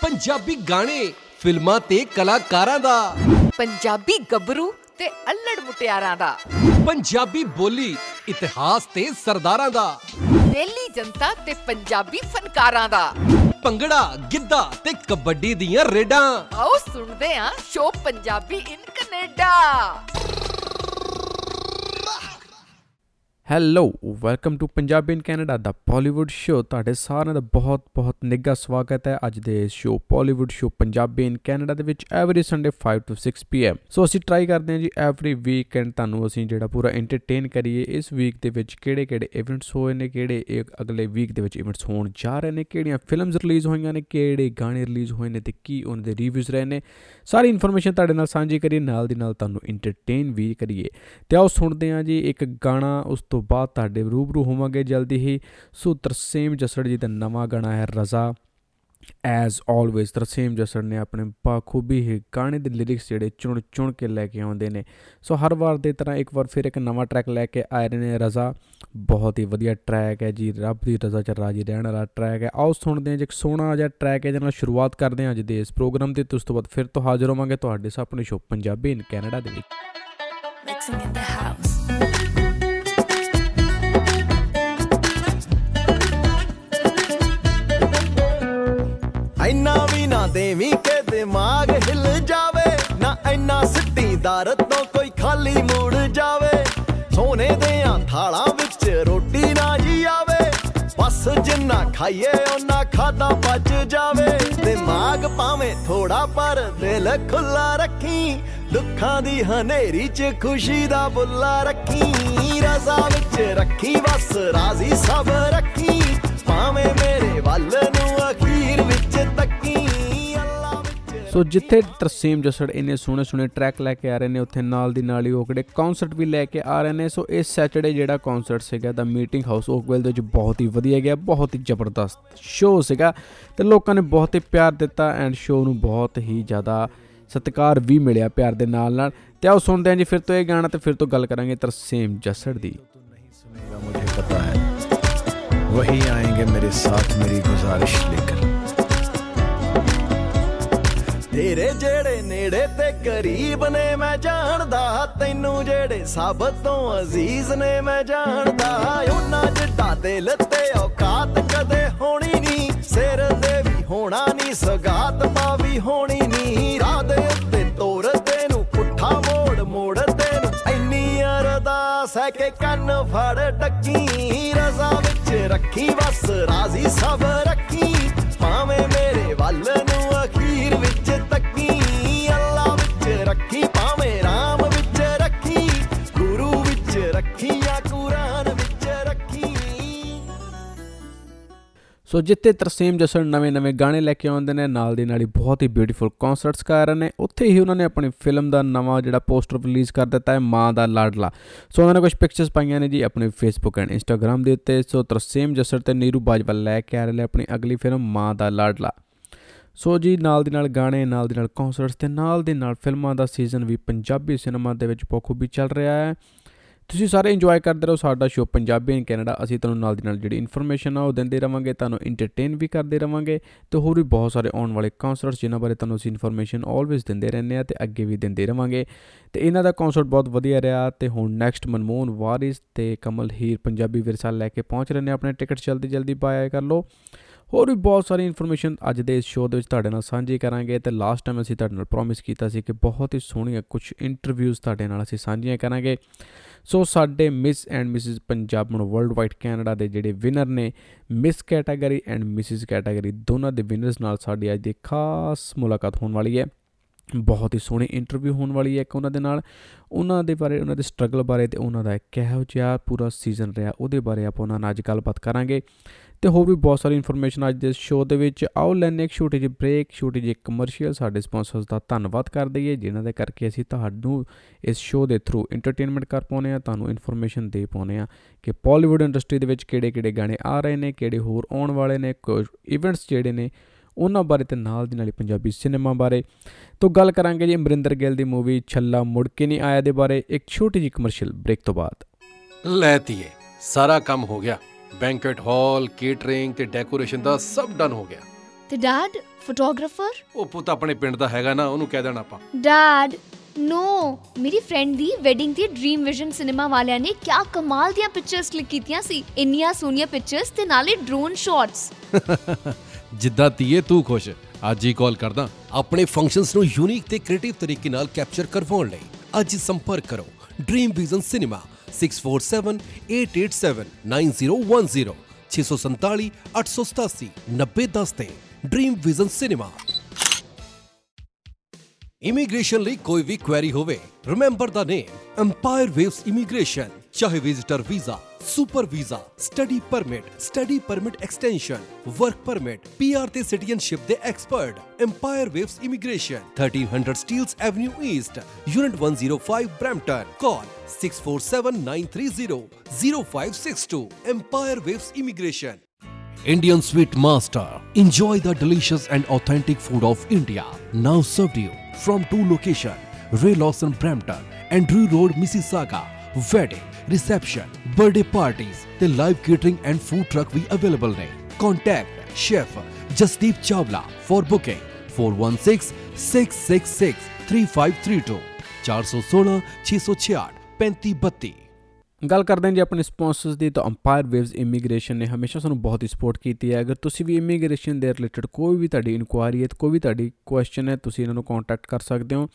ਪੰਜਾਬੀ ਗਾਣੇ ਫਿਲਮਾਂ ਤੇ ਕਲਾਕਾਰਾਂ ਦਾ। ਪੰਜਾਬੀ ਗੱਭਰੂ ਤੇ ਅਲੜ ਮੁਟਿਆਰਾਂ ਦਾ। ਪੰਜਾਬੀ ਬੋਲੀ ਇਤਿਹਾਸ ਤੇ ਸਰਦਾਰਾਂ ਦਾ। ਦਿੱਲੀ ਜਨਤਾ ਤੇ ਪੰਜਾਬੀ ਫਨਕਾਰਾਂ ਦਾ। ਭੰਗੜਾ ਗਿੱਧਾ ਤੇ ਕਬੱਡੀ ਦੀਆਂ ਰੇਡਾਂ। ਆਓ ਸੁਣਦੇ ਆਂ show Punjabi in Canada. Hello welcome to Punjabi in Canada the Bollywood show ਤੁਹਾਡੇ ਸਾਰਿਆਂ ਦਾ ਬਹੁਤ-ਬਹੁਤ ਨਿੱਘਾ ਸਵਾਗਤ ਹੈ ਅੱਜ ਦੇ ਇਸ show Bollywood show Punjabi in Canada ਦੇ ਵਿੱਚ every Sunday 5 to 6 PM so ਅਸੀਂ ਟਰਾਈ ਕਰਦੇ ਹਾਂ ਜੀ ਐਵਰੀ ਵੀਕਐਂਡ ਤੁਹਾਨੂੰ ਅਸੀਂ ਜਿਹੜਾ ਪੂਰਾ ਐਂਟਰਟੇਨ ਕਰੀਏ, ਇਸ ਵੀਕ ਦੇ ਵਿੱਚ ਕਿਹੜੇ-ਕਿਹੜੇ ਇਵੈਂਟਸ ਹੋਏ ਨੇ, ਕਿਹੜੇ ਇੱਕ ਅਗਲੇ ਵੀਕ ਦੇ ਵਿੱਚ ਇਵੈਂਟਸ ਹੋਣ ਜਾ ਰਹੇ ਨੇ, ਕਿਹੜੀਆਂ ਫਿਲਮਸ ਰਿਲੀਜ਼ ਹੋਈਆਂ ਨੇ, ਕਿਹੜੇ ਗਾਣੇ ਰਿਲੀਜ਼ ਹੋਏ ਨੇ ਤੇ ਕੀ ਉਹਨਾਂ ਦੇ ਰਿਵਿਊਜ਼ ਰਹੇ ਨੇ। ਸਾਰੀ ਇਨਫੋਰਮੇਸ਼ਨ ਤੁਹਾਡੇ ਨਾਲ ਸਾਂਝੀ ਕਰੀਏ, ਨਾਲ ਦੀ ਨਾਲ ਤੁਹਾਨੂੰ ਐਂਟਰਟੇਨ ਵੀ ਕਰੀਏ। ਤੇ ਆਓ ਸੁਣਦੇ ਹਾਂ ਜੀ, ਇੱਕ ਗਾਣਾ, ਉਸ ਤੋਂ ਬਾਅਦ ਤੁਹਾਡੇ ਰੂਬਰੂ ਹੋਵਾਂਗੇ ਜਲਦੀ ਹੀ। ਸੋ ਤਰਸੇਮ ਜਸੜ ਜੀ ਦਾ ਨਵਾਂ ਗਾਣਾ ਹੈ ਰਜ਼ਾ। ਐਜ਼ ਆਲਵੇਜ਼ ਤਰਸੇਮ ਜਸੜ ਨੇ ਆਪਣੇ ਬਾਖੂਬੀ ਹੀ ਗਾਣੇ ਦੇ ਲਿਰਿਕਸ ਜਿਹੜੇ ਚੁਣ ਚੁਣ ਕੇ ਲੈ ਕੇ ਆਉਂਦੇ ਨੇ। ਸੋ ਹਰ ਵਾਰ ਦੇ ਤਰ੍ਹਾਂ ਇੱਕ ਵਾਰ ਫਿਰ ਇੱਕ ਨਵਾਂ ਟਰੈਕ ਲੈ ਕੇ ਆਏ ਨੇ ਰਜ਼ਾ। ਬਹੁਤ ਹੀ ਵਧੀਆ ਟਰੈਕ ਹੈ ਜੀ, ਰੱਬ ਦੀ ਰਜ਼ਾ ਚ ਰਾਜੀ ਰਹਿਣ ਵਾਲਾ ਟਰੈਕ ਹੈ। ਆਓ ਸੁਣਦੇ ਹਾਂ ਜੀ, ਇੱਕ ਸੋਹਣਾ ਜਿਹਾ ਟਰੈਕ ਹੈ ਜਿਹਦੇ ਨਾਲ ਸ਼ੁਰੂਆਤ ਕਰਦੇ ਹਾਂ ਅੱਜ ਦੇ ਇਸ ਪ੍ਰੋਗਰਾਮ ਦੀ। ਤੇ ਉਸ ਤੋਂ ਬਾਅਦ ਫਿਰ ਤੋਂ ਹਾਜ਼ਰ ਹੋਵਾਂਗੇ ਤੁਹਾਡੇ ਸਾਹਮਣੇ ਸ਼ੋ ਪੰਜਾਬੀ ਇਨ ਕੈਨੇਡਾ ਦੇ ਵਿੱਚ। Mixing in the house. ਐਨਾ ਵੀ ਨਾ ਦੇਵੀਂ ਕਿ ਦਿਮਾਗ ਹਿੱਲ ਜਾਵੇ। ਨਾ ਐਨਾ ਸਿੱਟੀ ਦਰ ਤੋਂ ਕੋਈ ਖਾਲੀ ਮੂੜ ਜਾਵੇ। ਸੋਨੇ ਦੇ ਥਾਲਾਂ ਵਿੱਚ ਰੋਟੀ ਨਾ ਜੀ ਆਵੇ। ਬਸ ਜਿੰਨਾ ਖਾਈਏ ਉਹਨਾਂ ਖਾਦਾ ਬਚ ਜਾਵੇ। ਦਿਮਾਗ ਭਾਵੇਂ ਥੋੜਾ ਪਰ ਦਿਲ ਖੁੱਲਾ ਰੱਖੀ, ਦੁੱਖਾਂ ਦੀ ਹਨੇਰੀ 'ਚ ਖੁਸ਼ੀ ਦਾ ਬੁੱਲਾ ਰੱਖੀ। ਰਜ਼ਾ ਵਿੱਚ ਰੱਖੀ, ਬਸ ਰਾਜ਼ੀ ਸਭ ਰੱਖੀ। ਭਾਵੇਂ ਮੇਰੇ ਵੱਲ ਨੂੰ ਅਖੀਰ ਵਿੱਚ ਤੱਕੀ ਅੱਲਾ ਵਿੱਚ ਸੋ ਜਿੱਥੇ ਤਰਸੀਮ ਜਸੜ ਇੰਨੇ ਸੋਹਣੇ ਸੋਹਣੇ ਟਰੈਕ ਲੈ ਕੇ ਆ ਰਹੇ ਨੇ ਉੱਥੇ ਨਾਲ ਦੀ ਨਾਲ ਹੀ ਉਹ ਕਿਹੜੇ ਕਨਸਰਟ ਵੀ ਲੈ ਕੇ ਆ ਰਹੇ ਨੇ ਸੋ ਇਸ ਸੈਟਰਡੇ ਜਿਹੜਾ ਕਨਸਰਟ ਸੀਗਾ ਦਾ ਮੀਟਿੰਗ ਹਾਊਸ ਓਕਵੈਲ ਦੇ ਵਿੱਚ ਬਹੁਤ ਹੀ ਵਧੀਆ ਗਿਆ ਬਹੁਤ ਹੀ ਜ਼ਬਰਦਸਤ ਸ਼ੋਅ ਸੀਗਾ ਤੇ ਲੋਕਾਂ ਨੇ ਬਹੁਤ ਹੀ ਪਿਆਰ ਦਿੱਤਾ ਐਂਡ ਸ਼ੋਅ ਨੂੰ ਬਹੁਤ ਹੀ ਜ਼ਿਆਦਾ ਸਤਿਕਾਰ ਵੀ ਮਿਲਿਆ ਪਿਆਰ ਦੇ ਨਾਲ ਨਾਲ ਤੇ ਆਓ ਸੁਣਦੇ ਹਾਂ ਜੀ ਫਿਰ ਤੋਂ ਇਹ ਗਾਣਾ ਤੇ ਫਿਰ ਤੋਂ ਗੱਲ ਕਰਾਂਗੇ ਤਰਸੀਮ ਜਸੜ ਦੀ सुनेगा मुझे पता है वही आएंगे मेरे साथ मेरी गुजारिश लेकर ਤੇਰੇ ਜਿਹੜੇ ਨੇੜੇ ਤੇ ਕਰੀਬ ਨੇ, ਮੈਂ ਜਾਣਦਾ ਤੈਨੂੰ ਜਿਹੜੇ ਸਭ ਤੋਂ ਅਜ਼ੀਜ਼ ਨੇ, ਮੈਂ ਜਾਣਦਾ ਉਹਨਾਂ ਜਿੱਡਾ ਦਿਲ ਤੇ ਔਕਾਤ ਕਦੇ ਹੋਣੀ ਨਹੀਂ, ਸਿਰ ਦੇ ਵੀ ਹੋਣਾ ਨਹੀਂ, ਸਗਾਤ ਪਾ ਵੀ ਹੋਣੀ ਨਹੀਂ, ਰਾਹ ਦੇ ਉੱਤੇ ਤੋਰਦੇ ਨੂੰ ਪੁੱਠਾ ਮੋੜ ਮੋੜਦੇ ਨੂੰ ਇੰਨੀ ਅਰਦਾਸ ਹੈ ਕਿ ਕੰਨ ਫੜ ਟੱਕੀ, ਰਜ਼ਾ ਵਿੱਚ ਰੱਖੀ, ਬਸ ਰਾਜ਼ੀ ਸਭ ਰੱਖੀ, ਭਾਵੇਂ ਮੇਰੇ ਵੱਲ ਸੋ ਜਿੱਥੇ ਤਰਸੀਮ ਜਸੜ ਨਵੇਂ-ਨਵੇਂ ਗਾਣੇ ਲੈ ਕੇ ਆਉਂਦੇ ਨੇ, ਨਾਲ ਦੀ ਨਾਲ ਹੀ ਬਹੁਤ ਹੀ ਬਿਊਟੀਫੁਲ ਕਨਸਰਟਸ ਕਰ ਰਹੇ ਨੇ। ਉੱਥੇ ਹੀ ਉਹਨਾਂ ਨੇ ਆਪਣੀ ਫਿਲਮ ਦਾ ਨਵਾਂ ਜਿਹੜਾ ਪੋਸਟਰ ਰਿਲੀਜ਼ ਕਰ ਦਿੱਤਾ ਹੈ, ਮਾਂ ਦਾ ਲਾਡਲਾ। ਸੋ ਉਹਨਾਂ ਨੇ ਕੁਝ ਪਿਕਚਰਸ ਪਾਈਆਂ ਨੇ ਜੀ ਆਪਣੇ ਫੇਸਬੁੱਕ ਐਂਡ ਇੰਸਟਾਗ੍ਰam ਦੇ ਉੱਤੇ। ਸੋ ਤਰਸੀਮ ਜਸੜ ਤੇ ਨੀਰੂ ਬਾਜਵਾ ਲੈ ਕੇ ਆ ਰਹੇ ਨੇ ਆਪਣੀ ਅਗਲੀ ਫਿਲਮ ਮਾਂ ਦਾ ਲਾਡਲਾ। ਸੋ ਜੀ, ਨਾਲ ਦੀ ਨਾਲ ਗਾਣੇ, ਨਾਲ ਦੀ ਨਾਲ ਕਨਸਰਟਸ ਤੇ ਨਾਲ ਦੇ ਨਾਲ ਫਿਲਮਾਂ ਦਾ ਸੀਜ਼ਨ ਵੀ ਪੰਜਾਬੀ ਸਿਨੇਮਾ ਦੇ ਵਿੱਚ ਬਖੂਬੀ ਚੱਲ ਰਿਹਾ ਹੈ। ਤੁਸੀਂ ਸਾਰੇ ਇੰਜੋਏ ਕਰਦੇ ਰਹੋ ਸਾਡਾ ਸ਼ੋ ਪੰਜਾਬੀ ਇਨ ਕੈਨੇਡਾ ਅਸੀਂ ਤੁਹਾਨੂੰ ਨਾਲ ਦੀ ਨਾਲ ਜਿਹੜੀ ਇਨਫੋਰਮੇਸ਼ਨ ਆ ਉਹ ਦਿੰਦੇ ਰਵਾਂਗੇ, ਤੁਹਾਨੂੰ ਐਂਟਰਟੇਨ ਵੀ ਕਰਦੇ ਰਵਾਂਗੇ ਤੇ ਹੋਰ ਵੀ ਬਹੁਤ ਸਾਰੇ ਆਉਣ ਵਾਲੇ ਕਨਸਰਟਸ ਜਿਨ੍ਹਾਂ ਬਾਰੇ ਤੁਹਾਨੂੰ ਅਸੀਂ ਇਨਫੋਰਮੇਸ਼ਨ ਆਲਵੇਜ਼ ਦਿੰਦੇ ਰਹਿੰਦੇ ਆ ਤੇ ਅੱਗੇ ਵੀ ਦਿੰਦੇ ਰਵਾਂਗੇ। ਤੇ ਇਹਨਾਂ ਦਾ ਕਨਸਰਟ ਬਹੁਤ ਵਧੀਆ ਰਿਹਾ ਤੇ ਹੁਣ ਨੈਕਸਟ ਮਨਮੋਹਨ ਵਾਰਿਸ ਤੇ ਕਮਲ ਹੀਰ ਪੰਜਾਬੀ ਵਿਰਸਾ ਲੈ ਕੇ ਪਹੁੰਚ ਰਹੇ ਨੇ। ਆਪਣੇ ਟਿਕਟ ਜਲਦੀ ਜਲਦੀ ਬਾਏ ਕਰ ਲਓ। ਹੋਰ ਵੀ ਬਹੁਤ ਸਾਰੀ ਇਨਫੋਰਮੇਸ਼ਨ ਅੱਜ ਦੇ ਇਸ ਸ਼ੋਅ ਦੇ ਵਿੱਚ ਤੁਹਾਡੇ ਨਾਲ ਸਾਂਝੀ ਕਰਾਂਗੇ ਤੇ ਲਾਸਟ ਟਾਈਮ ਅਸੀਂ ਤੁਹਾਡੇ ਨਾਲ ਪ੍ਰੋਮਿਸ ਕੀਤਾ ਸੀ ਕਿ ਬਹੁਤ ਹੀ ਸੋਹਣੀਆਂ ਕੁਝ ਇੰਟਰਵਿਊਜ਼ ਤੁਹਾਡੇ ਨਾਲ ਅਸੀਂ ਸਾਂਝੀਆਂ ਕਰਾਂਗੇ। ਸੋ ਸਾਡੇ ਮਿਸ ਐਂਡ ਮਿਸਿਸ ਪੰਜਾਬ ਹੁਣ ਵਰਲਡ ਵਾਈਡ ਕੈਨੇਡਾ ਦੇ ਜਿਹੜੇ ਵਿਨਰ ਨੇ, Miss category and Mrs category ਦੋਨਾਂ ਦੇ ਵਿਨਰਸ ਨਾਲ ਸਾਡੀ ਅੱਜ ਦੀ ਖਾਸ ਮੁਲਾਕਾਤ ਹੋਣ ਵਾਲੀ ਹੈ। ਬਹੁਤ ਹੀ ਸੋਹਣੀ ਇੰਟਰਵਿਊ ਹੋਣ ਵਾਲੀ ਹੈ ਇੱਕ ਉਹਨਾਂ ਦੇ ਨਾਲ। ਉਹਨਾਂ ਦੇ ਬਾਰੇ, ਉਹਨਾਂ ਦੇ ਸਟਰਗਲ ਬਾਰੇ ਤੇ ਉਹਨਾਂ ਦਾ ਕਿਹੋ ਜਿਹਾ ਪੂਰਾ ਸੀਜ਼ਨ ਰਿਹਾ। ਉਹਦੇ ਬਾਰੇ ਆਪਾਂ ਉਹਨਾਂ ਨਾਲ ਅੱਜ ਗੱਲਬਾਤ ਕਰਾਂਗੇ। ਤੇ ਹੋਰ ਵੀ ਬਹੁਤ ਸਾਰੀ ਇਨਫੋਰਮੇਸ਼ਨ ਅੱਜ ਦੇ ਸ਼ੋਅ ਦੇ ਵਿੱਚ। ਆਓ ਲੈਣੇ ਇੱਕ ਛੋਟੀ ਜਿਹੀ ਬ੍ਰੇਕ ਛੋਟੀ ਜਿਹੀ ਕਮਰਸ਼ੀਅਲ ਸਾਡੇ ਸਪਾਂਸਰਸ ਦਾ ਧੰਨਵਾਦ ਕਰ ਦਈਏ ਜਿਨ੍ਹਾਂ ਦੇ ਕਰਕੇ ਅਸੀਂ ਤੁਹਾਨੂੰ ਇਸ ਸ਼ੋਅ ਦੇ ਥਰੂ ਐਂਟਰਟੇਨਮੈਂਟ ਕਰ ਪਾਉਨੇ ਆ ਤੁਹਾਨੂੰ ਇਨਫੋਰਮੇਸ਼ਨ ਦੇ ਪਾਉਨੇ ਆ ਕਿ ਬਾਲੀਵੁੱਡ ਇੰਡਸਟਰੀ ਦੇ ਵਿੱਚ ਕਿਹੜੇ-ਕਿਹੜੇ ਗਾਣੇ ਆ ਰਹੇ ਨੇ, ਕਿਹੜੇ ਹੋਰ ਆਉਣ ਵਾਲੇ ਨੇ, ਕੁਝ ਇਵੈਂਟਸ ਜਿਹੜੇ ਨੇ, ਉਹਨਾਂ ਬਾਰੇ ਤੇ ਨਾਲ ਦੀ ਨਾਲ ਹੀ ਪੰਜਾਬੀ ਸਿਨੇਮਾ ਬਾਰੇ। ਤੋਂ ਗੱਲ ਕਰਾਂਗੇ ਜੀ ਅਮਰਿੰਦਰ ਗਿੱਲ ਦੀ ਮੂਵੀ ਛੱਲਾ ਮੁੜ ਕੇ ਨਹੀਂ ਆਇਆ ਦੇ ਬਾਰੇ, ਇੱਕ ਛੋਟੀ ਜਿਹੀ ਕਮਰਸ਼ੀਅਲ ਬ੍ਰੇਕ ਤੋਂ ਬਾਅਦ। ਲੈ ਤੀਏ, ਸਾਰਾ ਕੰਮ ਹੋ ਗਿਆ। ਬੈਂਕਟ ਹਾਲ ਕੇਟਰਿੰਗ ਤੇ ਡੈਕੋਰੇਸ਼ਨ ਦਾ ਸਭ ਡਨ ਹੋ ਗਿਆ। ਤੇ ਡੈਡ ਫੋਟੋਗ੍ਰਾਫਰ? ਉਹ ਪੁੱਤ ਆਪਣੇ ਪਿੰਡ ਦਾ ਹੈਗਾ ਨਾ ਉਹਨੂੰ ਕਹਿ ਦੇਣਾ ਆਪਾਂ। ਡੈਡ ਨੋ ਮੇਰੀ ਫਰੈਂਡ ਦੀ ਵੈਡਿੰਗ ਤੇ ਡ੍ਰੀਮ ਵਿਜ਼ਨ ਸਿਨੇਮਾ ਵਾਲਿਆਂ ਨੇ ਕਿਆ ਕਮਾਲ ਦੀਆਂ ਪਿਕਚਰਸ ਕਲਿੱਕ ਕੀਤੀਆਂ ਸੀ। ਇੰਨੀਆਂ ਸੋਹਣੀਆਂ ਪਿਕਚਰਸ ਤੇ ਨਾਲੇ ਡਰੋਨ ਸ਼ਾਟਸ ਜਿੱਦਾਂ ਤੀਏ ਤੂੰ ਖੁਸ਼। ਅੱਜ ਹੀ ਕਾਲ ਕਰਦਾ। ਆਪਣੇ ਫੰਕਸ਼ਨਸ ਨੂੰ ਯੂਨੀਕ ਤੇ ਕ੍ਰੀਏਟਿਵ ਤਰੀਕੇ ਨਾਲ ਕੈਪਚਰ ਕਰਵਾਉਣ ਲਈ ਅੱਜ ਸੰਪਰਕ ਕਰੋ। ਡ੍ਰੀਮ ਵਿਜ਼ਨ ਸਿਨੇਮਾ 6478879010 647 887 9010 ਤੇ ਡ੍ਰੀਮ ਵਿਜ਼ਨ ਸਿਨੇਮਾ ਇਮੀਗ੍ਰੇਸ਼ਨ ਲਈ ਕੋਈ ਵੀ ਕੁਐਰੀ ਹੋਵੇ remember the name Empire Waves immigration ਚਾਹੇ visitor visa super visa study permit study permit extension work permit PR ਤੇ ਸਿਟੀਜ਼ਨਸ਼ਿਪ ਦੇ expert Empire Waves immigration 1300 Steeles avenue east unit 105 Brampton call 6479300562 Empire Waves Immigration Indian Sweet Master. Enjoy the delicious and authentic food of India. Now served you from two locations, Ray Lawson Brampton and Drew Road, Mississauga. Wedding, reception, birthday parties, the live catering and food truck we available ne. Contact Chef Jasdeep Chawla for booking 416 666 3532 416 666 3532 ਗੱਲ ਕਰਦੇ ਹਾਂ ਜੀ ਆਪਣੇ sponsors ਦੀ ਤਾਂ umpire waves immigration ਨੇ ਹਮੇਸ਼ਾ ਸਾਨੂੰ ਬਹੁਤ ਹੀ ਸਪੋਰਟ ਕੀਤੀ ਹੈ। ਅਗਰ ਤੁਸੀਂ ਵੀ ਇਮੀਗ੍ਰੇਸ਼ਨ ਦੇ ਰਿਲੇਟਡ ਕੋਈ ਵੀ ਤੁਹਾਡੀ ਇਨਕੁਆਇਰੀ ਹੈ ਕੋਈ ਵੀ ਤੁਹਾਡੀ ਕੁਐਸਚਨ ਹੈ ਤੁਸੀਂ ਇਹਨਾਂ ਨੂੰ ਕੰਟੈਕਟ ਕਰ ਸਕਦੇ ਹੋ।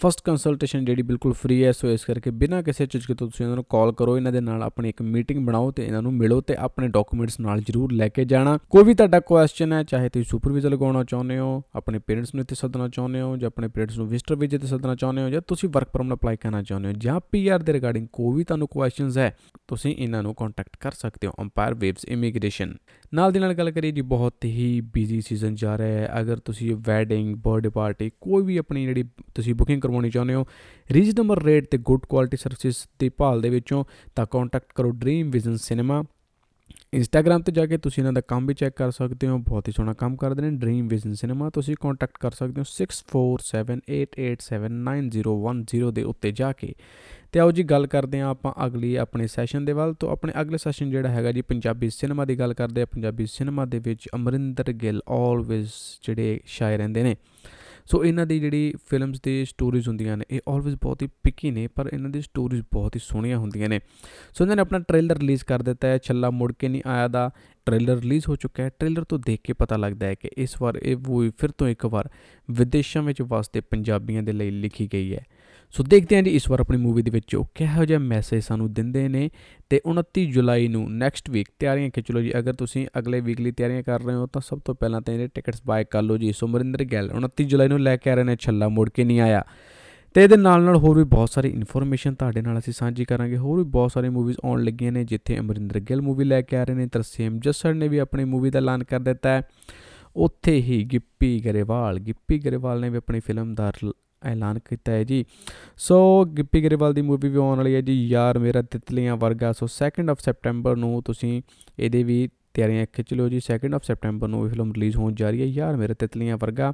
ਫਸਟ ਕੰਸਲਟੇਸ਼ਨ ਜਿਹੜੀ ਬਿਲਕੁਲ ਫ੍ਰੀ ਹੈ, ਸੋ ਇਸ ਕਰਕੇ ਬਿਨਾਂ ਕਿਸੇ ਝਿਜਕ ਤੋਂ ਤੁਸੀਂ ਇਹਨਾਂ ਨੂੰ ਕਾਲ ਕਰੋ, ਇਹਨਾਂ ਦੇ ਨਾਲ ਆਪਣੀ ਇੱਕ ਮੀਟਿੰਗ ਬਣਾਓ ਤੇ ਇਹਨਾਂ ਨੂੰ ਮਿਲੋ ਤੇ ਆਪਣੇ ਡਾਕੂਮੈਂਟਸ ਨਾਲ ਜਰੂਰ ਲੈ ਕੇ ਜਾਣਾ। ਕੋਈ ਵੀ ਤੁਹਾਡਾ ਕੁਐਸਚਨ ਹੈ, ਚਾਹੇ ਤੁਸੀਂ ਸੁਪਰ ਵੀਜ਼ਾ ਲਗਾਉਣਾ ਚਾਹੁੰਦੇ ਹੋ, ਆਪਣੇ ਪੇਰੈਂਟਸ ਨੂੰ ਇੱਥੇ ਸੱਦਣਾ ਚਾਹੁੰਦੇ ਹੋ ਜਾਂ ਆਪਣੇ ਪੇਰੈਂਟਸ ਨੂੰ ਵਿਜ਼ਟਰ ਵੀਜ਼ੇ ਤੇ ਸੱਦਣਾ ਚਾਹੁੰਦੇ ਹੋ ਜਾਂ ਤੁਸੀਂ ਵਰਕ ਪਰਮਿਟ ਅਪਲਾਈ ਕਰਨਾ ਚਾਹੁੰਦੇ ਹੋ ਜਾਂ ਪੀਆਰ ਦੇ ਰਿਗਾਰਡਿੰਗ ਕੋਈ ਵੀ ਤੁਹਾਨੂੰ ਕੁਐਸਚਨਸ ਹੈ, ਤੁਸੀਂ ਇਹਨਾਂ ਨੂੰ ਕੰਟੈਕਟ ਕਰ ਸਕਦੇ ਹੋ ਅੰਪਾਇਰ ਵੇਵਸ ਇਮੀਗ੍ਰੇਸ਼ਨ ਨਾਲ ਦੀ ਨਾਲ ਗੱਲ ਕਰੀਏ ਜੀ, ਬਹੁਤ ਹੀ ਬਿਜ਼ੀ ਸੀਜ਼ਨ ਜਾ ਰਿਹਾ ਹੈ। ਅਗਰ ਤੁਸੀਂ ਵੈਡਿੰਗ ਬਰਥਡੇ ਪਾਰਟੀ ਕੋਈ ਵੀ ਆਪਣੀ ਜਿਹੜੀ ਤੁਸੀਂ ਬੁਕਿੰਗ ਕਰਵਾਉਣੀ ਚਾਹੁੰਦੇ ਹੋ ਰੀਜ਼ਨੇਬਲ ਰੇਟ ਤੇ ਗੁੱਡ ਕੁਆਲਿਟੀ ਸਰਵਿਸ ਦੀ ਭਾਲ ਦੇ ਵਿੱਚੋਂ ਤਾਂ ਕੰਟੈਕਟ ਕਰੋ ਡ੍ਰੀਮ ਵਿਜ਼ਨ ਸਿਨੇਮਾ ਇੰਸਟਾਗ੍ਰam ਤੇ ਜਾ ਕੇ ਤੁਸੀਂ ਇਹਨਾਂ ਦਾ ਕੰਮ ਵੀ ਚੈੱਕ ਕਰ ਸਕਦੇ ਹੋ, ਬਹੁਤ ਹੀ ਸੋਹਣਾ ਕੰਮ ਕਰਦੇ ਨੇ ਡ੍ਰੀਮ ਵਿਜ਼ਨ ਸਿਨੇਮਾ ਤੁਸੀਂ ਕੰਟੈਕਟ ਕਰ ਸਕਦੇ ਹੋ 6478879010 ਦੇ ਉੱਤੇ ਜਾ ਕੇ। ਤੇ ਆਓ ਜੀ ਗੱਲ ਕਰਦੇ ਹਾਂ ਆਪਾਂ ਅਗਲੀ ਆਪਣੇ ਸੈਸ਼ਨ ਦੇ ਵੱਲ, ਤੋਂ ਆਪਣੇ ਅਗਲੇ ਸੈਸ਼ਨ ਜਿਹੜਾ ਹੈਗਾ ਜੀ ਪੰਜਾਬੀ ਸਿਨੇਮਾ ਦੀ ਗੱਲ ਕਰਦੇ ਆ ਪੰਜਾਬੀ ਸਿਨੇਮਾ ਦੇ ਵਿੱਚ ਅਮਰਿੰਦਰ ਗਿੱਲ ਆਲਵੇਜ਼ ਜਿਹੜੇ ਸ਼ਾਇਰ ਰਹਿੰਦੇ ਨੇ। ਸੋ ਇਹਨਾਂ ਦੀ ਜਿਹੜੀ ਫਿਲਮਸ ਦੀ ਸਟੋਰੀਜ਼ ਹੁੰਦੀਆਂ ਨੇ, ਇਹ ਆਲਵੇਜ਼ ਬਹੁਤ ਹੀ ਪਿਕੀ ਨੇ, ਪਰ ਇਹਨਾਂ ਦੀ ਸਟੋਰੀਜ਼ ਬਹੁਤ ਹੀ ਸੋਹਣੀਆਂ ਹੁੰਦੀਆਂ ਨੇ। ਸੋ ਇਹਨਾਂ ਨੇ ਆਪਣਾ ਟ੍ਰੇਲਰ ਰਿਲੀਜ਼ ਕਰ ਦਿੱਤਾ ਹੈ, ਛੱਲਾ ਮੁੜ ਕੇ ਨਹੀਂ ਆਇਆ ਦਾ। ਟ੍ਰੇਲਰ ਰਿਲੀਜ਼ ਹੋ ਚੁੱਕਾ ਹੈ ਟ੍ਰੇਲਰ ਤੋਂ ਦੇਖ ਕੇ ਪਤਾ ਲੱਗਦਾ ਹੈ ਕਿ ਇਸ ਵਾਰ ਇਹ ਮੂਵੀ ਫਿਰ ਤੋਂ ਇੱਕ ਵਾਰ ਵਿਦੇਸ਼ਾਂ ਵਿੱਚ ਵਸਦੇ ਪੰਜਾਬੀਆਂ ਦੇ ਲਈ ਲਿਖੀ ਗਈ ਹੈ। ਸੋ ਦੇਖਦੇ ਹਾਂ ਜੀ ਇਸ ਵਾਰ ਆਪਣੀ ਮੂਵੀ ਦੇ ਵਿੱਚ ਉਹ ਕਿਹੋ ਜਿਹਾ ਮੈਸੇਜ ਸਾਨੂੰ ਦਿੰਦੇ ਨੇ ਤੇ 29 ਜੁਲਾਈ ਨੂੰ ਨੈਕਸਟ ਵੀਕ ਤਿਆਰੀਆਂ ਖਿੱਚ ਲਓ ਜੀ, ਅਗਰ ਤੁਸੀਂ ਅਗਲੇ ਵੀਕ ਲਈ ਤਿਆਰੀਆਂ ਕਰ ਰਹੇ ਹੋ ਤਾਂ ਸਭ ਤੋਂ ਪਹਿਲਾਂ ਤਾਂ ਇਹਦੇ ਟਿਕਟਸ ਬਾਏ ਕਰ ਲਓ ਜੀ। ਸੁਮਰਿੰਦਰ ਗਿੱਲ 29 ਜੁਲਾਈ ਨੂੰ ਲੈ ਕੇ ਆ ਰਹੇ ਨੇ ਛੱਲਾ ਮੁੜ ਕੇ ਨਹੀਂ ਆਇਆ। ਤੇ ਇਹਦੇ ਨਾਲ ਨਾਲ ਹੋਰ ਵੀ ਬਹੁਤ ਸਾਰੀ ਇਨਫੋਰਮੇਸ਼ਨ ਤੁਹਾਡੇ ਨਾਲ ਅਸੀਂ ਸਾਂਝੀ ਕਰਾਂਗੇ। ਹੋਰ ਵੀ ਬਹੁਤ ਸਾਰੀ ਮੂਵੀਜ਼ ਆਉਣ ਲੱਗੀਆਂ ਨੇ, ਜਿੱਥੇ ਅਮਰਿੰਦਰ ਗਿੱਲ ਮੂਵੀ ਲੈ ਕੇ ਆ ਰਹੇ ਨੇ। ਤਰਸੇਮ ਜੱਸੜ ਨੇ ਵੀ ਆਪਣੀ ਮੂਵੀ ਦਾ ਐਲਾਨ ਕਰ ਦਿੱਤਾ ਹੈ। ਉੱਥੇ ਹੀ ਗਿੱਪੀ ਗਰੇਵਾਲ ਗਿੱਪੀ ਗਰੇਵਾਲ ਨੇ ਵੀ ਆਪਣੀ ਫਿਲਮ ਦਾ ਐਲਾਨ ਕੀਤਾ ਹੈ ਜੀ। ਸੋ ਗਿੱਪੀ ਗਰੇਵਾਲ ਦੀ ਮੂਵੀ ਵੀ ਆਉਣ ਵਾਲੀ ਹੈ ਜੀ। ਯਾਰ ਮੇਰਾ ਤਿਤਲੀਆਂ ਵਰਗਾ। ਸੋ 2nd ਆਫ ਸੈਪਟੈਂਬਰ ਨੂੰ ਤੁਸੀਂ ਇਹਦੇ ਵੀ ਤਿਆਰੀਆਂ ਖਿੱਚ ਲਿਓ ਜੀ। 2nd ਆਫ ਸੈਪਟੈਂਬਰ ਨੂੰ ਇਹ ਫਿਲਮ ਰਿਲੀਜ਼ ਹੋਣ ਜਾ ਰਹੀ ਹੈ। ਯਾਰ ਮੇਰਾ ਤਿਤਲੀਆਂ ਵਰਗਾ।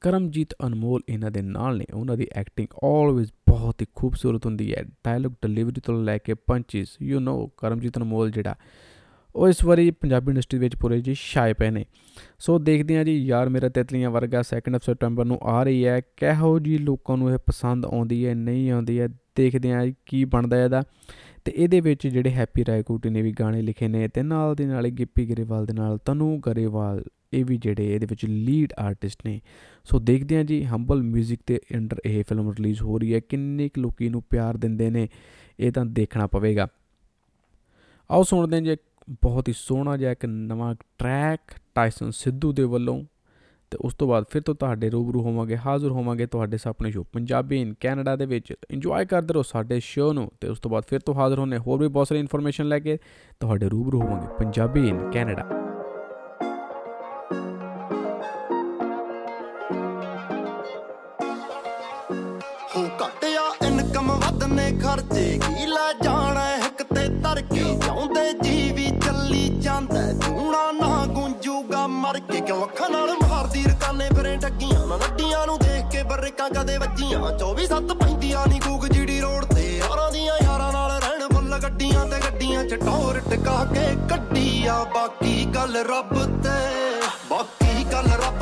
ਕਰਮਜੀਤ ਅਨਮੋਲ ਇਹਨਾਂ ਦੇ ਨਾਲ ਨੇ। ਉਹਨਾਂ ਦੀ ਐਕਟਿੰਗ ਆਲਵੇਜ਼ ਬਹੁਤ ਹੀ ਖੂਬਸੂਰਤ ਹੁੰਦੀ ਹੈ। ਡਾਇਲੌਗ ਡਿਲੀਵਰੀ ਤੋਂ ਲੈ ਕੇ ਪੰਚਸ ਯੂ نو ਕਰਮਜੀਤ ਅਨਮੋਲ ਜਿਹੜਾ ਉਹ ਇਸ ਵਾਰੀ ਪੰਜਾਬੀ ਇੰਡਸਟਰੀ ਵਿੱਚ ਪੂਰੇ ਜੀ ਛਾਏ ਪਏ ਨੇ। ਸੋ ਦੇਖਦੇ ਹਾਂ ਜੀ, ਯਾਰ ਮੇਰਾ ਤਿਤਲੀਆਂ ਵਰਗਾ 2nd ਆਫ ਸੈਪਟੈਂਬਰ ਨੂੰ ਆ ਰਹੀ ਹੈ। ਕਿਹੋ ਜੀ ਲੋਕਾਂ ਨੂੰ ਇਹ ਪਸੰਦ ਆਉਂਦੀ ਹੈ, ਨਹੀਂ ਆਉਂਦੀ ਹੈ, ਦੇਖਦੇ ਹਾਂ ਕੀ ਬਣਦਾ ਇਹਦਾ। ਤੇ ਇਹਦੇ ਵਿੱਚ ਜਿਹੜੇ ਹੈਪੀ ਰਾਏਕੋਟੀ ਨੇ ਵੀ ਗਾਣੇ ਲਿਖੇ ਨੇ ਤੇ ਨਾਲ ਦੇ ਨਾਲ ਗਿੱਪੀ ਗਰੇਵਾਲ ਦੇ ਨਾਲ ਤਨੂ ਗਰੇਵਾਲ, ਇਹ ਵੀ ਜਿਹੜੇ ਇਹਦੇ ਵਿੱਚ ਲੀਡ ਆਰਟਿਸਟ ਨੇ। ਸੋ ਦੇਖਦੇ ਹਾਂ ਜੀ ਹੰਬਲ 뮤직 ਤੇ ਅੰਡਰ ਇਹ ਫਿਲਮ ਰਿਲੀਜ਼ ਹੋ ਰਹੀ ਹੈ, ਕਿੰਨੇ ਕੁ ਲੋਕੀ ਨੂੰ ਪਿਆਰ ਦਿੰਦੇ ਨੇ, ਇਹ ਤਾਂ ਦੇਖਣਾ ਪਵੇਗਾ। ਆਓ ਸੁਣਦੇ ਹਾਂ ਜੀ ਬਹੁਤ ਹੀ ਸੋਹਣਾ ਜਿਹਾ ਇੱਕ ਨਵਾਂ ਟਰੈਕ ਟਾਈਸਨ ਸਿੱਧੂ ਦੇ ਵੱਲੋਂ। ਤੇ ਉਸ ਤੋਂ ਬਾਅਦ ਫਿਰ ਤੋਂ ਤੁਹਾਡੇ ਰੂਬਰੂ ਹੋਵਾਂਗੇ, ਹਾਜ਼ਰ ਹੋਵਾਂਗੇ ਤੁਹਾਡੇ ਸਾਹਮਣੇ ਸ਼ੋ ਪੰਜਾਬੀ ਇਨ ਕੈਨੇਡਾ ਦੇ ਵਿੱਚ ਇੰਜੋਏ ਕਰਦੇ ਰਹੋ ਸਾਡੇ ਸ਼ੋ ਨੂੰ। ਤੇ ਉਸ ਤੋਂ ਬਾਅਦ ਫਿਰ ਤੋਂ ਹਾਜ਼ਰ ਹੋਣੇ ਹੋਰ ਵੀ ਬਹੁਤ ਸਾਰੀ ਇਨਫੋਰਮੇਸ਼ਨ ਲੈ ਕੇ। ਤੁਹਾਡੇ ਰੂਬਰੂ ਹੋਵਾਂਗੇ ਪੰਜਾਬੀ ਇਨ ਕੈਨੇਡਾ ਕੇ ਬਰਕਾਂ ਕਦੇ ਵੱਜੀਆਂ 24 ਸੱਤ ਪੈਂਦੀਆਂ ਨਹੀਂ ਗੂਗ ਜੀੜੀ ਰੋਡ ਤੇ। ਯਾਰਾਂ ਦੀਆਂ ਯਾਰਾਂ ਨਾਲ ਰਹਿਣ ਫੁੱਲ ਗੱਡੀਆਂ ਤੇ ਗੱਡੀਆਂ ਚ ਟੌਰ ਟਕਾ ਕੇ ਕੱਢੀ ਆ। ਬਾਕੀ ਗੱਲ ਰੱਬ ਤੇ, ਬਾਕੀ ਗੱਲ ਰੱਬ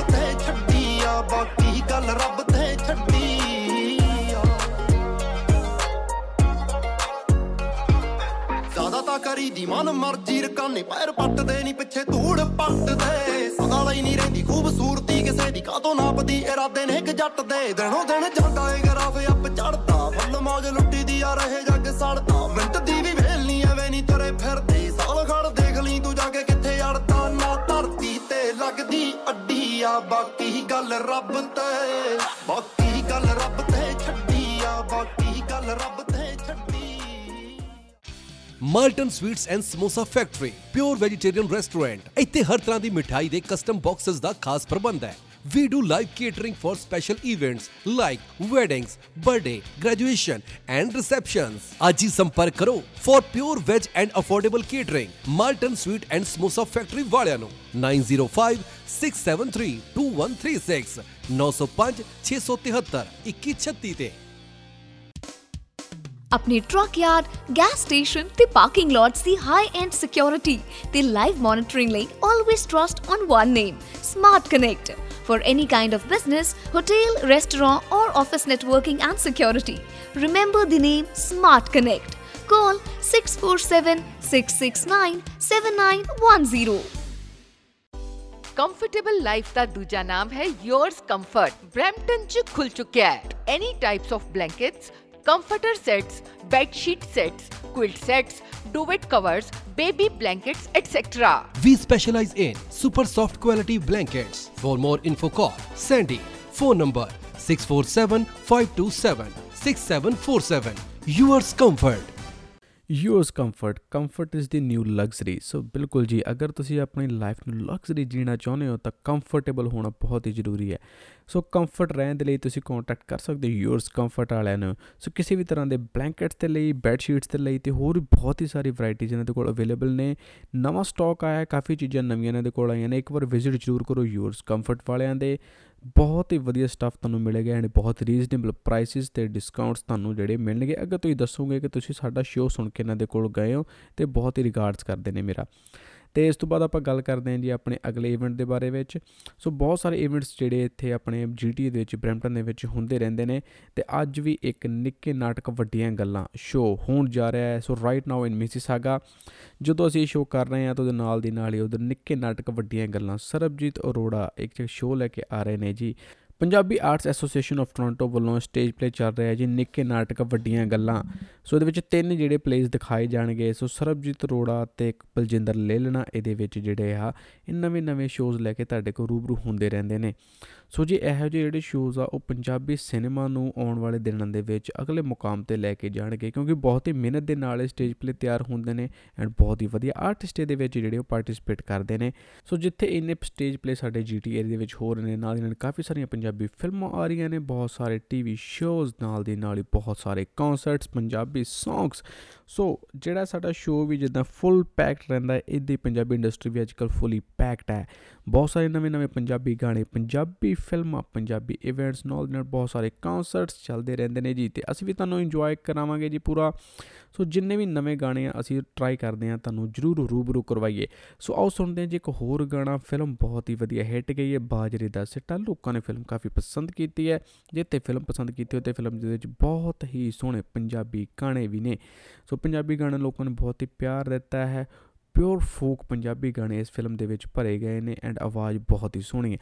ਜ਼ਿਆਦਾ ਤਾਂ ਕਰੀ ਦੀ ਮਨ ਮਰਜ਼ੀ ਰਕਾਨੇ, ਪੈਰ ਪੱਟਦੇ ਨਹੀਂ ਪਿੱਛੇ ਧੂੜ ਪੱਟਦੇ। ਸਦਾ ਲਈ ਨਹੀਂ ਰਹਿੰਦੀ, ਖੂਬਸੂਰਤੀ ਕਿਸੇ ਦੀ ਕਾਤੋਂ ਨਾਪਦੀ, ਇਰਾਦੇ ਨੇ ਇੱਕ ਜੱਟ ਦੇ। ਦਿਨੋਂ ਦਿਨ ਜਾਂਦਾ ਏ ਗਰਾਫ ਅੱਪ ਚੜਦਾ ਫੁੱਲ ਮੌਜ ਲੁੱਟੀ ਦੀ ਆ ਰਹੇ ਜੱਗ ਸੜਦਾ। ਮਿੰਟ ਦੀ ਵੀ ਵੇਲ ਨਹੀਂ ਐਵੇਂ ਨਹੀਂ ਤਰੇ ਫਿਰਦੇ। ਸਾਲ ਖੜ ਦੇਖ ਲਈ, ਤੂੰ ਜਾ ਕੇ ਕਿੱਥੇ ਅੜਦਾ? ਨਾ ਧਰਤੀ ਤੇ ਲੱਗਦੀ ਅੱਡੀ ਆ, ਬਾਕੀ ਗੱਲ ਰੱਬ ਤੇ। ਬਾਕੀ Malton sweets and samosa factory pure vegetarian restaurant ਇੱਥੇ ਹਰ ਤਰ੍ਹਾਂ ਦੀ ਮਿਠਾਈ ਦੇ ਕਸਟਮ ਬਾਕਸਸ ਦਾ ਖਾਸ ਪ੍ਰਬੰਧ ਹੈ We do live catering for special events like weddings, birthday, graduation and receptions. ਅੱਜ ਹੀ ਸੰਪਰਕ ਕਰੋ for pure veg and affordable catering. Malton Sweet and Samosa Factory ਵਾਲਿਆਂ ਨੂੰ 905 673 2136 905 673 2136 ਤੇ ਆਪਣੇ ਟਰੱਕ ਯਾਰਡ ਗੈਸ ਸਟੇਸ਼ਨ ਤੇ ਪਾਰਕਿੰਗ ਲੋਟਸ ਦੀ ਹਾਈ ਐਂਡ ਸਿਕਿਉਰਿਟੀ ਤੇ ਲਾਈਵ ਮੋਨਿਟਰਿੰਗ ਲਈ always trust on one name Smart Connect for any kind of business, hotel, restaurant, or office networking and security. Remember the name Smart Connect. Call 647 669 7910. Comfortable life ਦਾ ਦੂਜਾ ਨਾਮ ਹੈ yours comfort Brampton ਚ ਖੁੱਲ ਚੁੱਕਿਆ ਹੈ any types of blankets comforter sets bed sheet sets quilt sets duvet covers baby blankets etc We specialize in super soft quality blankets. For more info call Sandy. Phone number 647 527 6747. Yours Comfort. Yours Comfort comfort is the new luxury so ਬਿਲਕੁਲ ਜੀ ਅਗਰ ਤੁਸੀਂ ਆਪਣੀ life ਨੂੰ luxury ਜੀਣਾ ਚਾਹੁੰਦੇ ਹੋ ਤਾਂ ਕੰਫਰਟੇਬਲ ਹੋਣਾ ਬਹੁਤ ਹੀ ਜ਼ਰੂਰੀ ਹੈ ਸੋ ਕੰਫਰਟ ਰਹਿਣ ਦੇ ਲਈ ਤੁਸੀਂ ਕੰਟੈਕਟ ਕਰ ਸਕਦੇ ਹੋ ਯੂਅਰਸ ਕੰਫਰਟ ਵਾਲਿਆਂ ਨੂੰ ਸੋ ਕਿਸੇ ਵੀ ਤਰ੍ਹਾਂ ਦੇ ਬਲੈਂਕਟਸ ਦੇ ਲਈ ਬੈੱਡ ਸ਼ੀਟਸ ਦੇ ਲਈ ਤੇ ਹੋਰ ਵੀ ਬਹੁਤ ਹੀ ਸਾਰੀ ਵੈਰਾਈਟੀਜ਼ ਇਹਨਾਂ ਦੇ ਕੋਲ ਅਵੇਲੇਬਲ ਨੇ ਨਵਾਂ ਸਟਾਕ ਆਇਆ ਹੈ ਕਾਫੀ ਚੀਜ਼ਾਂ ਨਵੀਆਂ ਇਹਨਾਂ ਦੇ ਕੋਲ ਆਈਆਂ ਨੇ ਇੱਕ ਵਾਰ ਵਿਜ਼ਿਟ ਜ਼ਰੂਰ ਕਰੋ ਯੂਅਰਸ ਕੰਫਰਟ ਵਾਲਿਆਂ ਦੇ ਬਹੁਤ ਹੀ ਵਧੀਆ ਸਟੱਫ ਤੁਹਾਨੂੰ ਮਿਲੇਗਾ ਐਂਡ ਬਹੁਤ ਰੀਜ਼ਨੇਬਲ ਪ੍ਰਾਈਸਿਸ ਤੇ ਡਿਸਕਾਊਂਟਸ ਤੁਹਾਨੂੰ ਜਿਹੜੇ ਮਿਲਣਗੇ। ਅਗਰ ਤੁਸੀਂ ਦੱਸੋਗੇ ਕਿ ਤੁਸੀਂ ਸਾਡਾ ਸ਼ੋਅ ਸੁਣ ਕੇ ਇਹਨਾਂ ਦੇ ਕੋਲ ਗਏ ਹੋ ਤੇ ਬਹੁਤ ਹੀ ਰਿਗਾਰਡਸ ਕਰਦੇ ਨੇ ਮੇਰਾ। ਤੇ ਇਸ ਤੋਂ ਬਾਅਦ ਆਪਾਂ ਗੱਲ ਕਰਦੇ ਹਾਂ ਜੀ ਆਪਣੇ ਅਗਲੇ ਇਵੈਂਟ ਦੇ ਬਾਰੇ ਵਿੱਚ। ਸੋ ਬਹੁਤ ਸਾਰੇ ਇਵੈਂਟਸ ਜਿਹੜੇ ਇੱਥੇ ਆਪਣੇ ਜੀਟੀ ਦੇ ਵਿੱਚ ਬ੍ਰੈਂਪਟਨ ਦੇ ਵਿੱਚ ਹੁੰਦੇ ਰਹਿੰਦੇ ਨੇ ਤੇ ਅੱਜ ਵੀ ਇੱਕ ਨਿੱਕੇ ਨਾਟਕ ਵੱਡੀਆਂ ਗੱਲਾਂ ਸ਼ੋਅ ਹੋਣ ਜਾ ਰਿਹਾ ਹੈ। ਸੋ ਰਾਈਟ ਨਾਓ ਇਨ ਮਿਸੀਸਾਗਾ ਜਦੋਂ ਅਸੀਂ ਸ਼ੋਅ ਕਰ ਰਹੇ ਹਾਂ ਤਾਂ ਉਹਦੇ ਨਾਲ ਦੀ ਨਾਲ ਹੀ ਉਧਰ ਨਿੱਕੇ ਨਾਟਕ ਵੱਡੀਆਂ ਗੱਲਾਂ ਸਰਬਜੀਤ ਅਰੋੜਾ ਇੱਕ ਸ਼ੋਅ ਲੈ ਕੇ ਆ ਰਹੇ ਨੇ ਜੀ। Punjabi arts association of Toronto ਵੱਲੋਂ ਸਟੇਜ ਪਲੇ ਚੱਲ ਰਿਹਾ ਹੈ ਜੀ, ਨਿੱਕੇ ਨਾਟਕ ਵੱਡੀਆਂ ਗੱਲਾਂ। ਸੋ ਇਹਦੇ ਵਿੱਚ ਤਿੰਨ ਜਿਹੜੇ ਪਲੇਸ ਦਿਖਾਏ ਜਾਣਗੇ। ਸੋ ਸਰਬਜੀਤ ਅਰੋੜਾ ਤੇ ਇੱਕ ਬਲਜਿੰਦਰ ਲੇਲਣਾ, ਇਹਦੇ ਵਿੱਚ ਜਿਹੜੇ ਆ, ਇਹ ਨਵੇਂ ਨਵੇਂ ਸ਼ੋਜ਼ ਲੈ ਕੇ ਤੁਹਾਡੇ ਕੋਲ ਰੂਬਰੂ ਹੁੰਦੇ ਰਹਿੰਦੇ ਨੇ। ਸੋ ਜੀ ਇਹੋ ਜਿਹੇ ਜਿਹੜੇ ਸ਼ੋਜ਼ ਆ, ਉਹ ਪੰਜਾਬੀ ਸਿਨੇਮਾ ਨੂੰ ਆਉਣ ਵਾਲੇ ਦਿਨਾਂ ਦੇ ਵਿੱਚ ਅਗਲੇ ਮੁਕਾਮ ਤੇ ਲੈ ਕੇ ਜਾਣਗੇ, ਕਿਉਂਕਿ ਬਹੁਤ ਹੀ ਮਿਹਨਤ ਦੇ ਨਾਲ ਇਹ ਸਟੇਜ ਪਲੇ ਤਿਆਰ ਹੁੰਦੇ ਨੇ ਐਂਡ ਬਹੁਤ ਹੀ ਵਧੀਆ ਆਰਟਿਸਟ ਇਹਦੇ ਵਿੱਚ ਜਿਹੜੇ ਉਹ ਪਾਰਟਿਸਿਪੇਟ ਕਰਦੇ ਨੇ। ਸੋ ਜਿੱਥੇ ਇੰਨੇ ਸਟੇਜ ਪਲੇ ਸਾਡੇ ਜੀਟੀ ਏਰੀਆ ਦੇ ਵਿੱਚ ਹੋ ਰਹੇ ਨੇ, ਨਾਲ ਦੀ ਨਾਲ ਕਾਫੀ ਸਾਰੀਆਂ ਪੰਜਾਬੀ ਫਿਲਮਾਂ ਆ ਰਹੀਆਂ ਨੇ, ਬਹੁਤ ਸਾਰੇ ਟੀਵੀ ਸ਼ੋਜ਼ ਨਾਲ ਦੀ ਨਾਲ ਹੀ ਬਹੁਤ ਸਾਰੇ ਕਨਸਰਟਸ ਪੰਜਾਬੀ ਸੌਂਗਸ ਸੋ ਜਿਹੜਾ ਸਾਡਾ ਸ਼ੋਅ ਵੀ ਜਿੱਦਾਂ ਫੁੱਲ ਪੈਕਡ ਰਹਿੰਦਾ ਹੈ ਇਦਾਂ ਪੰਜਾਬੀ ਇੰਡਸਟਰੀ ਵੀ ਅੱਜਕੱਲ ਫੁੱਲੀ ਪੈਕਡ ਹੈ। ਬਹੁਤ ਸਾਰੇ ਨਵੇਂ ਨਵੇਂ ਪੰਜਾਬੀ ਗਾਣੇ, ਪੰਜਾਬੀ ਫਿਲਮਾਂ, ਪੰਜਾਬੀ ਇਵੈਂਟਸ ਨਾਲ ਨਾਲ ਬਹੁਤ ਸਾਰੇ ਕਨਸਰਟਸ ਚੱਲਦੇ ਰਹਿੰਦੇ ਨੇ ਜੀ। ਤੇ ਅਸੀਂ ਵੀ ਤੁਹਾਨੂੰ ਇੰਜੋਏ ਕਰਾਵਾਂਗੇ ਜੀ ਪੂਰਾ। ਸੋ ਜਿੰਨੇ ਵੀ ਨਵੇਂ ਗਾਣੇ ਆ, ਅਸੀਂ ਟਰਾਈ ਕਰਦੇ ਆ ਤੁਹਾਨੂੰ ਜਰੂਰ ਰੂਬਰੂ ਕਰਵਾਈਏ। ਸੋ ਆਓ ਸੁਣਦੇ ਹਾਂ ਜੀ ਇੱਕ ਹੋਰ ਗਾਣਾ। ਫਿਲਮ ਬਹੁਤ ਹੀ ਵਧੀਆ ਹਿੱਟ ਗਈ ਹੈ, ਬਾਜਰੇ ਦਾ ਸਿੱਟਾ। ਲੋਕਾਂ ਨੇ ਫਿਲਮ ਕਾਫੀ ਪਸੰਦ ਕੀਤੀ ਹੈ। ਜਿੱਤੇ ਫਿਲਮ ਪਸੰਦ ਕੀਤੀ ਹੋਤੇ ਫਿਲਮ ਦੇ ਵਿੱਚ ਬਹੁਤ ਹੀ ਸੋਹਣੇ ਪੰਜਾਬੀ ਗਾਣੇ ਵੀ ਨੇ। ਸੋ ਪੰਜਾਬੀ ਗਾਣੇ ਲੋਕਾਂ ਨੇ ਬਹੁਤ ਹੀ ਪਿਆਰ ਦਿੱਤਾ ਹੈ। ਪਿਓਰ ਫੋਕ ਪੰਜਾਬੀ ਗਾਣੇ ਇਸ ਫਿਲਮ ਦੇ ਵਿੱਚ ਭਰੇ ਗਏ ਨੇ ਐਂਡ ਆਵਾਜ਼ ਬਹੁਤ ਹੀ ਸੋਹਣੀ ਹੈ।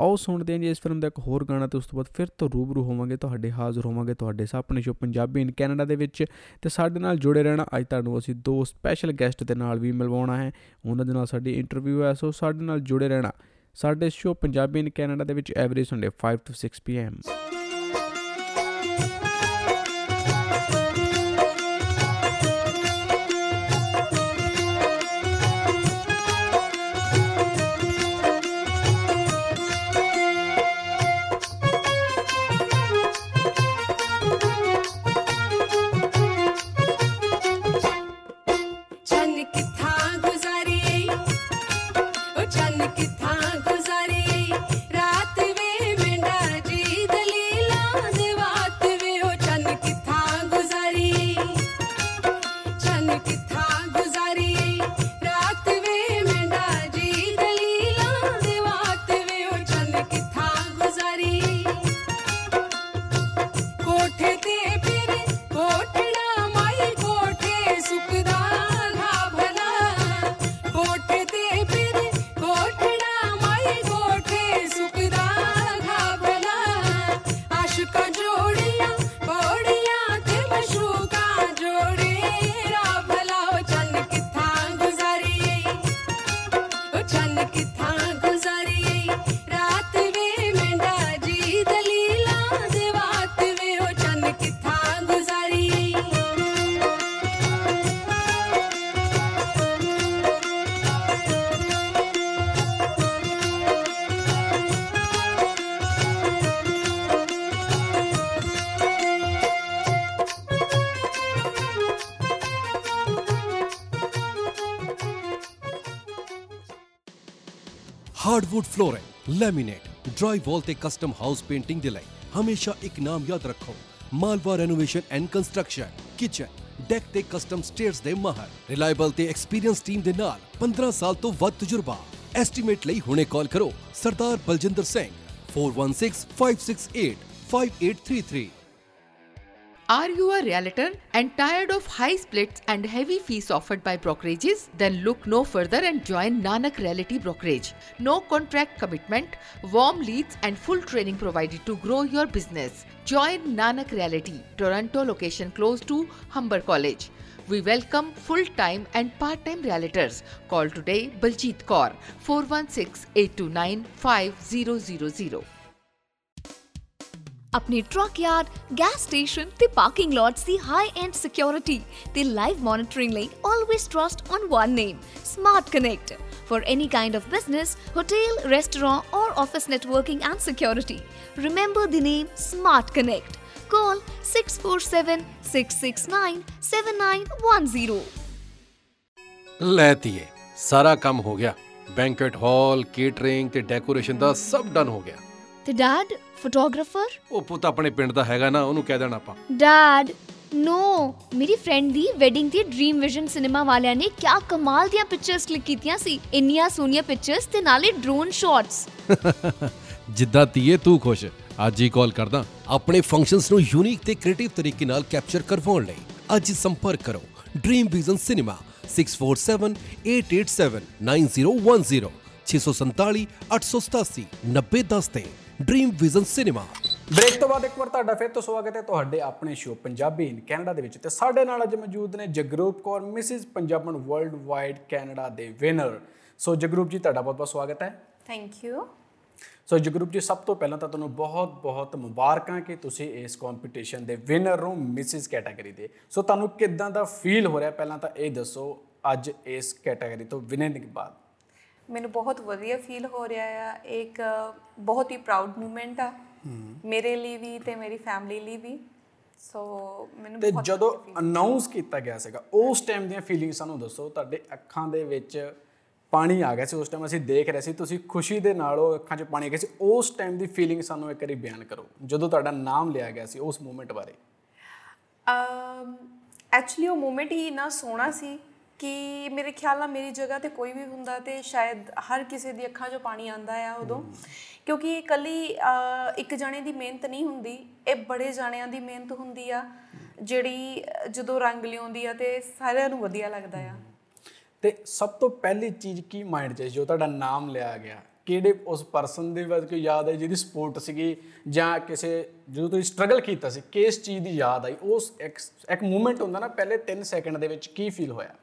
ਆਓ ਸੁਣਦੇ ਹਾਂ ਜੀ ਇਸ ਫਿਲਮ ਦਾ ਇੱਕ ਹੋਰ ਗਾਣਾ ਤੇ ਉਸ ਤੋਂ ਬਾਅਦ ਫਿਰ ਤੋਂ ਰੂਬਰੂ ਹੋਵਾਂਗੇ, ਤੁਹਾਡੇ ਹਾਜ਼ਰ ਹੋਵਾਂਗੇ ਤੁਹਾਡੇ ਸਾਹਮਣੇ ਸ਼ੋ ਪੰਜਾਬੀ ਇਨ ਕੈਨੇਡਾ ਦੇ ਵਿੱਚ ਤੇ ਸਾਡੇ ਨਾਲ ਜੁੜੇ ਰਹਿਣਾ। ਅੱਜ ਤੁਹਾਨੂੰ ਅਸੀਂ ਦੋ ਸਪੈਸ਼ਲ ਗੈਸਟ ਦੇ ਨਾਲ ਵੀ ਮਿਲਵਾਉਣਾ ਹੈ। ਉਹਨਾਂ ਦੇ ਨਾਲ ਸਾਡੀ ਇੰਟਰਵਿਊ ਹੈ, ਸੋ ਸਾਡੇ ਨਾਲ ਜੁੜੇ ਰਹਿਣਾ। ਸਾਡੇ ਸ਼ੋ ਪੰਜਾਬੀ ਇਨ ਕੈਨੇਡਾ ਦੇ ਵਿੱਚ ਐਵਰੀ ਸੰਡੇ 5 ਤੋਂ 6 PM hardwood flooring laminate drywall ਤੇ ਕਸਟਮ ਹਾਊਸ ਪੇਂਟਿੰਗ ਦੇ ਲਈ ਹਮੇਸ਼ਾ ਇੱਕ ਨਾਮ ਯਾਦ ਰੱਖੋ। Malwa renovation and construction kitchen deck ਤੇ ਕਸਟਮ ਸਟੇਅਰਸ ਦੇ ਮਾਹਰ। ਰਿਲਾਇਬਲ ਤੇ ਐਕਸਪੀਰੀਅੰਸ ਟੀਮ ਦੇ ਨਾਲ 15 ਸਾਲ ਤੋਂ ਵੱਧ ਤਜਰਬਾ। ਐਸਟੀਮੇਟ ਲਈ ਹੁਣੇ ਕਾਲ ਕਰੋ। Sardar Baljinder Singh 416568 5833 Are you a realtor and tired of high splits and heavy fees offered by brokerages? Then look no further and join Nanak Realty Brokerage. No contract commitment, warm leads, and full training provided to grow your business. Join Nanak Realty, Toronto location close to Humber College. We welcome full time and part time realtors. Call today Baljeet Kaur 416 829 5000. ਆਪਣੇ truck yard gas station ਤੇ parking lots ਦੀ high end security ਤੇ live monitoring ਲਈ always trust on one name Smart Connect for any kind of business, hotel, restaurant, or office networking and security. Remember the name Smart Connect. Call 647 669 7910. ਲੈਤੀਏ ਸਾਰਾ ਕੰਮ ਹੋ ਗਿਆ banquet hall catering ਤੇ decoration ਦਾ ਸਭ done ਹੋ ਗਿਆ ਤੇ ਡੈਡ ਫੋਟੋਗ੍ਰਾਫਰ? ਉਹ ਪੁੱਤ ਆਪਣੇ ਪਿੰਡ ਦਾ ਹੈਗਾ ਨਾ ਉਹਨੂੰ ਕਹਿ ਦੇਣਾ ਆਪਾਂ। ਡੈਡ ਨੋ ਮੇਰੀ ਫਰੈਂਡ ਦੀ ਵੈਡਿੰਗ ਤੇ ਡ੍ਰੀਮ ਵਿਜ਼ਨ ਸਿਨੇਮਾ ਵਾਲਿਆਂ ਨੇ ਕਿਆ ਕਮਾਲ ਦੀਆਂ ਪਿਕਚਰਸ ਕਲਿੱਕ ਕੀਤੀਆਂ ਸੀ। ਇੰਨੀਆਂ ਸੋਹਣੀਆਂ ਪਿਕਚਰਸ ਤੇ ਨਾਲੇ ਡਰੋਨ ਸ਼ਾਟਸ ਜਿੱਦਾਂ ਤੀਏ ਤੂੰ ਖੁਸ਼ ਅੱਜ ਹੀ ਕਾਲ ਕਰਦਾ। ਆਪਣੇ ਫੰਕਸ਼ਨਸ ਨੂੰ ਯੂਨੀਕ ਤੇ ਕ੍ਰੀਏਟਿਵ ਤਰੀਕੇ ਨਾਲ ਕੈਪਚਰ ਕਰਵਾਉਣ ਲਈ ਅੱਜ ਹੀ ਸੰਪਰਕ ਕਰੋ। ਡ੍ਰੀਮ ਵਿਜ਼ਨ ਸਿਨੇਮਾ 6478879010 647 887 9010 ਤੇ। ਡ੍ਰੀਮ ਵਿਜ਼ਨ ਸਿਨੇਮਾ ਬ੍ਰੇਕ ਤੋਂ ਬਾਅਦ ਇੱਕ ਵਾਰ ਤੁਹਾਡਾ ਫਿਰ ਤੋਂ ਸਵਾਗਤ ਹੈ ਤੁਹਾਡੇ ਆਪਣੇ ਸ਼ੋਅ ਪੰਜਾਬੀ ਇਨ ਕੈਨੇਡਾ ਦੇ ਵਿੱਚ ਤੇ ਸਾਡੇ ਨਾਲ ਅੱਜ ਮੌਜੂਦ ਨੇ Jagroop Kaur Mrs Punjaban world wide Canada ਦੇ ਵਿਨਰ ਸੋ ਜਗਰੂਪ ਜੀ ਤੁਹਾਡਾ ਬਹੁਤ ਬਹੁਤ ਸਵਾਗਤ ਹੈ। ਥੈਂਕ ਯੂ ਸੋ ਜਗਰੂਪ ਜੀ ਸਭ ਤੋਂ ਪਹਿਲਾਂ ਤਾਂ ਤੁਹਾਨੂੰ ਬਹੁਤ ਬਹੁਤ ਮੁਬਾਰਕਾਂ ਕਿ ਤੁਸੀਂ ਇਸ ਕੰਪੀਟੀਸ਼ਨ ਦੇ ਵਿਨਰ ਹੋ ਮਿਸਿਸ ਕੈਟਾਗਰੀ ਦੇ। ਸੋ ਤੁਹਾਨੂੰ ਕਿਦਾਂ ਦਾ ਫੀਲ ਹੋ ਰਿਹਾ? ਪਹਿਲਾਂ ਤਾਂ ਇਹ ਦੱਸੋ ਅੱਜ ਇਸ ਕੈਟਾਗਰੀ ਤੋਂ ਵਿਨਿੰਗ ਦੇ ਬਾਅਦ। ਮੈਨੂੰ ਬਹੁਤ ਵਧੀਆ ਫੀਲ ਹੋ ਰਿਹਾ ਆ। ਇੱਕ ਬਹੁਤ ਹੀ ਪ੍ਰਾਊਡ ਮੂਮੈਂਟ ਆ। ਮੇਰੇ ਲਈ ਵੀ ਤੇ ਮੇਰੀ ਫੈਮਿਲੀ ਲਈ ਵੀ। ਸੋ ਮੈਨੂੰ ਤੇ ਬਹੁਤ ਜਦੋਂ ਅਨਾਉਂਸ ਕੀਤਾ ਗਿਆ ਸੀਗਾ ਉਸ ਟਾਈਮ ਦੀਆਂ ਫੀਲਿੰਗਸ ਸਾਨੂੰ ਦੱਸੋ ਤੁਹਾਡੇ ਅੱਖਾਂ ਦੇ ਵਿੱਚ ਪਾਣੀ ਆ ਗਿਆ ਸੀ ਉਸ ਟਾਈਮ ਅਸੀਂ ਦੇਖ ਰਹੇ ਸੀ ਤੁਸੀਂ ਖੁਸ਼ੀ ਦੇ ਨਾਲ ਉਹ ਅੱਖਾਂ 'ਚ ਪਾਣੀ ਆ ਗਿਆ ਸੀ। ਉਸ ਟਾਈਮ ਦੀ ਫੀਲਿੰਗ ਸਾਨੂੰ ਇੱਕ ਵਾਰੀ ਬਿਆਨ ਕਰੋ ਜਦੋਂ ਤੁਹਾਡਾ ਨਾਮ ਲਿਆ ਗਿਆ ਸੀ ਉਸ ਮੂਮੈਂਟ ਬਾਰੇ। ਐਕਚੁਅਲੀ ਉਹ ਮੂਮੈਂਟ ਹੀ ਇੰਨਾ ਸੋਹਣਾ ਸੀ ਕਿ ਮੇਰੇ ਖਿਆਲ ਨਾਲ ਮੇਰੀ ਜਗ੍ਹਾ ਤੇ ਕੋਈ ਵੀ ਹੁੰਦਾ ਤੇ ਸ਼ਾਇਦ ਹਰ ਕਿਸੇ ਦੀ ਅੱਖਾਂ 'ਚੋਂ ਪਾਣੀ ਆਂਦਾ ਆ ਉਦੋਂ। ਕਿਉਂਕਿ ਇਕੱਲੀ ਅਹ, ਇੱਕ ਜਣੇ ਦੀ ਮਿਹਨਤ ਨਹੀਂ ਹੁੰਦੀ ਇਹ ਬੜੇ ਜਾਣਿਆਂ ਦੀ ਮਿਹਨਤ ਹੁੰਦੀ ਆ ਜਿਹੜੀ ਅਹ, ਜਦੋਂ ਰੰਗ ਲਿਆਉਂਦੀ ਆ ਤੇ ਸਾਰਿਆਂ ਨੂੰ ਵਧੀਆ ਲੱਗਦਾ ਆ। ਤੇ ਸਭ ਤੋਂ ਪਹਿਲੀ ਚੀਜ਼ ਕੀ ਮਾਈਂਡ 'ਚ ਸੀ ਜੋ ਤੁਹਾਡਾ ਨਾਮ ਲਿਆ ਗਿਆ? ਕਿਹੜੇ ਉਸ ਪਰਸਨ ਦੇ ਬਾਰੇ ਕੋਈ ਯਾਦ ਹੈ ਜਿਹਦੀ ਸਪੋਰਟ ਸੀਗੀ ਜਾਂ ਕਿਸੇ ਜਦੋਂ ਤੁਸੀਂ ਸਟਰਗਲ ਕੀਤਾ ਸੀ ਕਿਸ ਚੀਜ਼ ਦੀ ਯਾਦ ਆਈ? ਉਸ ਇੱਕ ਇੱਕ ਮੂਮੈਂਟ ਹੁੰਦਾ ਨਾ ਪਹਿਲੇ 3 ਸੈਕਿੰਡ ਦੇ ਵਿੱਚ ਕੀ ਫੀਲ ਹੋਇਆ?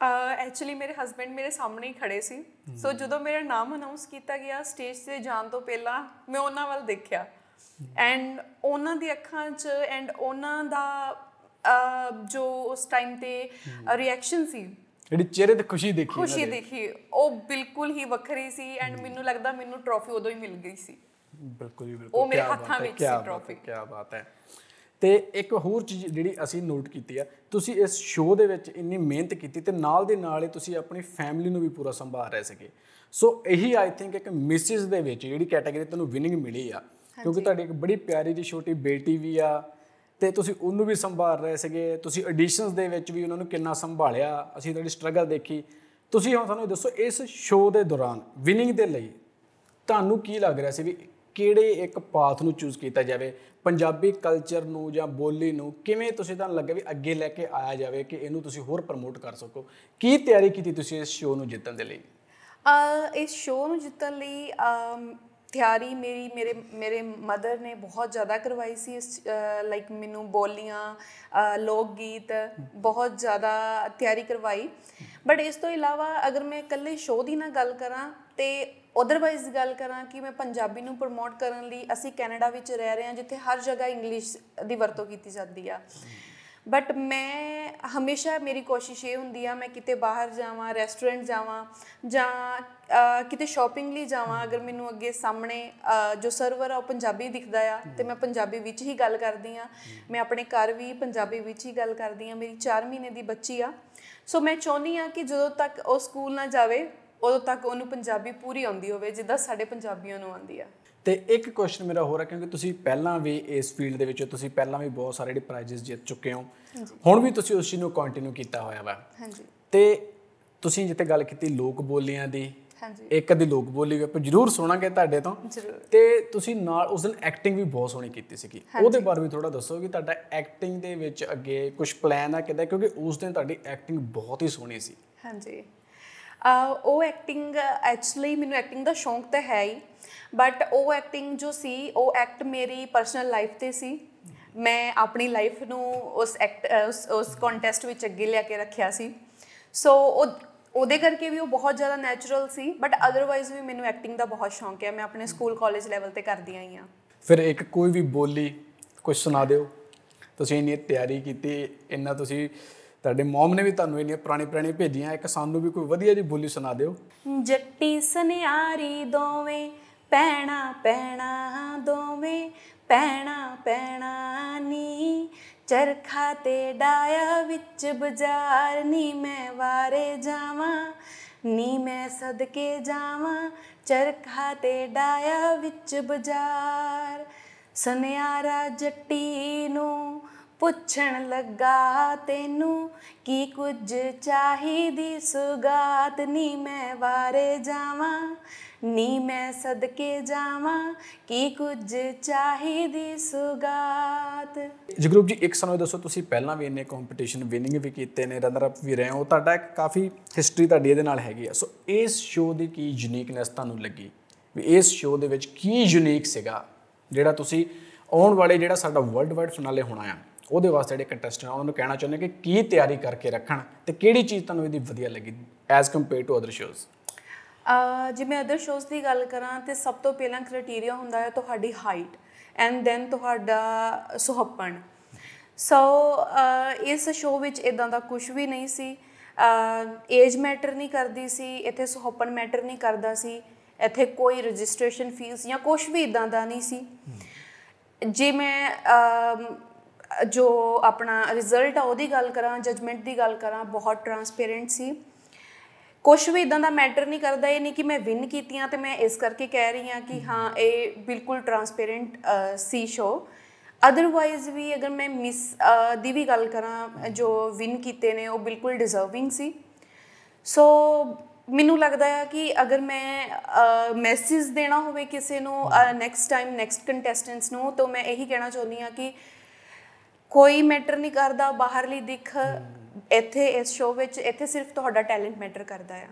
ਐਕਚੁਅਲੀ ਮੇਰੇ ਹਸਬੰਡ ਮੇਰੇ ਸਾਹਮਣੇ ਹੀ ਖੜੇ ਸੀ। ਸੋ ਜਦੋਂ ਮੇਰਾ ਨਾਮ ਅਨਾਉਂਸ ਕੀਤਾ ਗਿਆ ਸਟੇਜ ਤੇ ਜਾਣ ਤੋਂ ਪਹਿਲਾਂ ਮੈਂ ਉਹਨਾਂ ਵੱਲ ਦੇਖਿਆ। ਐਂਡ ਉਹਨਾਂ ਦੀ ਅੱਖਾਂ 'ਚ ਐਂਡ ਉਹਨਾਂ ਦਾ ਜੋ ਉਸ ਟਾਈਮ ਤੇ ਰਿਐਕਸ਼ਨ ਸੀ ਜਿਹੜੀ ਚਿਹਰੇ ਤੇ ਖੁਸ਼ੀ ਦੇਖੀ ਖੁਸ਼ੀ। ਦੇਖੀ ਉਹ ਬਿਲਕੁਲ ਹੀ ਵੱਖਰੀ ਸੀ ਐਂਡ ਮੈਨੂੰ ਲੱਗਦਾ ਮੈਨੂੰ ਟਰੋਫੀ ਉਦੋਂ ਹੀ ਮਿਲ ਗਈ ਸੀ। ਬਿਲਕੁਲ ਬਿਲਕੁਲ ਉਹ ਮੇਰੇ ਹੱਥਾਂ ਵਿੱਚ ਸੀ trophy। ਕਿਆ ਬਾਤ ਹੈ। ਤੇ ਇੱਕ ਹੋਰ ਚੀਜ਼ ਜਿਹੜੀ ਅਸੀਂ ਨੋਟ ਕੀਤੀ ਆ ਤੁਸੀਂ ਇਸ ਸ਼ੋਅ ਦੇ ਵਿੱਚ ਇੰਨੀ ਮਿਹਨਤ ਕੀਤੀ ਤੇ ਨਾਲ ਦੇ ਨਾਲ ਹੀ ਤੁਸੀਂ ਆਪਣੀ ਫੈਮਿਲੀ ਨੂੰ ਵੀ ਪੂਰਾ ਸੰਭਾਲ ਰਹੇ ਸੀਗੇ। ਸੋ ਇਹੀ ਆਈ ਥਿੰਕ ਇੱਕ ਮਿਸਿਸ ਦੇ ਵਿੱਚ ਜਿਹੜੀ ਕੈਟਾਗਰੀ ਤੁਹਾਨੂੰ ਵਿਨਿੰਗ ਮਿਲੀ ਆ ਕਿਉਂਕਿ ਤੁਹਾਡੀ ਇੱਕ ਬੜੀ ਪਿਆਰੀ ਜਿਹੀ ਛੋਟੀ ਬੇਟੀ ਵੀ ਆ ਤੇ ਤੁਸੀਂ ਉਹਨੂੰ ਵੀ ਸੰਭਾਲ ਰਹੇ ਸੀਗੇ ਤੁਸੀਂ ਐਡੀਸ਼ਨਸ ਦੇ ਵਿੱਚ ਵੀ ਉਹਨਾਂ ਨੂੰ ਕਿੰਨਾ ਸੰਭਾਲਿਆ ਅਸੀਂ ਤੁਹਾਡੀ ਸਟਰਗਲ ਦੇਖੀ। ਤੁਸੀਂ ਹੁਣ ਸਾਨੂੰ ਦੱਸੋ ਇਸ ਸ਼ੋਅ ਦੇ ਦੌਰਾਨ ਵਿਨਿੰਗ ਦੇ ਲਈ ਤੁਹਾਨੂੰ ਕੀ ਲੱਗ ਰਿਹਾ ਸੀ ਵੀ ਕਿਹੜੇ ਇੱਕ ਪਾਥ ਨੂੰ ਚੂਜ਼ ਕੀਤਾ ਜਾਵੇ? ਪੰਜਾਬੀ ਕਲਚਰ ਨੂੰ ਜਾਂ ਬੋਲੀ ਨੂੰ ਕਿਵੇਂ ਤੁਸੀਂ ਤੁਹਾਨੂੰ ਲੱਗਾ ਵੀ ਅੱਗੇ ਲੈ ਕੇ ਆਇਆ ਜਾਵੇ ਕਿ ਇਹਨੂੰ ਤੁਸੀਂ ਹੋਰ ਪ੍ਰਮੋਟ ਕਰ ਸਕੋ? ਕੀ ਤਿਆਰੀ ਕੀਤੀ ਤੁਸੀਂ ਇਸ ਸ਼ੋਅ ਨੂੰ ਜਿੱਤਣ ਦੇ ਲਈ? ਅਹ ਇਸ ਸ਼ੋਅ ਨੂੰ ਜਿੱਤਣ ਲਈ ਅਮ, ਤਿਆਰੀ ਮੇਰੀ ਮੇਰੇ ਮੇਰੇ ਮਦਰ ਨੇ ਬਹੁਤ ਜ਼ਿਆਦਾ ਕਰਵਾਈ ਸੀ ਇਸ ਲਾਈਕ ਮੈਨੂੰ ਬੋਲੀਆਂ ਅਹ, ਲੋਕ ਗੀਤ ਬਹੁਤ ਜ਼ਿਆਦਾ ਤਿਆਰੀ ਕਰਵਾਈ। ਬਟ ਇਸ ਤੋਂ ਇਲਾਵਾ ਅਗਰ ਮੈਂ ਇਕੱਲੇ ਸ਼ੋਅ ਦੀ ਨਾ ਗੱਲ ਕਰਾਂ ਤੇ ਅਦਰਵਾਈਜ਼ ਗੱਲ ਕਰਾਂ ਕਿ ਮੈਂ ਪੰਜਾਬੀ ਨੂੰ ਪ੍ਰਮੋਟ ਕਰਨ ਲਈ ਅਸੀਂ ਕੈਨੇਡਾ ਵਿੱਚ ਰਹਿ ਰਹੇ ਹਾਂ ਜਿੱਥੇ ਹਰ ਜਗ੍ਹਾ ਇੰਗਲਿਸ਼ ਦੀ ਵਰਤੋਂ ਕੀਤੀ ਜਾਂਦੀ ਆ। ਬਟ ਮੈਂ ਹਮੇਸ਼ਾ ਮੇਰੀ ਕੋਸ਼ਿਸ਼ ਇਹ ਹੁੰਦੀ ਆ ਮੈਂ ਕਿਤੇ ਬਾਹਰ ਜਾਵਾਂ ਰੈਸਟੋਰੈਂਟ ਜਾਵਾਂ ਜਾਂ ਅ, ਕਿਤੇ ਸ਼ਾਪਿੰਗ ਲਈ ਜਾਵਾਂ ਅਗਰ ਮੈਨੂੰ ਅੱਗੇ ਸਾਹਮਣੇ ਅ, ਜੋ ਸਰਵਰ ਆ ਉਹ ਪੰਜਾਬੀ ਦਿਖਦਾ ਆ ਤੇ ਮੈਂ ਪੰਜਾਬੀ ਵਿੱਚ ਹੀ ਗੱਲ ਕਰਦੀ ਆ। ਮੈਂ ਆਪਣੇ ਘਰ ਵੀ ਪੰਜਾਬੀ ਵਿੱਚ ਹੀ ਗੱਲ ਕਰਦੀ ਆ ਮੇਰੀ 4 ਮਹੀਨੇ ਦੀ ਬੱਚੀ ਆ। ਸੋ ਮੈਂ ਚਾਹੁੰਦੀ ਆ ਕਿ ਜਦੋਂ ਤੱਕ ਉਹ ਸਕੂਲ ਨਾ ਜਾਵੇ ਉਦੋਂ ਤੱਕ ਉਹਨੂੰ ਪੰਜਾਬੀ ਪੂਰੀ ਆਉਂਦੀ ਹੋਵੇ ਜਿੱਦਾਂ ਸਾਡੇ ਪੰਜਾਬੀਆਂ ਨੂੰ ਆਉਂਦੀ ਆ। ਤੇ ਇੱਕ ਕੁਐਸਚਨ ਮੇਰਾ ਹੋਰ ਹੈ ਕਿਉਂਕਿ ਤੁਸੀਂ ਪਹਿਲਾਂ ਵੀ ਇਸ ਫੀਲਡ ਦੇ ਵਿੱਚ ਤੁਸੀਂ ਪਹਿਲਾਂ ਵੀ ਬਹੁਤ ਸਾਰੇ ਜਿਹੜੇ ਪ੍ਰਾਈਜ਼ਸ ਜਿੱਤ ਚੁੱਕੇ ਹੋ। ਹੁਣ ਵੀ ਤੁਸੀਂ ਉਸ ਚੀਜ਼ ਨੂੰ ਕੰਟੀਨਿਊ ਕੀਤਾ ਹੋਇਆ ਵਾ। ਹਾਂਜੀ। ਤੇ ਤੁਸੀਂ ਜਿੱਤੇ ਗੱਲ ਕੀਤੀ ਲੋਕ ਬੋਲੀਆਂ ਦੀ ਹਾਂਜੀ। ਇੱਕ ਅੱਧੀ ਲੋਕ ਬੋਲੀ ਵੀ ਆਪਾਂ ਜ਼ਰੂਰ ਸੁਣਾਂਗੇ ਤੁਹਾਡੇ ਤੋਂ। ਤੇ ਤੁਸੀਂ ਨਾਲ ਉਸ ਦਿਨ ਐਕਟਿੰਗ ਵੀ ਬਹੁਤ ਸੋਹਣੀ ਕੀਤੀ ਸੀਗੀ। ਉਹਦੇ ਬਾਰੇ ਵੀ ਥੋੜਾ ਦੱਸੋ ਕਿ ਤੁਹਾਡਾ ਐਕਟਿੰਗ ਦੇ ਵਿੱਚ ਅੱਗੇ ਕੁਝ ਪਲਾਨ ਆ ਕਿਦਾਂ ਕਿਉਂਕਿ ਉਸ ਦਿਨ ਤੁਹਾਡੀ ਐਕਟਿੰਗ ਬਹੁਤ ਹੀ ਸੋਹਣੀ ਸੀ। ਹਾਂਜੀ। ਉਹ ਐਕਟਿੰਗ ਐਕਚੁਅਲੀ ਮੈਨੂੰ ਐਕਟਿੰਗ ਦਾ ਸ਼ੌਂਕ ਤਾਂ ਹੈ ਹੀ ਬਟ ਉਹ ਐਕਟਿੰਗ ਜੋ ਸੀ, ਉਹ ਐਕਟ ਮੇਰੀ ਪਰਸਨਲ ਲਾਈਫ ਤੇ ਸੀ। ਮੈਂ ਆਪਣੀ ਲਾਈਫ ਨੂੰ ਉਸ ਐਕਟ ਉਸ ਉਸ ਕੰਟੈਸਟ ਵਿੱਚ ਅੱਗੇ ਲਿਆ ਕੇ ਰੱਖਿਆ ਸੀ। ਸੋ ਉਹ, ਉਹਦੇ ਕਰਕੇ ਵੀ ਉਹ ਬਹੁਤ ਜ਼ਿਆਦਾ ਨੈਚੁਰਲ ਸੀ ਬਟ ਅਦਰਵਾਈਜ਼ ਵੀ ਮੈਨੂੰ ਐਕਟਿੰਗ ਦਾ ਬਹੁਤ ਸ਼ੌਂਕ ਹੈ। ਮੈਂ ਆਪਣੇ ਸਕੂਲ ਕਾਲਜ ਲੈਵਲ ਤੇ ਕਰਦੀ ਆਈ ਹਾਂ। ਫਿਰ ਇੱਕ ਕੋਈ ਵੀ ਬੋਲੀ ਕੁਝ ਸੁਣਾ ਦਿਓ। ਤੁਸੀਂ ਇੰਨੀ ਤਿਆਰੀ ਕੀਤੀ, ਇੰਨਾ ਤੁਸੀਂ ਤੁਹਾਡੇ ਮਮ ਨੇ ਵੀ ਤੁਹਾਨੂੰ ਇੰਨੀਆਂ ਪੁਰਾਣੀ ਪੁਰਾਣੀ ਭੇਜੀਆਂ, ਇੱਕ ਸਾਨੂੰ ਵੀ ਕੋਈ ਵਧੀਆ ਜਿਹੀ ਬੋਲੀ ਸੁਣਾ ਦਿਓ। ਜੱਟੀ ਸੁਨਿਆਰੀ ਦੋਵੇਂ, ਪੈਣਾ ਪੈਣਾ ਦੋਵੇਂ, ਪੈਣਾ ਪੈਣਾ ਨੀ। ਚਰਖਾ ਤੇ ਡਾਇਆ ਵਿੱਚ ਬਾਜ਼ਾਰ ਨੀ ਮੈਂ ਵਾਰੇ ਜਾਵਾਂ, ਨੀ ਮੈਂ ਸਦਕੇ ਜਾਵਾਂ। ਚਰਖਾ ਤੇ ਡਾਇਆ ਵਿੱਚ ਬਾਜ਼ਾਰ, ਸੁਨਿਆਰਾ ਜੱਟੀ ਨੂੰ ਪੁੱਛਣ ਲੱਗਾ ਤੈਨੂੰ, ਕੀ ਕੁਝ ਚਾਹੀਦੀ? ਸੁਗਾਤ ਨੀ ਮੈਂ ਵਾਰੇ ਜਾਵਾਂ, ਨੀ ਮੈਂ ਸਦਕੇ ਜਾਵਾਂ, ਕੀ ਕੁਝ ਚਾਹੀਦੀ? ਸੁਗਾਤ। ਜਗਰੂਪ ਜੀ, ਇੱਕ ਸਾਨੂੰ ਇਹ ਦੱਸੋ, ਤੁਸੀਂ ਪਹਿਲਾਂ ਵੀ ਇੰਨੇ ਕੰਪੀਟੀਸ਼ਨ ਵਿਨਿੰਗ ਵੀ ਕੀਤੇ ਨੇ ਰਨਰ ਅਪ ਵੀ ਰਹੇ ਹੋ, ਤੁਹਾਡਾ ਇੱਕ ਕਾਫੀ ਹਿਸਟਰੀ ਤੁਹਾਡੀ ਇਹਦੇ ਨਾਲ ਹੈਗੀ ਆ। ਸੋ ਇਸ ਸ਼ੋਅ ਦੀ ਕੀ ਯੂਨੀਕਨੈਸ ਤੁਹਾਨੂੰ ਲੱਗੀ? ਵੀ ਇਸ ਸ਼ੋਅ ਦੇ ਵਿੱਚ ਕੀ ਯੂਨੀਕ ਸੀਗਾ, ਜਿਹੜਾ ਤੁਸੀਂ ਆਉਣ ਵਾਲੇ ਜਿਹੜਾ ਸਾਡਾ ਵਰਲਡ ਵਾਈਡ ਫਿਨਾਲੇ ਹੋਣਾ ਆ? ਉਹਦੇ ਵਾਸਤੇ ਜਿਹੜੇ ਕੰਟੈਸਟੈਂਟ ਆ ਉਹਨਾਂ ਨੂੰ ਕਹਿਣਾ ਚਾਹੁੰਦੇ ਕਿ ਕੀ ਤਿਆਰੀ ਕਰਕੇ ਰੱਖਣ ਤੇ ਕਿਹੜੀ ਚੀਜ਼ ਤੁਹਾਨੂੰ ਇਹਦੀ ਵਧੀਆ ਲੱਗੀ as compare to other shows uh ਜੇ ਮੈਂ ਅਦਰ ਸ਼ੋਜ਼ ਦੀ ਗੱਲ ਕਰਾਂ ਤੇ ਸਭ ਤੋਂ ਪਹਿਲਾਂ ਕ੍ਰਾਈਟੇਰੀਆ ਹੁੰਦਾ ਹੈ ਤੁਹਾਡੀ ਹਾਈਟ ਐਂਡ ਦੈਨ ਤੁਹਾਡਾ ਸੁਹੱਪਣ। ਸੋ ਇਸ ਸ਼ੋਅ ਵਿੱਚ ਇਦਾਂ ਦਾ ਕੁਝ ਵੀ ਨਹੀਂ ਸੀ। ਏਜ ਮੈਟਰ ਨਹੀਂ ਕਰਦੀ ਸੀ ਇੱਥੇ ਸੁਹੱਪਣ ਮੈਟਰ ਨਹੀਂ ਕਰਦਾ ਸੀ। ਇੱਥੇ ਕੋਈ ਰਜਿਸਟ੍ਰੇਸ਼ਨ ਫੀਸ ਜਾਂ ਕੁਝ ਵੀ ਇਦਾਂ ਦਾ ਨਹੀਂ ਸੀ। ਜੇ ਮੈਂ ਅਮ, ਜੋ ਆਪਣਾ ਰਿਜ਼ਲਟ ਆ, ਉਹਦੀ ਗੱਲ ਕਰਾਂ ਜਜਮੈਂਟ ਦੀ ਗੱਲ ਕਰਾਂ, ਬਹੁਤ ਟਰਾਂਸਪੇਰੈਂਟ ਸੀ। ਕੁਝ ਵੀ ਇਦਾਂ ਦਾ ਮੈਟਰ ਨਹੀਂ ਕਰਦਾ, ਇਹ ਨਹੀਂ ਕਿ ਮੈਂ ਵਿਨ ਕੀਤੀਆਂ ਤੇ ਮੈਂ ਇਸ ਕਰਕੇ ਕਹਿ ਰਹੀ ਹਾਂ ਕਿ ਹਾਂ, ਇਹ ਬਿਲਕੁਲ ਟਰਾਂਸਪੇਰੈਂਟ ਸੀ ਸ਼ੋ ਅਦਰਵਾਈਜ਼ ਵੀ ਅਗਰ ਮੈਂ ਮਿਸ ਦੀ ਵੀ ਗੱਲ ਕਰਾਂ, ਜੋ ਵਿਨ ਕੀਤੇ ਨੇ, ਉਹ ਬਿਲਕੁਲ ਡਿਜ਼ਰਵਿੰਗ ਸੀ। ਸੋ ਮੈਨੂੰ ਲੱਗਦਾ ਹੈ ਕਿ ਅਗਰ ਮੈਂ ਮੈਸੇਜ ਦੇਣਾ ਹੋਵੇ ਕਿਸੇ ਨੂੰ ਨੈਕਸਟ ਟਾਈਮ ਨੈਕਸਟ ਕੰਟੈਸਟੈਂਟਸ ਨੂੰ, ਤਾਂ ਮੈਂ ਇਹੀ ਕਹਿਣਾ ਚਾਹੁੰਦੀ ਹਾਂ ਕਿ ਕੋਈ ਮੈਟਰ ਨਹੀਂ ਕਰਦਾ, ਬਾਹਰਲੀ ਦਿੱਖ ਇੱਥੇ ਇਸ ਸ਼ੋਅ ਵਿੱਚ, ਇੱਥੇ ਸਿਰਫ ਤੁਹਾਡਾ ਟੈਲੈਂਟ ਮੈਟਰ ਕਰਦਾ ਆ।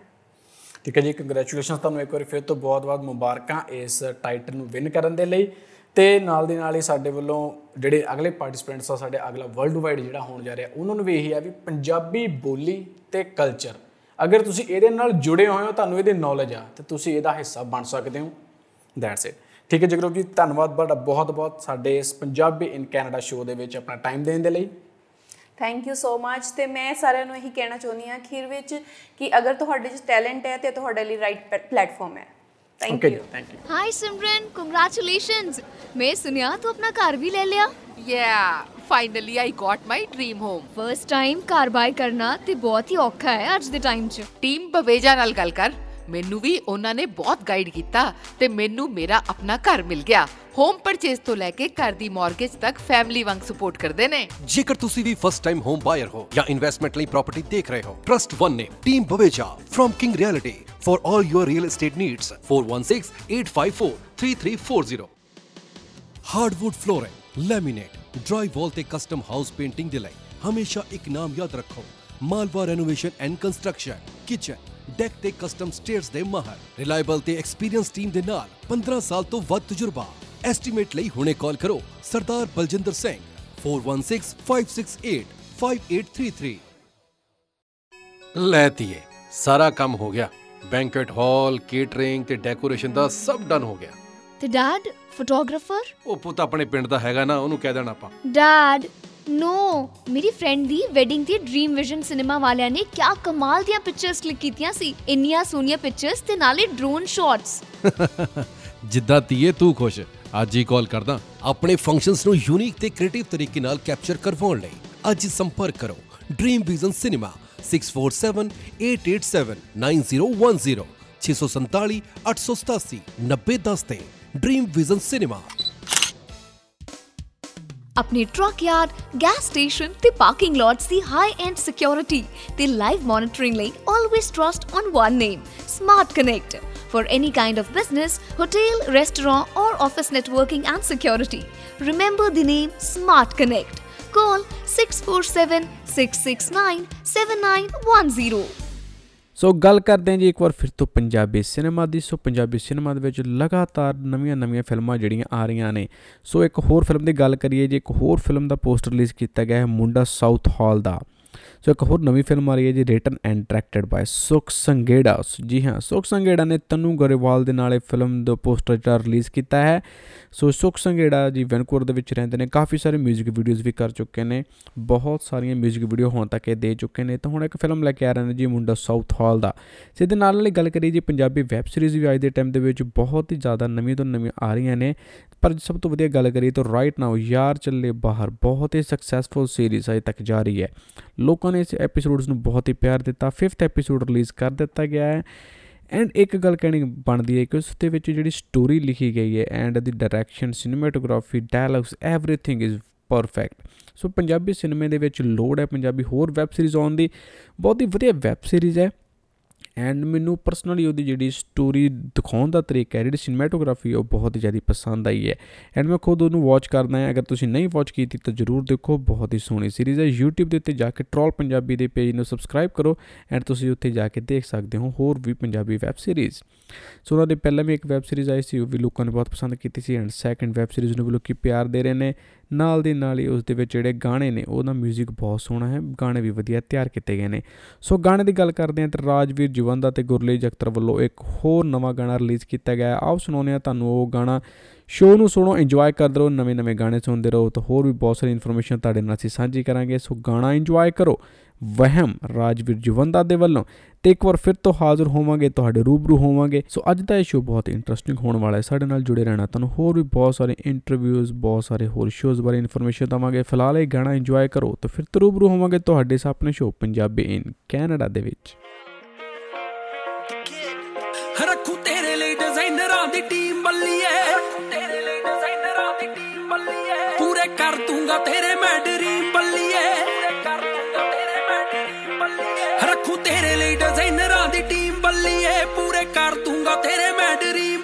ਠੀਕ ਹੈ ਜੀ ਕੰਗ੍ਰੈਚੁਲੇਸ਼ਨਸ ਤੁਹਾਨੂੰ ਇੱਕ ਵਾਰੀ ਫਿਰ ਤੋਂ ਬਹੁਤ-ਬਹੁਤ ਮੁਬਾਰਕਾਂ ਇਸ ਟਾਈਟਲ ਨੂੰ ਵਿਨ ਕਰਨ ਦੇ ਲਈ ਤੇ ਨਾਲ ਦੇ ਨਾਲ ਹੀ ਸਾਡੇ ਵੱਲੋਂ ਜਿਹੜੇ ਅਗਲੇ ਪਾਰਟਿਸਪੈਂਟਸ ਆ, ਸਾਡੇ ਅਗਲਾ ਵਰਲਡ ਵਾਈਡ ਜਿਹੜਾ ਹੋਣ ਜਾ ਰਿਹਾ, ਉਹਨਾਂ ਨੂੰ ਵੀ ਇਹੀ ਆ ਵੀ ਪੰਜਾਬੀ ਬੋਲੀ ਤੇ ਕਲਚਰ ਅਗਰ ਤੁਸੀਂ ਇਹਦੇ ਨਾਲ ਜੁੜੇ ਹੋਏ ਹੋ, ਤੁਹਾਨੂੰ ਇਹਦੀ ਨੌਲੇਜ ਆ, ਤੇ ਤੁਸੀਂ ਇਹਦਾ ਹਿੱਸਾ ਬਣ ਸਕਦੇ ਹੋ। ਦੈਟਸ ਇਟ ਠੀਕ ਹੈ ਜਗਰੂਪ ਜੀ ਧੰਨਵਾਦ ਤੁਹਾਡਾ ਬਹੁਤ ਬਹੁਤ ਸਾਡੇ ਇਸ ਪੰਜਾਬੀ ਇਨ ਕੈਨੇਡਾ ਸ਼ੋਅ ਦੇ ਵਿੱਚ ਆਪਣਾ ਟਾਈਮ ਦੇਣ ਦੇ ਲਈ। ਥੈਂਕ ਯੂ ਸੋ ਮੱਚ ਤੇ ਮੈਂ ਸਾਰਿਆਂ ਨੂੰ ਇਹੀ ਕਹਿਣਾ ਚਾਹੁੰਦੀ ਹਾਂ ਖੀਰ ਵਿੱਚ ਕਿ ਅਗਰ ਤੁਹਾਡੇ 'ਚ ਟੈਲੈਂਟ ਹੈ ਤੇ ਤੁਹਾਡੇ ਲਈ ਰਾਈਟ ਪਲੇਟਫਾਰਮ ਹੈ। Thank you thank you hi Simran congratulations ਮੈਂ ਸੁਨਿਆ ਤੂੰ ਆਪਣਾ ਘਰ ਵੀ ਲੈ ਲਿਆ? Yeah finally I got my dream home first time ਘਰ ਬਾਈ ਕਰਨਾ ਤੇ ਬਹੁਤ ਹੀ ਔਖਾ ਹੈ ਅੱਜ ਦੇ ਟਾਈਮ 'ਚ। ਟੀਮ ਬਵੇਜਾ ਨਾਲ ਗੱਲ ਕਰ। ਮੈਨੂੰ ਵੀ ਉਹਨਾਂ ਨੇ ਬਹੁਤ ਗਾਈਡ ਕੀਤਾ ਤੇ ਮੈਨੂੰ ਮੇਰਾ ਆਪਣਾ ਘਰ ਮਿਲ ਗਿਆ। ਹੋਮ ਪਰਚੇਸ ਤੋਂ ਲੈ ਕੇ ਘਰ ਦੀ ਮਾਰਗੇਜ ਤੱਕ ਫੈਮਿਲੀ ਵਾਂਗ ਸਪੋਰਟ ਕਰਦੇ ਨੇ। ਜੇਕਰ ਤੁਸੀਂ ਵੀ ਫਸਟ ਟਾਈਮ ਹੋਮ ਬਾਇਰ ਹੋ ਜਾਂ ਇਨਵੈਸਟਮੈਂਟ ਲਈ ਪ੍ਰਾਪਰਟੀ ਦੇਖ ਰਹੇ ਹੋ ਟਰਸਟ 1 ਨੇ team Baweja firm King Realty for all your real estate needs 4168543340 hardwood flooring laminate drywall ਤੇ ਕਸਟਮ ਹਾਊਸ ਪੇਂਟਿੰਗ ਦੇ ਲਈ ਹਮੇਸ਼ਾ ਇੱਕ ਨਾਮ ਯਾਦ ਰੱਖੋ। Malwa renovation and construction kitchen deck ਤੇ ਕਸਟਮ ਸਟੇਅਰਸ ਦੇ ਮਾਹਰ ਰਿਲਾਇਬਲ ਤੇ ਐਕਸਪੀਰੀਅੰਸ ਟੀਮ ਦੇ ਨਾਲ 15 ਸਾਲ ਤੋਂ ਵੱਧ ਤਜਰਬਾ। ਐਸਟੀਮੇਟ ਲਈ ਹੁਣੇ ਕਾਲ ਕਰੋ ਸਰਦਾਰ ਬਲਜਿੰਦਰ ਸਿੰਘ 4165685833 ਲੈ ਤੀਏ ਸਾਰਾ ਕੰਮ ਹੋ ਗਿਆ। ਬੈਂਕਟ ਹਾਲ ਕੇਟਰਿੰਗ ਤੇ ਡੈਕੋਰੇਸ਼ਨ ਦਾ ਸਭ ਡਨ ਹੋ ਗਿਆ। ਤੇ ਡੈਡ ਫੋਟੋਗ੍ਰਾਫਰ ਉਹ ਪੁੱਤ ਆਪਣੇ ਪਿੰਡ ਦਾ ਹੈਗਾ ਨਾ ਉਹਨੂੰ ਕਹਿ ਦੇਣਾ ਆਪਾਂ। ਡੈਡ ਨੋ ਮੇਰੀ ਫਰੈਂਡ ਦੀ ਵੈਡਿੰਗ ਤੇ ਡ੍ਰੀਮ ਵਿਜ਼ਨ ਸਿਨੇਮਾ ਵਾਲਿਆਂ ਨੇ ਕਿਆ ਕਮਾਲ ਦੀਆਂ ਪਿਕਚਰਸ ਕਲਿੱਕ ਕੀਤੀਆਂ ਸੀ ਇੰਨੀਆਂ ਸੋਹਣੀਆਂ ਪਿਕਚਰਸ ਤੇ ਨਾਲੇ ਡਰੋਨ ਸ਼ਾਟਸ ਜਿੱਦਾਂ ਤੀਏ ਤੂੰ ਖੁਸ਼ ਅੱਜ ਹੀ ਕਾਲ ਕਰਦਾ ਆਪਣੇ ਫੰਕਸ਼ਨਸ ਨੂੰ ਯੂਨੀਕ ਤੇ ਕ੍ਰੀਏਟਿਵ ਤਰੀਕੇ ਨਾਲ ਕੈਪਚਰ ਕਰਵਾਉਣ ਲਈ ਅੱਜ ਹੀ ਸੰਪਰਕ ਕਰੋ। ਡ੍ਰੀਮ ਵਿਜ਼ਨ ਸਿਨੇਮਾ 6478879010 647 887 9010 ਤੇ ਡ੍ਰੀਮ ਵਿਜ਼ਨ ਸਿਨੇਮਾ ਆਪਣੇ ਟਰੱਕ ਯਾਰਡ ਗੈਸ ਸਟੇਸ਼ਨ ਤੇ ਪਾਰਕਿੰਗ ਲੋਟਸ ਦੀ ਹਾਈ ਐਂਡ ਸਿਕਿਉਰਿਟੀ ਤੇ ਲਾਈਵ ਮੋਨਿਟਰਿੰਗ ਲਈ always trust on one name Smart Connect for any kind of business, hotel, restaurant, or office networking and security. Remember the name Smart Connect. Call 647 669 7910. So ਗੱਲ ਕਰਦੇ ਹਾਂ ਜੀ ਇੱਕ ਵਾਰ ਫਿਰ ਤੋਂ ਪੰਜਾਬੀ ਸਿਨੇਮਾ ਦੀ। ਸੋ ਪੰਜਾਬੀ ਸਿਨੇਮਾ ਦੇ ਵਿੱਚ ਲਗਾਤਾਰ ਨਵੀਆਂ-ਨਵੀਆਂ ਫਿਲਮਾਂ ਜਿਹੜੀਆਂ ਆ ਰਹੀਆਂ ਨੇ। ਸੋ ਇੱਕ ਹੋਰ ਫਿਲਮ ਦੀ ਗੱਲ ਕਰੀਏ ਜੀ, ਇੱਕ ਹੋਰ ਫਿਲਮ ਦਾ ਪੋਸਟਰ ਰਿਲੀਜ਼ ਕੀਤਾ ਗਿਆ ਹੈ ਮੁੰਡਾ ਸਾਊਥ ਹਾਲ ਦਾ। ਸੋ ਇੱਕ ਹੋਰ ਨਵੀਂ ਫਿਲਮ ਆ ਰਹੀ ਹੈ ਜੀ ਰਿਟਨ ਐਂਡ ਡਾਇਰੈਕਟਡ ਬਾਈ ਸੁਖ ਸੰਗੇੜਾ ਜੀ ਹਾਂ ਸੁਖ ਸੰਗੇੜਾ ਨੇ ਤਨੂ ਗਰੇਵਾਲ ਦੇ ਨਾਲ ਇਹ ਫਿਲਮ ਦਾ ਪੋਸਟਰ ਜਿਹੜਾ ਰਿਲੀਜ਼ ਕੀਤਾ ਹੈ ਸੋ ਸੁਖ ਸੰਗੇੜਾ ਜੀ ਵੈਨਕੂਵਰ ਦੇ ਵਿੱਚ ਰਹਿੰਦੇ ਨੇ ਕਾਫੀ ਸਾਰੇ 뮤직 ਵੀਡੀਓਜ਼ ਵੀ ਕਰ ਚੁੱਕੇ ਨੇ ਬਹੁਤ ਸਾਰੀਆਂ 뮤직 ਵੀਡੀਓ ਹੁਣ ਤੱਕ ਇਹ ਦੇ ਚੁੱਕੇ ਨੇ ਤਾਂ ਹੁਣ ਇੱਕ ਫਿਲਮ ਲੈ ਕੇ ਆ ਰਹੇ ਨੇ ਜੀ ਮੁੰਡਾ ਸਾਊਥ ਹਾਲ ਦਾ ਸਿੱਧੇ ਨਾਲ ਨਾਲ ਗੱਲ ਕਰੀਏ ਜੀ ਪੰਜਾਬੀ ਵੈਬ ਸੀਰੀਜ਼ ਵੀ ਅੱਜ ਦੇ ਟਾਈਮ ਦੇ ਵਿੱਚ ਬਹੁਤ ਹੀ ਜ਼ਿਆਦਾ ਨਵੀਂ ਤੋਂ ਨਵੀਂ ਆ ਰਹੀਆਂ ਨੇ ਪਰ ਸਭ ਤੋਂ ਵਧੀਆ ਗੱਲ ਕਰੀਏ ਤਾਂ ਰਾਈਟ ਨਾਓ ਯਾਰ ਚੱਲੇ ਬਾਹਰ ਬਹੁਤ ਹੀ ਸਕਸੈਸਫੁਲ ਸੀਰੀਜ਼ ਅਜੇ ਤੱਕ ਜਾਰੀ ਹੈ ਲੋਕਾਂ ਨੇ ਇਸ ਐਪੀਸੋਡਸ ਨੂੰ ਬਹੁਤ ਹੀ ਪਿਆਰ ਦਿੱਤਾ। 5th ਐਪੀਸੋਡ ਰਿਲੀਜ਼ ਕਰ ਦਿੱਤਾ ਗਿਆ ਹੈ। ਐਂਡ ਇੱਕ ਗੱਲ ਕਹਿਣੀ ਬਣਦੀ ਹੈ ਕਿ ਉਸ ਦੇ ਵਿੱਚ ਜਿਹੜੀ ਸਟੋਰੀ ਲਿਖੀ ਗਈ ਹੈ and the direction cinematography dialogues everything is perfect so Punjabi ਸਿਨੇਮੇ ਦੇ ਵਿੱਚ ਲੋੜ ਹੈ ਪੰਜਾਬੀ ਹੋਰ ਵੈਬ ਸੀਰੀਜ਼ ਆਉਣ ਦੀ। ਬਹੁਤ ਹੀ ਵਧੀਆ ਵੈਬ ਸੀਰੀਜ਼ ਹੈ। ਐਂਡ ਮੈਨੂੰ ਪਰਸਨਲੀ ਉਹਦੀ ਜਿਹੜੀ ਸਟੋਰੀ ਦਿਖਾਉਣ ਦਾ ਤਰੀਕਾ ਹੈ, ਜਿਹੜੀ ਸਿਨੇਮੈਟੋਗ੍ਰਾਫੀ ਉਹ ਬਹੁਤ ਹੀ ਜ਼ਿਆਦਾ ਪਸੰਦ ਆਈ ਹੈ। ਐਂਡ ਮੈਂ ਖੁਦ ਉਹਨੂੰ ਵਾਚ ਕਰਦਾ ਹਾਂ। ਅਗਰ ਤੁਸੀਂ ਨਹੀਂ ਵਾਚ ਕੀਤੀ ਤਾਂ ਜਰੂਰ ਦੇਖੋ, ਬਹੁਤ ਹੀ ਸੋਹਣੀ ਸੀਰੀਜ਼ ਹੈ। YouTube ਦੇ ਉੱਤੇ ਜਾ ਕੇ ਟ੍ਰੋਲ ਪੰਜਾਬੀ ਦੇ ਪੇਜ ਨੂੰ ਸਬਸਕ੍ਰਾਈਬ ਕਰੋ ਐਂਡ ਤੁਸੀਂ ਉੱਥੇ ਜਾ ਕੇ ਦੇਖ ਸਕਦੇ ਹੋ ਹੋਰ ਵੀ ਪੰਜਾਬੀ ਵੈਬ ਸੀਰੀਜ਼ ਸੋ ਉਹਨਾਂ ਦੇ ਪਹਿਲਾਂ ਵੀ ਇੱਕ ਵੈਬ ਸੀਰੀਜ਼ ਆਈ ਸੀ, ਉਹ ਵੀ ਲੋਕਾਂ ਨੇ ਬਹੁਤ ਪਸੰਦ ਕੀਤੀ ਸੀ। ਐਂਡ ਸੈਕੰਡ ਵੈਬ ਸੀਰੀਜ਼ ਨੂੰ ਵੀ ਲੋਕੀ ਪਿਆਰ ਦੇ ਰਹੇ ਨੇ। ਨਾਲ ਦੇ ਨਾਲ ਹੀ ਉਸ ਦੇ ਵਿੱਚ ਜਿਹੜੇ ਗਾਣੇ ਨੇ, ਉਹਦਾ 뮤직 ਬਹੁਤ ਸੋਹਣਾ ਹੈ, ਗਾਣੇ ਵੀ ਵਧੀਆ ਤਿਆਰ ਕੀਤੇ ਗਏ ਨੇ। ਸੋ ਗਾਣੇ ਦੀ ਗੱਲ ਕਰਦੇ ਹਾਂ ਤੇ ਰਾਜਵੀਰ ਜਵੰਦਾ ਤੇ ਗੁਰਲੀਜ ਅਖਤਰ ਵੱਲੋਂ ਇੱਕ ਹੋਰ ਨਵਾਂ ਗਾਣਾ ਰਿਲੀਜ਼ ਕੀਤਾ ਗਿਆ ਹੈ। ਆਓ ਸੁਣਾਉਂਦੇ ਹਾਂ ਤੁਹਾਨੂੰ ਉਹ ਗਾਣਾ। ਸ਼ੋਅ ਨੂੰ ਸੁਣੋ ਇੰਜੋਏ ਕਰਦੇ ਰਹੋ ਨਵੇਂ ਨਵੇਂ ਗਾਣੇ ਸੁਣਦੇ ਰਹੋ ਤਾਂ ਹੋਰ ਵੀ ਬਹੁਤ ਸਾਰੀ ਇਨਫੋਰਮੇਸ਼ਨ ਤੁਹਾਡੇ ਨਾਲ ਅਸੀਂ ਸਾਂਝੀ ਕਰਾਂਗੇ। ਸੋ ਗਾਣਾ ਇੰਜੋਏ ਕਰੋ। ਵਹਿਮ ਰਾਜਵੀਰ ਜਵੰਦਾ ਦੇ ਵੱਲੋਂ ਤੇ ਇੱਕ ਵਾਰ ਫਿਰ ਤੋਂ ਹਾਜ਼ਰ ਹੋਵਾਂਗੇ, ਤੁਹਾਡੇ ਰੂਬਰੂ ਹੋਵਾਂਗੇ। ਸੋ ਅੱਜ ਦਾ ਇਹ ਸ਼ੋਅ ਬਹੁਤ ਇੰਟਰਸਟਿੰਗ ਹੋਣ ਵਾਲਾ ਹੈ। ਸਾਡੇ ਨਾਲ ਜੁੜੇ ਰਹਿਣਾ ਤੁਹਾਨੂੰ ਹੋਰ ਵੀ ਬਹੁਤ ਸਾਰੇ ਇੰਟਰਵਿਊਜ਼ ਬਹੁਤ ਸਾਰੇ ਹੋਰ ਸ਼ੋਅਜ਼ ਬਾਰੇ ਇਨਫੋਰਮੇਸ਼ਨ ਦਵਾਂਗੇ। ਫਿਲਹਾਲ ਇਹ ਗਾਣਾ ਇੰਜੋਏ ਕਰੋ ਤਾਂ ਫਿਰ ਤੋਂ ਰੂਬਰੂ ਹੋਵਾਂਗੇ ਤੁਹਾਡੇ ਇਸ ਆਪਣੇ ਸ਼ੋਅ ਪੰਜਾਬੀ ਇਨ ਕੈਨੇਡਾ ਦੇ ਵਿੱਚ। ਰੱਖੂ ਤੇਰੇ ਲਈ ਡਿਜ਼ਾਈਨਰਾਂ ਦੀ ਟੀਮ ਬੱਲੀਏ। ਤੇਰੇ ਲਈ ਡਿਜ਼ਾਈਨਰਾਂ ਦੀ ਟੀਮ ਬੱਲੀਏ। ਪੂਰੇ ਕਰ ਦੂੰਗਾ ਤੇਰੇ ਮੈਂ ਕਰ ਦੂੰਗਾ ਤੇਰੇ ਮੈਂ ਡ੍ਰੀਮ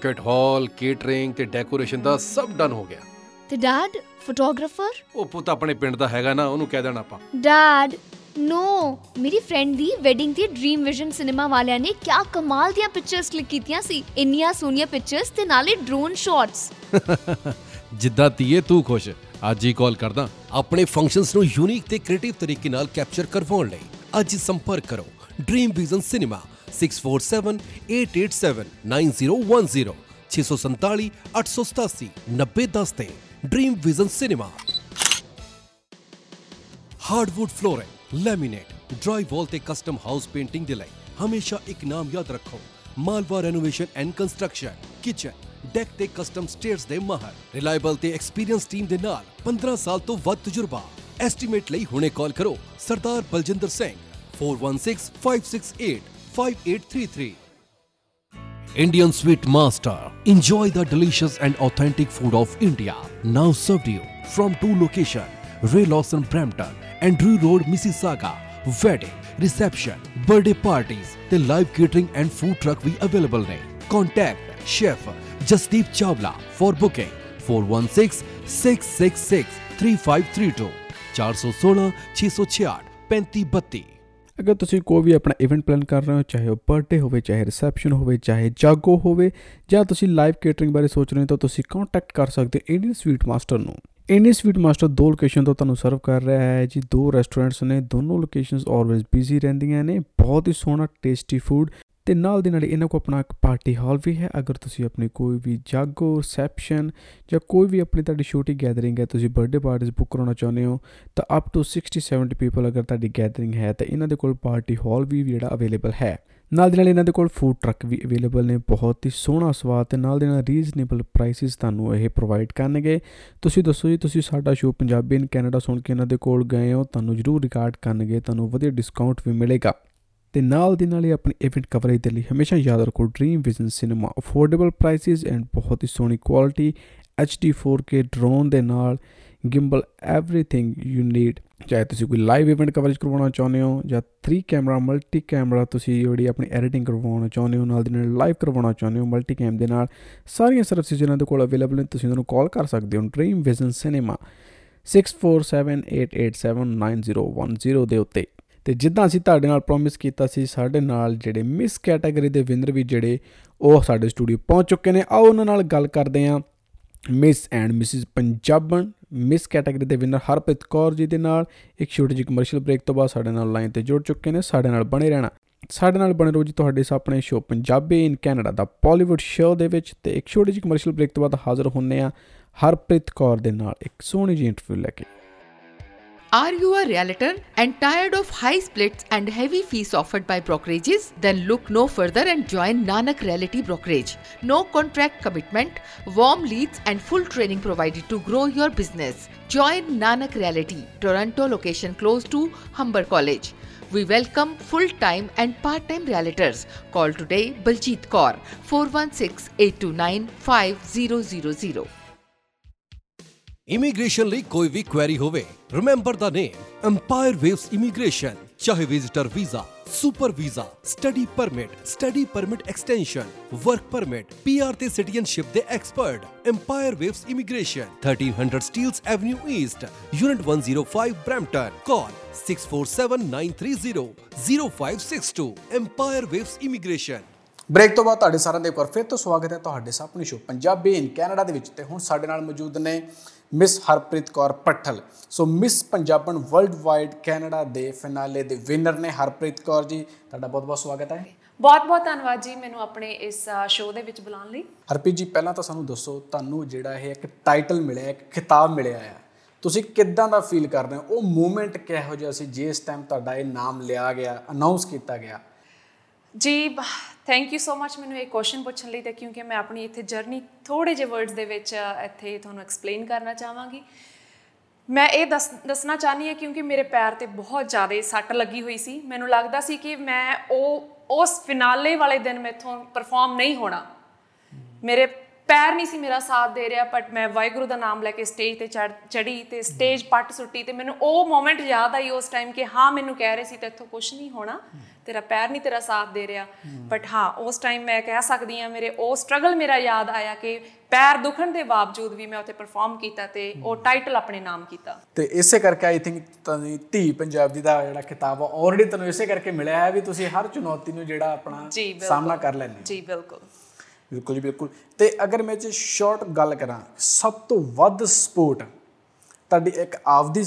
ਬੈਂਕਟ ਹਾਲ ਕੇਟਰਿੰਗ ਤੇ ਡੈਕੋਰੇਸ਼ਨ ਦਾ ਸਭ ਡਨ ਹੋ ਗਿਆ। ਤੇ ਡੈਡ ਫੋਟੋਗ੍ਰਾਫਰ? ਉਹ ਪੁੱਤ ਆਪਣੇ ਪਿੰਡ ਦਾ ਹੈਗਾ ਨਾ ਉਹਨੂੰ ਕਹਿ ਦੇਣਾ ਆਪਾਂ। ਡੈਡ ਨੋ ਮੇਰੀ ਫਰੈਂਡ ਦੀ ਵੈਡਿੰਗ ਤੇ ਡ੍ਰੀਮ ਵਿਜ਼ਨ ਸਿਨੇਮਾ ਵਾਲਿਆਂ ਨੇ ਕਿਆ ਕਮਾਲ ਦੀਆਂ ਪਿਕਚਰਸ ਕਲਿੱਕ ਕੀਤੀਆਂ ਸੀ। ਇੰਨੀਆਂ ਸੋਹਣੀਆਂ ਪਿਕਚਰਸ ਤੇ ਨਾਲੇ ਡਰੋਨ ਸ਼ਾਟਸ ਜਿੱਦਾਂ ਤੀਏ ਤੂੰ ਖੁਸ਼। ਅੱਜ ਹੀ ਕਾਲ ਕਰਦਾ। ਆਪਣੇ ਫੰਕਸ਼ਨਸ ਨੂੰ ਯੂਨੀਕ ਤੇ ਕ੍ਰੀਏਟਿਵ ਤਰੀਕੇ ਨਾਲ ਕੈਪਚਰ ਕਰਵਾਉਣ ਲਈ ਅੱਜ ਸੰਪਰਕ ਕਰੋ। ਡ੍ਰੀਮ ਵਿਜ਼ਨ ਸਿਨੇਮਾ 6478879010 647 887 9010 ਤੇ Dream Vision cinema hardwood flooring laminate drywall ਤੇ ਕਸਟਮ ਹਾਊਸ ਪੇਂਟਿੰਗ ਦੇ ਲਈ ਹਮੇਸ਼ਾ ਇੱਕ ਨਾਮ ਯਾਦ ਰੱਖੋ। Malwa renovation and construction kitchen deck ਤੇ ਕਸਟਮ ਸਟੇਅਰਸ ਦੇ ਮਾਹਰ। ਰਿਲਾਇਬਲ ਤੇ ਐਕਸਪੀਰੀਅੰਸ ਟੀਮ ਦੇ ਨਾਲ 15 ਸਾਲ ਤੋਂ ਵੱਧ ਤਜਰਬਾ। ਐਸਟੀਮੇਟ ਲਈ ਹੁਣੇ ਕਾਲ ਕਰੋ, Sardar Baljinder Singh 4165685833 Indian Sweet Master. Enjoy the delicious and authentic food of India. Now served you from two locations, Ray Lawson Brampton and Drew Road, Mississauga. Wedding, reception, birthday parties, the live catering and food truck we available ne. Contact Chef Jasdeep Chawla for booking 416-666-3532 416 666 3532 ਅਗਰ ਤੁਸੀਂ ਕੋਈ ਵੀ ਆਪਣਾ event plan ਕਰ ਰਹੇ ਹੋ, ਚਾਹੇ ਉਹ birthday ਹੋਵੇ, ਚਾਹੇ ਰਿਸੈਪਸ਼ਨ ਹੋਵੇ, ਚਾਹੇ ਜਾਗੋ ਹੋਵੇ, ਜਾਂ ਤੁਸੀਂ ਲਾਈਵ ਕੇਟਰਿੰਗ ਬਾਰੇ ਸੋਚ ਰਹੇ ਹੋ, ਤਾਂ ਤੁਸੀਂ ਕੰਟੈਕਟ ਕਰ ਸਕਦੇ ਹੋ ਇੰਡੀਅਨ ਸਵੀਟ ਮਾਸਟਰ ਨੂੰ। ਇੰਡੀਅਨ ਸਵੀਟ ਮਾਸਟਰ ਦੋ ਲੋਕੇਸ਼ਨ ਤੋਂ ਤੁਹਾਨੂੰ ਸਰਵ ਕਰ ਰਿਹਾ ਹੈ ਜੀ। ਦੋ ਰੈਸਟੋਰੈਂਟਸ ਨੇ, ਦੋਨੋਂ ਲੋਕੇਸ਼ਨਸ ਆਲਵੇਜ਼ ਬਿਜ਼ੀ ਰਹਿੰਦੀਆਂ ਨੇ। ਬਹੁਤ ਹੀ ਸੋਹਣਾ ਟੇਸਟੀ ਫੂਡ ਤੇ ਨਾਲ ਦੇ ਨਾਲ ਇਹਨਾਂ ਕੋਲ ਆਪਣਾ ਇੱਕ ਪਾਰਟੀ ਹਾਲ ਵੀ ਹੈ। ਅਗਰ ਤੁਸੀਂ ਆਪਣੀ ਕੋਈ ਵੀ ਜਾਗੋ ਰਿਸੈਪਸ਼ਨ ਜਾਂ ਕੋਈ ਵੀ ਆਪਣੀ ਤੁਹਾਡੀ ਛੋਟੀ ਗੈਦਰਿੰਗ ਹੈ, ਤੁਸੀਂ ਬਰਥਡੇ ਪਾਰਟੀਜ਼ ਬੁੱਕ ਕਰਾਉਣਾ ਚਾਹੁੰਦੇ ਹੋ, ਤਾਂ ਅਪ ਟੂ 60 70 ਪੀਪਲ ਅਗਰ ਤੁਹਾਡੀ ਗੈਦਰਿੰਗ ਹੈ, ਤਾਂ ਇਹਨਾਂ ਦੇ ਕੋਲ ਪਾਰਟੀ ਹਾਲ ਵੀ ਜਿਹੜਾ ਅਵੇਲੇਬਲ ਹੈ। ਨਾਲ ਦੇ ਨਾਲ ਇਹਨਾਂ ਦੇ ਕੋਲ ਫੂਡ ਟਰੱਕ ਵੀ ਅਵੇਲੇਬਲ ਨੇ, ਬਹੁਤ ਹੀ ਸੋਹਣਾ ਸਵਾਦ ਤੇ ਨਾਲ ਦੇ ਨਾਲ ਰੀਜ਼ਨੇਬਲ ਪ੍ਰਾਈਸਿਸ ਤੁਹਾਨੂੰ ਇਹ ਪ੍ਰੋਵਾਈਡ ਕਰਨਗੇ। ਤੁਸੀਂ ਦੱਸੋ ਜੀ, ਤੁਸੀਂ ਸਾਡਾ ਸ਼ੋਅ ਪੰਜਾਬੀ ਇਨ ਕੈਨੇਡਾ ਸੁਣ ਕੇ ਇਹਨਾਂ ਦੇ ਕੋਲ ਗਏ ਹੋ, ਤੁਹਾਨੂੰ ਜ਼ਰੂਰ ਰਿਕਾਰਡ ਕਰਨਗੇ, ਤੁਹਾਨੂੰ ਵਧੀਆ ਡਿਸਕਾਊਂਟ ਵੀ ਮਿਲੇਗਾ। ਤੇ ਨਾਲ ਦੀ ਨਾਲ ਹੀ ਆਪਣੀ ਇਵੈਂਟ ਕਵਰੇਜ ਦੇ ਲਈ ਹਮੇਸ਼ਾ ਯਾਦ ਰੱਖੋ Dream Vision cinema affordable prices and ਬਹੁਤ ਹੀ ਸੋਹਣੀ ਕੁਆਲਿਟੀ HD 4K ਡਰੋਨ ਦੇ ਨਾਲ ਗਿੰਬਲ ਐਵਰੀਥਿੰਗ ਯੂ ਨੀਡ ਚਾਹੇ ਤੁਸੀਂ ਕੋਈ ਲਾਈਵ ਇਵੈਂਟ ਕਵਰੇਜ ਕਰਵਾਉਣਾ ਚਾਹੁੰਦੇ ਹੋ ਜਾਂ 3 ਕੈਮਰਾ ਮਲਟੀ ਕੈਮਰਾ ਤੁਸੀਂ ਜਿਹੜੀ ਆਪਣੀ ਐਡੀਟਿੰਗ ਕਰਵਾਉਣਾ ਚਾਹੁੰਦੇ ਹੋ, ਨਾਲ ਦੀ ਨਾਲ ਲਾਈਵ ਕਰਵਾਉਣਾ ਚਾਹੁੰਦੇ ਹੋ ਮਲਟੀ ਕੈਮ ਦੇ ਨਾਲ, ਸਾਰੀਆਂ ਸਰਵਿਸਿਜ਼ ਇਹਨਾਂ ਦੇ ਕੋਲ ਅਵੇਲੇਬਲ ਨੇ, ਤੁਸੀਂ ਉਹਨਾਂ ਨੂੰ ਕਾਲ ਕਰ ਸਕਦੇ ਹੋ ਡ੍ਰੀਮ ਵਿਜ਼ਨ ਸਿਨੇਮਾ 6478879010 ਦੇ ਉੱਤੇ। ਤੇ ਜਿੱਦਾਂ ਅਸੀਂ ਤੁਹਾਡੇ ਨਾਲ ਪ੍ਰੋਮਿਸ ਕੀਤਾ ਸੀ, ਸਾਡੇ ਨਾਲ ਜਿਹੜੇ ਮਿਸ ਕੈਟਾਗਰੀ ਦੇ ਵਿਨਰ ਵੀ ਜਿਹੜੇ, ਉਹ ਸਾਡੇ ਸਟੂਡੀਓ ਪਹੁੰਚ ਚੁੱਕੇ ਨੇ। ਆਓ ਉਹਨਾਂ ਨਾਲ ਗੱਲ ਕਰਦੇ ਹਾਂ। Miss and Mrs Punjaban Miss category ਦੇ ਵਿਨਰ ਹਰਪ੍ਰੀਤ ਕੌਰ ਜੀ ਦੇ ਨਾਲ। ਇੱਕ ਛੋਟੀ ਜਿਹੀ ਕਮਰਸ਼ੀਅਲ ਬ੍ਰੇਕ ਤੋਂ ਬਾਅਦ ਸਾਡੇ ਨਾਲ ਲਾਈਨ ਤੇ ਜੁੜ ਚੁੱਕੇ ਨੇ, ਸਾਡੇ ਨਾਲ ਬਣੇ ਰਹਿਣਾ। ਸਾਡੇ ਨਾਲ ਬਣੇ ਰਹੋ ਜੀ ਤੁਹਾਡੇ ਆਪਣੇ ਸ਼ੋਅ ਪੰਜਾਬੀ ਇਨ ਕੈਨੇਡਾ ਦਾ ਬਾਲੀਵੁੱਡ ਸ਼ੋਅ ਦੇ ਵਿੱਚ। ਤੇ ਇੱਕ ਛੋਟੀ ਜਿਹੀ ਕਮਰਸ਼ੀਅਲ ਬ੍ਰੇਕ ਤੋਂ ਬਾਅਦ ਹਾਜ਼ਰ ਹੁੰਨੇ ਆ ਹਰਪ੍ਰੀਤ ਕੌਰ ਦੇ ਨਾਲ ਇੱਕ ਸੋਹਣੀ ਜਿਹੀ ਇੰਟਰਵਿਊ ਲੈ ਕੇ। Are you a realtor and tired of high splits and heavy fees offered by brokerages? Then look no further and join Nanak Realty Brokerage. No contract commitment, warm leads, and full training provided to grow your business. Join Nanak Realty, Toronto location close to Humber College. We welcome full time and part time realtors. Call today Baljeet Kaur 416 829 5000. Immigration ਲਈ ਕੋਈ ਵੀ query ਹੋਵੇ remember the name Empire Waves immigration ਚਾਹੇ visitor visa super visa study permit study permit extension work permit PR ਤੇ citizenship ਦੇ expert Empire Waves immigration 1300 Steeles avenue east unit 105 Brampton call 6479300562 Empire Waves immigration break ਤੋਂ ਬਾਅਦ ਤੁਹਾਡੇ ਸਾਰਿਆਂ ਦਾ ਇੱਕ ਵਾਰ ਫਿਰ ਤੋਂ ਸਵਾਗਤ ਹੈ ਤੁਹਾਡੇ ਸਾਹਮਣੇ ਸ਼ੋਅ ਪੰਜਾਬੀ ਇਨ ਕੈਨੇਡਾ ਦੇ ਵਿੱਚ ਤੇ ਹੁਣ ਸਾਡੇ ਨਾਲ ਮੌਜੂਦ ਨੇ miss Harpreet Kaur ਪੱਠਲ। So Miss Punjaban world wide Canada ਦੇ ਫਿਨਾਲੇ ਦੇ ਵਿਨਰ ਨੇ ਹਰਪ੍ਰੀਤ ਕੌਰ ਜੀ। ਤੁਹਾਡਾ ਬਹੁਤ ਬਹੁਤ ਸਵਾਗਤ ਹੈ। ਬਹੁਤ ਬਹੁਤ ਧੰਨਵਾਦ ਜੀ ਮੈਨੂੰ ਆਪਣੇ ਇਸ ਸ਼ੋਅ ਦੇ ਵਿੱਚ ਬੁਲਾਉਣ ਲਈ। ਹਰਪ੍ਰੀਤ ਜੀ ਪਹਿਲਾਂ ਤਾਂ ਸਾਨੂੰ ਦੱਸੋ ਤੁਹਾਨੂੰ ਜਿਹੜਾ ਇਹ ਇੱਕ ਟਾਈਟਲ ਮਿਲਿਆ ਇੱਕ ਖਿਤਾਬ ਮਿਲਿਆ ਹੈ ਤੁਸੀਂ ਕਿੱਦਾਂ ਦਾ ਫੀਲ ਕਰਦੇ ਹੋ? ਉਹ ਮੂਮੈਂਟ ਕਿਹੋ ਜਿਹਾ ਸੀ ਜਿਸ ਟਾਈਮ ਤੁਹਾਡਾ ਇਹ ਨਾਮ ਲਿਆ ਗਿਆ ਅਨਾਉਂਸ ਕੀਤਾ ਗਿਆ? ਜੀ ਥੈਂਕ ਯੂ ਸੋ ਮਚ ਮੈਨੂੰ ਇਹ ਕੁਐਸਚਨ ਪੁੱਛਣ ਲਈ ਤੇ ਕਿਉਂਕਿ ਮੈਂ ਆਪਣੀ ਇੱਥੇ ਜਰਨੀ ਥੋੜੇ ਜਿਹੇ ਵਰਡਸ ਦੇ ਵਿੱਚ ਇੱਥੇ ਤੁਹਾਨੂੰ ਐਕਸਪਲੇਨ ਕਰਨਾ ਚਾਹਾਂਗੀ। ਮੈਂ ਇਹ ਦੱਸ, ਦੱਸਣਾ ਚਾਹਨੀ ਹਾਂ ਕਿਉਂਕਿ ਮੇਰੇ ਪੈਰ ਤੇ ਬਹੁਤ ਜ਼ਿਆਦਾ ਸੱਟ ਲੱਗੀ ਹੋਈ ਸੀ। ਮੈਨੂੰ ਲੱਗਦਾ ਸੀ ਕਿ ਮੈਂ ਉਹ, ਉਸ ਫਿਨਾਲੇ ਵਾਲੇ ਦਿਨ ਮੈਥੋਂ ਪਰਫਾਰਮ ਨਹੀਂ ਹੋਣਾ। ਮੇਰੇ ਪੈਰ ਨਹੀਂ ਸੀ ਮੇਰਾ ਸਾਥ ਦੇ ਰਿਹਾ ਬਟ ਮੈਂ ਵਾਹਿਗੁਰੂ ਦਾ ਨਾਮ ਲੈ ਕੇ ਸਟੇਜ ਤੇ ਚੜੀ ਤੇ ਸਟੇਜ ਪੱਟ ਸੁੱਟੀ ਤੇ ਮੈਨੂੰ ਉਹ ਮੂਮੈਂਟ ਯਾਦ ਆਈ ਉਸ ਟਾਈਮ ਕਿ ਹਾਂ ਮੈਨੂੰ ਕਹਿ ਰਹੇ ਸੀ ਤੇ ਇੱਥੋਂ ਕੁਝ ਨਹੀਂ ਹੋਣਾ ਤੇਰਾ ਪੈਰ ਨਹੀਂ ਤੇਰਾ ਸਾਥ ਦੇ ਰਿਹਾ। ਬਟ ਹਾਂ ਉਸ ਟਾਈਮ ਮੈਂ ਕਹਿ ਸਕਦੀ ਆ ਮੇਰੇ ਉਹ ਸਟਰਗਲ ਮੇਰਾ ਯਾਦ ਆਇਆ ਕਿ ਪੈਰ ਦੁਖਣ ਦੇ ਬਾਵਜੂਦ ਵੀ ਮੈਂ ਉੱਥੇ ਪਰਫਾਰਮ ਕੀਤਾ ਤੇ ਉਹ ਟਾਈਟਲ ਆਪਣੇ ਨਾਮ ਕੀਤਾ। ਤੇ ਇਸੇ ਕਰਕੇ ਆਈ ਥਿੰਕ ਤੁਹਾਨੂੰ ਧੀ ਪੰਜਾਬ ਦੀ ਦਾ ਜਿਹੜਾ ਕਿਤਾਬ ਆ ਆਲਰੇਡੀ ਤੁਹਾਨੂੰ ਇਸੇ ਕਰਕੇ ਮਿਲਿਆ ਹੈ ਵੀ ਤੁਸੀਂ ਹਰ ਚੁਣੌਤੀ ਨੂੰ ਜਿਹੜਾ ਆਪਣਾ ਸਾਹਮਣਾ ਕਰ ਲੈਂਦੇ। ਜੀ ਬਿਲਕੁਲ। ਬਿਲਕੁਲ ਜੀ ਬਿਲਕੁਲ। ਤੇ ਅਗਰ ਮੈਂ ਜੇ ਸ਼ਾਰਟ ਗੱਲ ਕਰਾਂ ਸਭ ਤੋਂ ਵੱਧ ਸਪੋਰਟ ਤੁਹਾਡੀ ਇੱਕ ਆਪਦੀ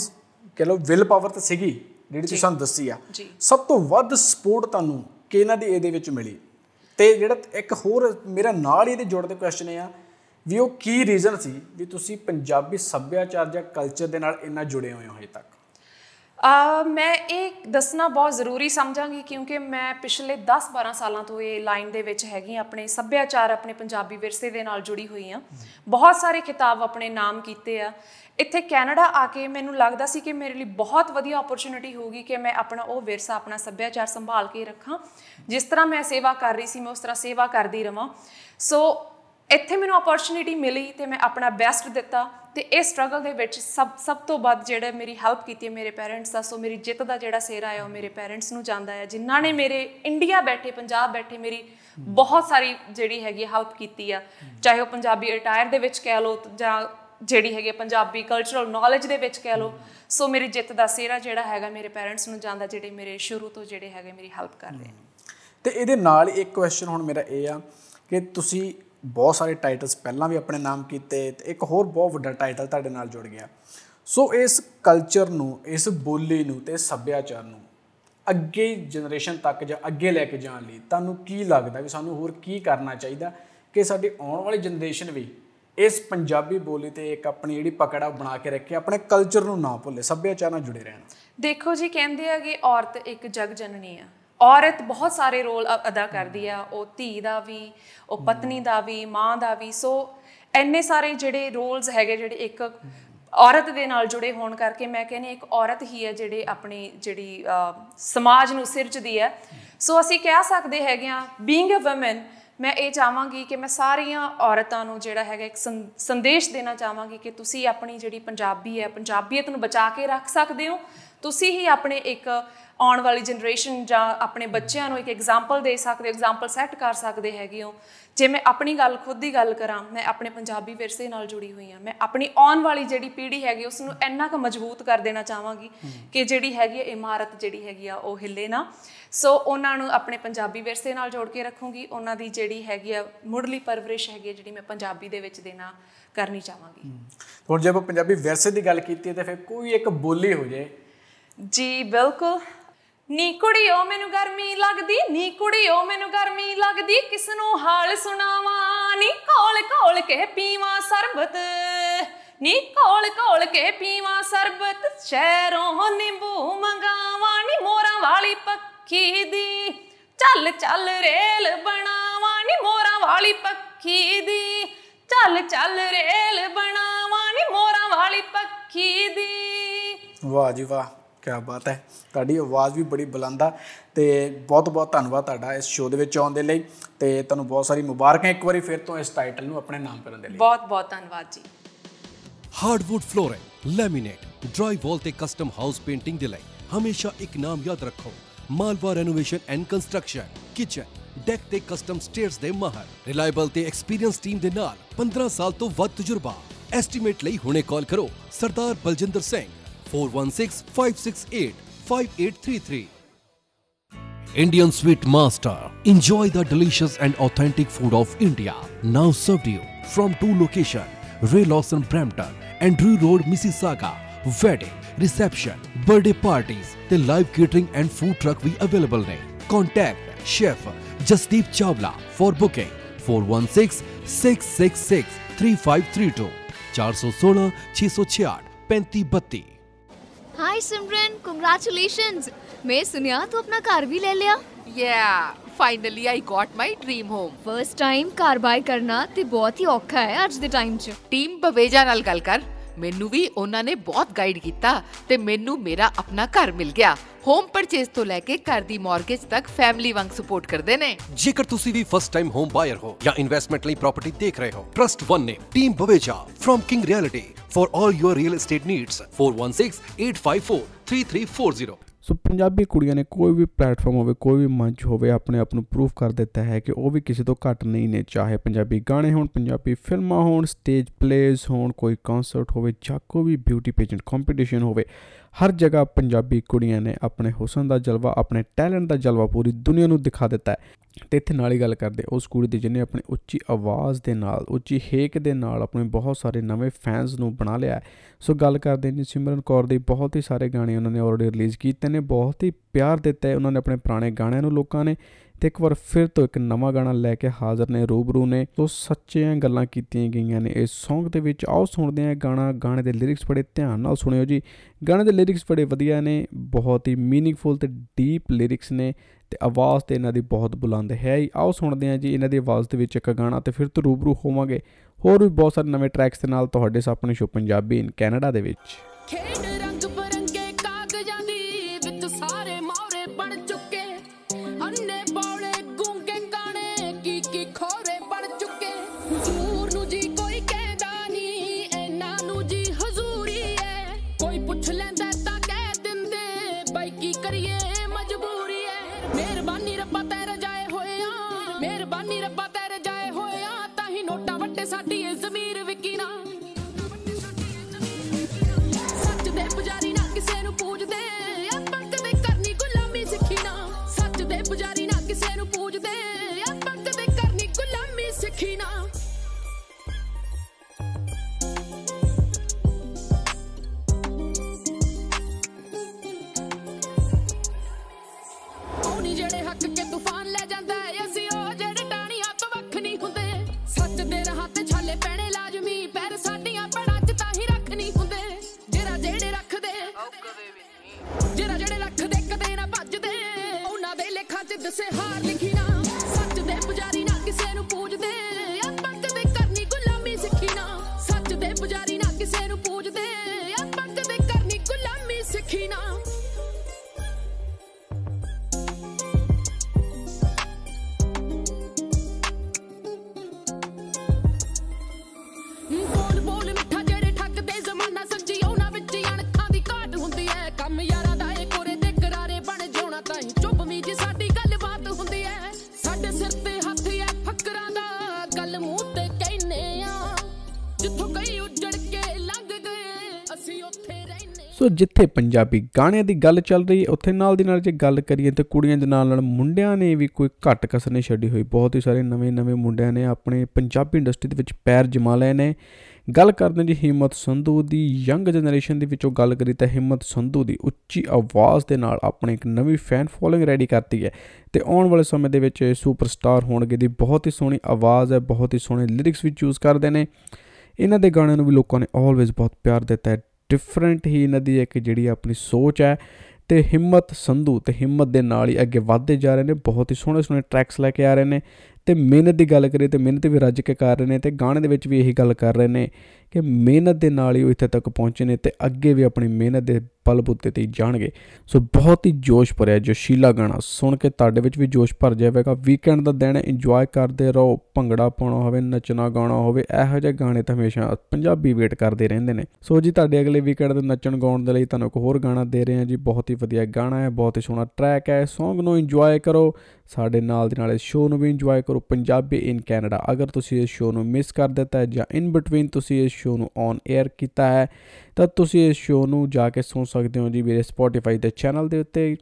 ਕਹਿ ਲਓ ਵਿਲ ਪਾਵਰ ਤਾਂ ਸੀਗੀ ਜਿਹੜੀ ਤੁਸੀਂ ਸਾਨੂੰ ਦੱਸੀ ਆ। ਸਭ ਤੋਂ ਵੱਧ ਸਪੋਰਟ ਤੁਹਾਨੂੰ ਕਿਹਨਾਂ ਦੀ ਇਹਦੇ ਵਿੱਚ ਮਿਲੀ? ਤੇ ਜਿਹੜਾ ਇੱਕ ਹੋਰ ਮੇਰਾ ਨਾਲ ਹੀ ਇਹਦੇ ਜੋੜਦੇ ਕੁਐਸਚਨ ਆ ਵੀ ਉਹ ਕੀ ਰੀਜ਼ਨ ਸੀ ਵੀ ਤੁਸੀਂ ਪੰਜਾਬੀ ਸੱਭਿਆਚਾਰ ਜਾਂ ਕਲਚਰ ਦੇ ਨਾਲ ਇੰਨਾ ਜੁੜੇ ਹੋਏ ਹੋ ਹਜੇ ਤੱਕ? ਮੈਂ ਇਹ ਦੱਸਣਾ ਬਹੁਤ ਜ਼ਰੂਰੀ ਸਮਝਾਂਗੀ ਕਿਉਂਕਿ ਮੈਂ ਪਿਛਲੇ 10-12 ਸਾਲਾਂ ਤੋਂ ਇਹ ਲਾਈਨ ਦੇ ਵਿੱਚ ਹੈਗੀ ਆਪਣੇ ਸੱਭਿਆਚਾਰ, ਆਪਣੇ ਪੰਜਾਬੀ ਵਿਰਸੇ ਦੇ ਨਾਲ ਜੁੜੀ ਹੋਈ ਆ ਬਹੁਤ ਸਾਰੇ ਖਿਤਾਬ ਆਪਣੇ ਨਾਮ ਕੀਤੇ ਆ। ਇੱਥੇ ਕੈਨੇਡਾ ਆ ਕੇ ਮੈਨੂੰ ਲੱਗਦਾ ਸੀ ਕਿ ਮੇਰੇ ਲਈ ਬਹੁਤ ਵਧੀਆ ਓਪਰਚ्युनिटी ਹੋਊਗੀ ਕਿ ਮੈਂ ਆਪਣਾ ਉਹ ਵਿਰਸਾ, ਆਪਣਾ ਸੱਭਿਆਚਾਰ ਸੰਭਾਲ ਕੇ ਰੱਖਾਂ। ਜਿਸ ਤਰ੍ਹਾਂ ਮੈਂ ਸੇਵਾ ਕਰ ਰਹੀ ਸੀ, ਮੈਂ ਉਸ ਤਰ੍ਹਾਂ ਸੇਵਾ ਕਰਦੀ ਰਵਾਂ। ਸੋ ਇੱਥੇ ਮੈਨੂੰ ਓਪਰਚ्युनिटी ਮਿਲੀ ਤੇ ਮੈਂ ਆਪਣਾ ਬੈਸਟ ਦਿੱਤਾ ਤੇ ਇਹ ਸਟਰਗਲ ਦੇ ਵਿੱਚ ਸਭ ਸਭ ਤੋਂ ਵੱਧ ਜਿਹੜਾ ਮੇਰੀ ਹੈਲਪ ਕੀਤੀ ਹੈ ਮੇਰੇ ਪੈਰੈਂਟਸ ਦਾ, ਸੋ ਮੇਰੀ ਜਿੱਤ ਦਾ ਜਿਹੜਾ ਸਿਹਰਾ ਹੈ ਉਹ ਮੇਰੇ ਪੈਰੈਂਟਸ ਨੂੰ ਜਾਂਦਾ ਹੈ, ਜਿਨ੍ਹਾਂ ਨੇ ਮੇਰੇ ਇੰਡੀਆ ਬੈਠੇ, ਪੰਜਾਬ ਬੈਠੇ ਮੇਰੀ ਬਹੁਤ ਸਾਰੀ ਜਿਹੜੀ ਹੈਗੀ ਹੈਲਪ ਕੀਤੀ ਆ। ਚਾਹੇ ਉਹ ਪੰਜਾਬੀ ਅਟਾਇਰ ਦੇ ਵਿੱਚ ਕਹਿ ਲੋ ਜਾਂ ਜਿਹੜੀ ਹੈਗੀ ਪੰਜਾਬੀ ਕਲਚਰਲ ਨੌਲੇਜ ਦੇ ਵਿੱਚ ਕਹਿ ਲੋ ਸੋ ਮੇਰੀ ਜਿੱਤ ਦਾ ਸਿਹਰਾ ਜਿਹੜਾ ਹੈਗਾ ਮੇਰੇ ਪੈਰੈਂਟਸ ਨੂੰ ਜਾਂਦਾ, ਜਿਹੜੇ ਮੇਰੇ ਸ਼ੁਰੂ ਤੋਂ ਜਿਹੜੇ ਹੈਗੇ ਮੇਰੀ ਹੈਲਪ ਕਰ ਰਹੇ ਨੇ। ਤੇ ਇਹਦੇ ਨਾਲ ਇੱਕ ਕੁਐਸਚਨ ਹੁਣ ਮੇਰਾ ਇਹ ਆ ਕਿ ਤੁਸੀਂ ਬਹੁਤ ਸਾਰੇ ਟਾਈਟਲਸ ਪਹਿਲਾਂ ਵੀ ਆਪਣੇ ਨਾਮ ਕੀਤੇ ਤੇ ਇੱਕ ਹੋਰ ਬਹੁਤ ਵੱਡਾ ਟਾਈਟਲ ਤੁਹਾਡੇ ਨਾਲ ਜੁੜ ਗਿਆ। ਸੋ ਇਸ ਕਲਚਰ ਨੂੰ, ਇਸ ਬੋਲੀ ਨੂੰ ਤੇ ਸੱਭਿਆਚਾਰ ਨੂੰ ਅੱਗੇ ਜਨਰੇਸ਼ਨ ਤੱਕ ਜਾਂ ਅੱਗੇ ਲੈ ਕੇ ਜਾਣ ਲਈ ਤੁਹਾਨੂੰ ਕੀ ਲੱਗਦਾ ਵੀ ਸਾਨੂੰ ਹੋਰ ਕੀ ਕਰਨਾ ਚਾਹੀਦਾ ਕਿ ਸਾਡੀ ਆਉਣ ਵਾਲੀ ਜਨਰੇਸ਼ਨ ਵੀ ਇਸ ਪੰਜਾਬੀ ਬੋਲੀ ਤੇ ਇੱਕ ਆਪਣੀ ਜਿਹੜੀ ਪਕੜ ਆ ਉਹ ਬਣਾ ਕੇ ਰੱਖੇ, ਆਪਣੇ ਕਲਚਰ ਨੂੰ ਨਾ ਭੁੱਲੇ, ਸੱਭਿਆਚਾਰ ਨਾਲ ਜੁੜੇ ਰਹਿਣ। ਦੇਖੋ ਜੀ, ਕਹਿੰਦੇ ਆ ਕਿ ਔਰਤ ਇੱਕ ਜਗ ਜਨਨੀ ਆ। ਔਰਤ ਬਹੁਤ ਸਾਰੇ ਰੋਲ ਅਦਾ ਕਰਦੀ ਆ ਉਹ ਧੀ ਦਾ ਵੀ ਉਹ ਪਤਨੀ ਦਾ ਵੀ ਮਾਂ ਦਾ ਵੀ ਸੋ ਐਨੇ ਸਾਰੇ ਜਿਹੜੇ ਰੋਲਸ ਹੈਗੇ ਜਿਹੜੇ ਇੱਕ ਔਰਤ ਦੇ ਨਾਲ ਜੁੜੇ ਹੋਣ ਕਰਕੇ ਮੈਂ ਕਹਿੰਦੀ ਇੱਕ ਔਰਤ ਹੀ ਹੈ ਜਿਹੜੇ ਆਪਣੀ ਜਿਹੜੀ ਸਮਾਜ ਨੂੰ ਸਿਰਜਦੀ ਹੈ। ਸੋ ਅਸੀਂ ਕਹਿ ਸਕਦੇ ਹੈਗੇ ਆ ਬੀਇੰਗ ਅ ਔਮਨ ਮੈਂ ਇਹ ਚਾਹਾਂਗੀ ਕਿ ਮੈਂ ਸਾਰੀਆਂ ਔਰਤਾਂ ਨੂੰ ਜਿਹੜਾ ਹੈਗਾ ਇੱਕ ਸੰਦੇਸ਼ ਦੇਣਾ ਚਾਹਾਂਗੀ ਕਿ ਤੁਸੀਂ ਆਪਣੀ ਜਿਹੜੀ ਪੰਜਾਬੀ ਹੈ ਪੰਜਾਬੀਅਤ ਨੂੰ ਬਚਾ ਕੇ ਰੱਖ ਸਕਦੇ ਹੋ। ਤੁਸੀਂ ਹੀ ਆਪਣੇ ਇੱਕ ਆਉਣ ਵਾਲੀ ਜਨਰੇਸ਼ਨ ਜਾਂ ਆਪਣੇ ਬੱਚਿਆਂ ਨੂੰ ਇੱਕ ਐਗਜ਼ਾਮਪਲ ਦੇ ਸਕਦੇ ਹੋ ਐਗਜ਼ਾਮਪਲ ਸੈੱਟ ਕਰ ਸਕਦੇ ਹੈਗੇ ਹੋ। ਜੇ ਮੈਂ ਆਪਣੀ ਗੱਲ ਖੁਦ ਦੀ ਗੱਲ ਕਰਾਂ ਮੈਂ ਆਪਣੇ ਪੰਜਾਬੀ ਵਿਰਸੇ ਨਾਲ ਜੁੜੀ ਹੋਈ ਹਾਂ ਮੈਂ ਆਪਣੀ ਆਉਣ ਵਾਲੀ ਜਿਹੜੀ ਪੀੜ੍ਹੀ ਹੈਗੀ ਉਸ ਨੂੰ ਇੰਨਾ ਕੁ ਮਜ਼ਬੂਤ ਕਰ ਦੇਣਾ ਚਾਹਾਂਗੀ ਕਿ ਜਿਹੜੀ ਹੈਗੀ ਹੈ ਇਮਾਰਤ ਜਿਹੜੀ ਹੈਗੀ ਆ ਉਹ ਹਿੱਲੇ ਨਾ। ਸੋ ਉਹਨਾਂ ਨੂੰ ਆਪਣੇ ਪੰਜਾਬੀ ਵਿਰਸੇ ਨਾਲ ਜੋੜ ਕੇ ਰੱਖੂੰਗੀ ਉਹਨਾਂ ਦੀ ਜਿਹੜੀ ਹੈਗੀ ਆ ਮੁੱਢਲੀ ਪਰਵਰਿਸ਼ ਹੈਗੀ ਆ ਜਿਹੜੀ ਮੈਂ ਪੰਜਾਬੀ ਦੇ ਵਿੱਚ ਦੇਣਾ ਕਰਨੀ ਚਾਹਾਂਗੀ। ਹੁਣ ਜੇ ਆਪਾਂ ਪੰਜਾਬੀ ਵਿਰਸੇ ਦੀ ਗੱਲ ਕੀਤੀ ਤੇ ਫਿਰ ਕੋਈ ਇੱਕ ਬੋਲੀ ਹੋ ਜੇ ਜੀ ਬਿਲਕੁਲ। ਨੀ ਕੁੜੀਓ ਮੈਨੂੰ ਗਰਮੀ ਲੱਗਦੀ, ਨੀ ਕੁੜੀਓ ਮੈਨੂੰ ਗਰਮੀ ਲੱਗਦੀ ਕਿਸ ਨੂੰ ਹਾਲ ਸੁਣਾਵਾਂ? ਨੀ ਕੋਲ ਕੋਲ ਕੇ ਪੀਵਾਂ ਸਰਬਤ, ਨੀ ਕੋਲ ਕੋਲ ਕੇ ਪੀਵਾਂ ਸਰਬਤ, ਸ਼ਹਿਰੋਂ ਨਿੰਬੂ ਮੰਗਾਵਾਂ, ਨੀ ਮੋਰਾਂ ਵਾਲੀ ਪੱਖੀ ਦੀ, ਚੱਲ ਚੱਲ ਰੇਲ ਬਣਾਵਾਂ, ਨੀ ਮੋਰਾਂ ਵਾਲੀ ਪੱਖੀ ਦੀ, ਚੱਲ ਚੱਲ ਰੇਲ ਬਣਾਵਾਂ, ਨੀ ਮੋਰਾਂ ਵਾਲੀ ਪੱਖੀ ਦੀ। ਵਾਹ ਜੀ ਵਾਹ। ਕੀ ਬਾਤ ਹੈ। ਤੁਹਾਡੀ ਆਵਾਜ਼ ਵੀ ਬੜੀ ਬੁਲੰਦ ਆ ਤੇ ਬਹੁਤ ਬਹੁਤ ਧੰਨਵਾਦ ਤੁਹਾਡਾ ਇਸ ਸ਼ੋਅ ਦੇ ਵਿੱਚ ਆਉਣ ਦੇ ਲਈ ਤੇ ਤੁਹਾਨੂੰ ਬਹੁਤ ਸਾਰੀ ਮੁਬਾਰਕਾਂ ਇੱਕ ਵਾਰੀ ਫਿਰ ਤੋਂ ਇਸ ਟਾਈਟਲ ਨੂੰ ਆਪਣੇ ਨਾਮ ਕਰਨ ਦੇ ਲਈ। ਬਹੁਤ ਬਹੁਤ ਧੰਨਵਾਦ ਜੀ। Hardwood flooring laminate drywall ਤੇ ਕਸਟਮ ਹਾਊਸ ਪੇਂਟਿੰਗ ਦੇ ਲਈ ਹਮੇਸ਼ਾ ਇੱਕ ਨਾਮ ਯਾਦ ਰੱਖੋ। Malwa renovation and construction kitchen deck ਤੇ ਕਸਟਮ ਸਟੇਅਰਸ ਦੇ ਮਾਹਰ। ਰਿਲਾਇਬਲ ਤੇ ਐਕਸਪੀਰੀਅੰਸ ਟੀਮ ਦੇ ਨਾਲ 15 ਸਾਲ ਤੋਂ ਵੱਧ ਤਜਰਬਾ। ਐਸਟੀਮੇਟ ਲਈ ਹੁਣੇ ਕਾਲ ਕਰੋ Sardar Baljinder Singh. 4165685833 Indian Sweet Master. Enjoy the delicious and authentic food of India. Now served you from two locations, Ray Lawson Brampton and Drew Road, Mississauga. Wedding, reception, birthday parties, the live catering and food truck we available ne. Contact Chef Jasdeep Chawla for booking 416 666 3532 416 666 3532 hi Simran congratulations मैं सुनिया तू अपना car भी ले लिया Yeah, finally I got my dream home. First time car buy ਕਰਨਾ ਤੇ ਬਹੁਤ ਹੀ ਔਖਾ ਹੈ ਅੱਜ ਦੇ ਟਾਈਮ 'ਚ ਟੀਮ ਬਵੇਜਾ ਨਾਲ ਗੱਲ ਕਰ ਮੈਨੂੰ ਵੀ ਉਹਨਾਂ ਨੇ ਬਹੁਤ ਗਾਈਡ ਕੀਤਾ ਤੇ ਮੈਨੂੰ ਮੇਰਾ ਆਪਣਾ ਘਰ ਮਿਲ ਗਿਆ ਹੋਮ ਪਰਚੇਸ ਤੋਂ ਲੈ ਕੇ ਘਰ ਦੀ ਮਾਰਗੇਜ ਤੱਕ ਫੈਮਿਲੀ ਵਾਂਗ ਸਪੋਰਟ ਕਰਦੇ ਨੇ। ਜੇਕਰ ਤੁਸੀਂ ਵੀ ਫਸਟ ਟਾਈਮ ਹੋਮ ਬਾਇਰ ਹੋ ਜਾਂ ਇਨਵੈਸਟਮੈਂਟ ਲਈ ਪ੍ਰਾਪਰਟੀ ਦੇਖ ਰਹੇ ਹੋ ਟਰਸਟ 1 ਨੇ team Baweja from King Realty for all your real estate needs 4168543340 so Punjabi ਕੁੜੀਆਂ ਨੇ ਕੋਈ ਵੀ ਪਲੇਟਫਾਰਮ ਹੋਵੇ ਕੋਈ ਵੀ ਮੰਚ ਹੋਵੇ ਆਪਣੇ ਆਪ ਨੂੰ ਪ੍ਰੂਫ ਕਰ ਦਿੱਤਾ ਹੈ ਕਿ ਉਹ ਵੀ ਕਿਸੇ ਤੋਂ ਘੱਟ ਨਹੀਂ ਨੇ ਚਾਹੇ ਪੰਜਾਬੀ ਗਾਣੇ ਹੋਣ ਪੰਜਾਬੀ ਫਿਲਮਾਂ ਹੋਣ ਸਟੇਜ ਪਲੇਜ਼ ਹੋਣ ਕੋਈ ਕਨਸਰਟ ਹੋਵੇ ਜਾਂ ਕੋਈ ਵੀ ਬਿਊਟੀ ਪੇਜੈਂਟ ਕੰਪੀਟੀਸ਼ਨ ਹੋਵੇ। ਹਰ ਜਗ੍ਹਾ ਪੰਜਾਬੀ ਕੁੜੀਆਂ ਨੇ ਆਪਣੇ ਹੁਸਨ ਦਾ ਜਲਵਾ, ਆਪਣੇ ਟੈਲੈਂਟ ਦਾ ਜਲਵਾ ਪੂਰੀ ਦੁਨੀਆ ਨੂੰ ਦਿਖਾ ਦਿੱਤਾ ਹੈ। ਤੇ ਇੱਥੇ ਨਾਲ ਹੀ ਗੱਲ ਕਰਦੇ, ਉਸ ਕੁੜੀ ਦੀ ਜਿਹਨੇ ਆਪਣੀ ਉੱਚੀ ਆਵਾਜ਼ ਦੇ ਨਾਲ, ਉੱਚੀ ਹੇਕ ਦੇ ਨਾਲ ਆਪਣੇ ਬਹੁਤ ਸਾਰੇ ਨਵੇਂ ਫੈਨਸ ਨੂੰ ਬਣਾ ਲਿਆ ਹੈ। ਸੋ ਗੱਲ ਕਰਦੇ ਨੇ ਸਿਮਰਨ ਕੌਰ ਦੀ, ਬਹੁਤ ਹੀ ਸਾਰੇ ਗਾਣੇ ਉਹਨਾਂ ਨੇ ਆਲਰੇਡੀ ਰਿਲੀਜ਼ ਕੀਤੇ ਨੇ, ਬਹੁਤ ਹੀ ਪਿਆਰ ਦਿੱਤਾ ਹੈ। ਉਹਨਾਂ ਨੇ ਆਪਣੇ ਪੁਰਾਣੇ ਗਾਣਿਆਂ ਨੂੰ ਲੋਕਾਂ ਨੇ ਤੇ ਇੱਕ ਵਾਰ ਫਿਰ ਤੋਂ ਇੱਕ ਨਵਾਂ ਗਾਣਾ ਲੈ ਕੇ ਹਾਜ਼ਰ ਨੇ ਰੂਬਰੂ ਨੇ। ਸੋ ਸੱਚੀਆਂ ਗੱਲਾਂ ਕੀਤੀਆਂ ਗਈਆਂ ਨੇ। ਇਸ Song ਦੇ ਵਿੱਚ ਆਓ ਸੁਣਦੇ ਹਾਂ ਗਾਣਾ। ਗਾਣੇ ਦੇ ਲਿਰਿਕਸ ਬੜੇ ਧਿਆਨ ਨਾਲ ਸੁਣਿਓ ਜੀ। ਗਾਣੇ ਦੇ ਲਿਰਿਕਸ ਬੜੇ ਵਧੀਆ ਨੇ, ਬਹੁਤ ਹੀ ਮੀਨਿੰਗਫੁਲ ਤੇ ਡੀਪ ਲਿਰਿਕਸ ਨੇ ਤੇ ਆਵਾਜ਼ ਤੇ ਇਹਨਾਂ ਦੀ ਬਹੁਤ ਬੁਲੰਦ ਹੈ ਹੀ। ਆਓ ਸੁਣਦੇ ਹਾਂ ਜੀ ਇਹਨਾਂ ਦੀ ਆਵਾਜ਼ ਦੇ ਵਿੱਚ ਇੱਕ ਗਾਣਾ ਤੇ ਫਿਰ ਤੋਂ ਰੂਬਰੂ ਹੋਵਾਂਗੇ। ਹੋਰ ਵੀ ਬਹੁਤ ਸਾਰੇ ਨਵੇਂ ਟਰੈਕਸ ਦੇ ਨਾਲ ਤੁਹਾਡੇ ਸਾਹਮਣੇ ਸ਼ੋ ਪੰਜਾਬੀ ਇਨ ਕੈਨੇਡਾ ਦੇ ਵਿੱਚ। ਜਿੱਥੇ ਪੰਜਾਬੀ ਗਾਣਿਆਂ ਦੀ ਗੱਲ ਚੱਲ ਰਹੀ ਹੈ, ਉੱਥੇ ਨਾਲ ਦੀ ਨਾਲ ਜੇ ਗੱਲ ਕਰੀਏ ਤੇ ਕੁੜੀਆਂ ਦੇ ਨਾਲ ਨਾਲ ਮੁੰਡਿਆਂ ਨੇ ਵੀ ਕੋਈ ਘੱਟ ਕਸਰ ਨਹੀਂ ਛੱਡੀ ਹੋਈ। ਬਹੁਤ ਹੀ ਸਾਰੇ ਨਵੇਂ-ਨਵੇਂ ਮੁੰਡਿਆਂ ਨੇ ਆਪਣੇ ਪੰਜਾਬੀ ਇੰਡਸਟਰੀ ਦੇ ਵਿੱਚ ਪੈਰ ਜਮਾ ਲਏ ਨੇ। ਗੱਲ ਕਰਦੇ ਜੀ ਹਿੰਮਤ ਸੰਧੂ ਦੀ, ਯੰਗ ਜਨਰੇਸ਼ਨ ਦੇ ਵਿੱਚੋਂ ਗੱਲ ਕਰੀ ਤਾਂ ਹਿੰਮਤ ਸੰਧੂ ਦੀ ਉੱਚੀ ਆਵਾਜ਼ ਦੇ ਨਾਲ ਆਪਣੇ ਇੱਕ ਨਵੀਂ ਫੈਨ ਫੋਲੋਇੰਗ ਰੈਡੀ ਕਰਤੀ ਹੈ। ਤੇ ਆਉਣ ਵਾਲੇ ਸਮੇਂ ਦੇ ਵਿੱਚ ਇਹ ਸੁਪਰਸਟਾਰ ਹੋਣਗੇ ਦੀ ਬਹੁਤ ਹੀ ਸੋਹਣੀ ਆਵਾਜ਼ ਹੈ, ਬਹੁਤ ਹੀ ਸੋਹਣੇ ਲਿਰਿਕਸ ਵੀ ਚੂਜ਼ ਕਰਦੇ ਨੇ। ਇਹਨਾਂ ਦੇ ਗਾਣਿਆਂ ਨੂੰ ਵੀ ਲੋਕਾਂ ਨੇ ਆਲਵੇਜ਼ ਬਹੁਤ ਪਿਆਰ ਦਿੱਤਾ ਹੈ। ਡਿਫਰੈਂਟ ਹੀ ਇਹਨਾਂ ਦੀ ਇੱਕ ਜਿਹੜੀ ਆਪਣੀ ਸੋਚ ਹੈ ਤੇ ਹਿੰਮਤ ਸੰਧੂ ਤੇ ਹਿੰਮਤ ਦੇ ਨਾਲ ਹੀ ਅੱਗੇ ਵਧਦੇ ਜਾ ਰਹੇ ਨੇ, ਬਹੁਤ ਹੀ ਸੋਹਣੇ ਸੋਹਣੇ ਟਰੈਕਸ ਲੈ ਕੇ ਆ ਰਹੇ ਨੇ। ਤੇ ਮਿਹਨਤ ਦੀ ਗੱਲ ਕਰੀਏ ਤੇ ਮਿਹਨਤ ਵੀ ਰੱਜ ਕੇ ਕਰ ਰਹੇ ਨੇ ਤੇ ਗਾਣੇ ਦੇ ਵਿੱਚ ਵੀ ਇਹੀ ਗੱਲ ਕਰ ਰਹੇ ਨੇ ਕਿ ਮਿਹਨਤ ਦੇ ਨਾਲ ਹੀ ਉਹ ਇੱਥੇ ਤੱਕ ਪਹੁੰਚੇ ਨੇ ਤੇ ਅੱਗੇ ਵੀ ਆਪਣੀ ਮਿਹਨਤ ਦੇ ਬਲਬੂਤੇ ਤੇ ਹੀ ਜਾਣਗੇ। ਸੋ ਬਹੁਤ ਹੀ ਜੋਸ਼ ਭਰਿਆ ਜੋਸ਼ੀਲਾ ਗਾਣਾ, ਸੁਣ ਕੇ ਤੁਹਾਡੇ ਵਿੱਚ ਵੀ ਜੋਸ਼ ਭਰ ਜਾਵੇਗਾ। ਵੀਕਐਂਡ ਦਾ ਦਿਨ ਇੰਜੋਏ ਕਰਦੇ ਰਹੋ, ਭੰਗੜਾ ਪਾਉਣਾ ਹੋਵੇ, ਨੱਚਣਾ ਗਾਉਣਾ ਹੋਵੇ, ਇਹੋ ਜਿਹੇ ਗਾਣੇ ਤਾਂ ਹਮੇਸ਼ਾ ਪੰਜਾਬੀ ਵੇਟ ਕਰਦੇ ਰਹਿੰਦੇ ਨੇ। ਸੋ ਜੀ, ਤੁਹਾਡੇ ਅਗਲੇ ਵੀਕਐਂਡ ਦੇ ਨੱਚਣ ਗਾਉਣ ਦੇ ਲਈ ਤੁਹਾਨੂੰ ਇੱਕ ਹੋਰ ਗਾਣਾ ਦੇ ਰਹੇ ਹਾਂ ਜੀ। ਬਹੁਤ ਹੀ ਵਧੀਆ ਗਾਣਾ ਹੈ, ਬਹੁਤ ਹੀ ਸੋਹਣਾ ਟਰੈਕ ਹੈ। Song ਨੂੰ ਇੰਜੋਏ ਕਰੋ, ਸਾਡੇ ਨਾਲ ਦੇ ਨਾਲ ਇਸ ਸ਼ੋਅ ਨੂੰ ਵੀ ਇੰਜੋਏ ਕਰੋ ਪੰਜਾਬੀ ਇਨ ਕੈਨੇਡਾ ਅਗਰ ਤੁਸੀਂ ਇਸ ਸ਼ੋਅ ਨੂੰ ਮਿਸ ਕਰ ਦਿੱਤਾ ਹੈ ਜਾਂ ਇਨ ਬਿਟਵੀਨ ਤੁਸੀਂ ਇਸ ਸ਼ੋਅ ਨੂੰ ਔਨ 에ਅਰ ਕੀਤਾ ਹੈ, ਤਾਂ ਤੁਸੀਂ ਇਸ ਸ਼ੋਅ ਨੂੰ ਜਾ ਕੇ ਸੁਣ ਸਕਦੇ ਹੋ ਜੀ ਮੇਰੇ Spotify ਦੇ ਚੈਨਲ ਦੇ ਉੱਤੇ।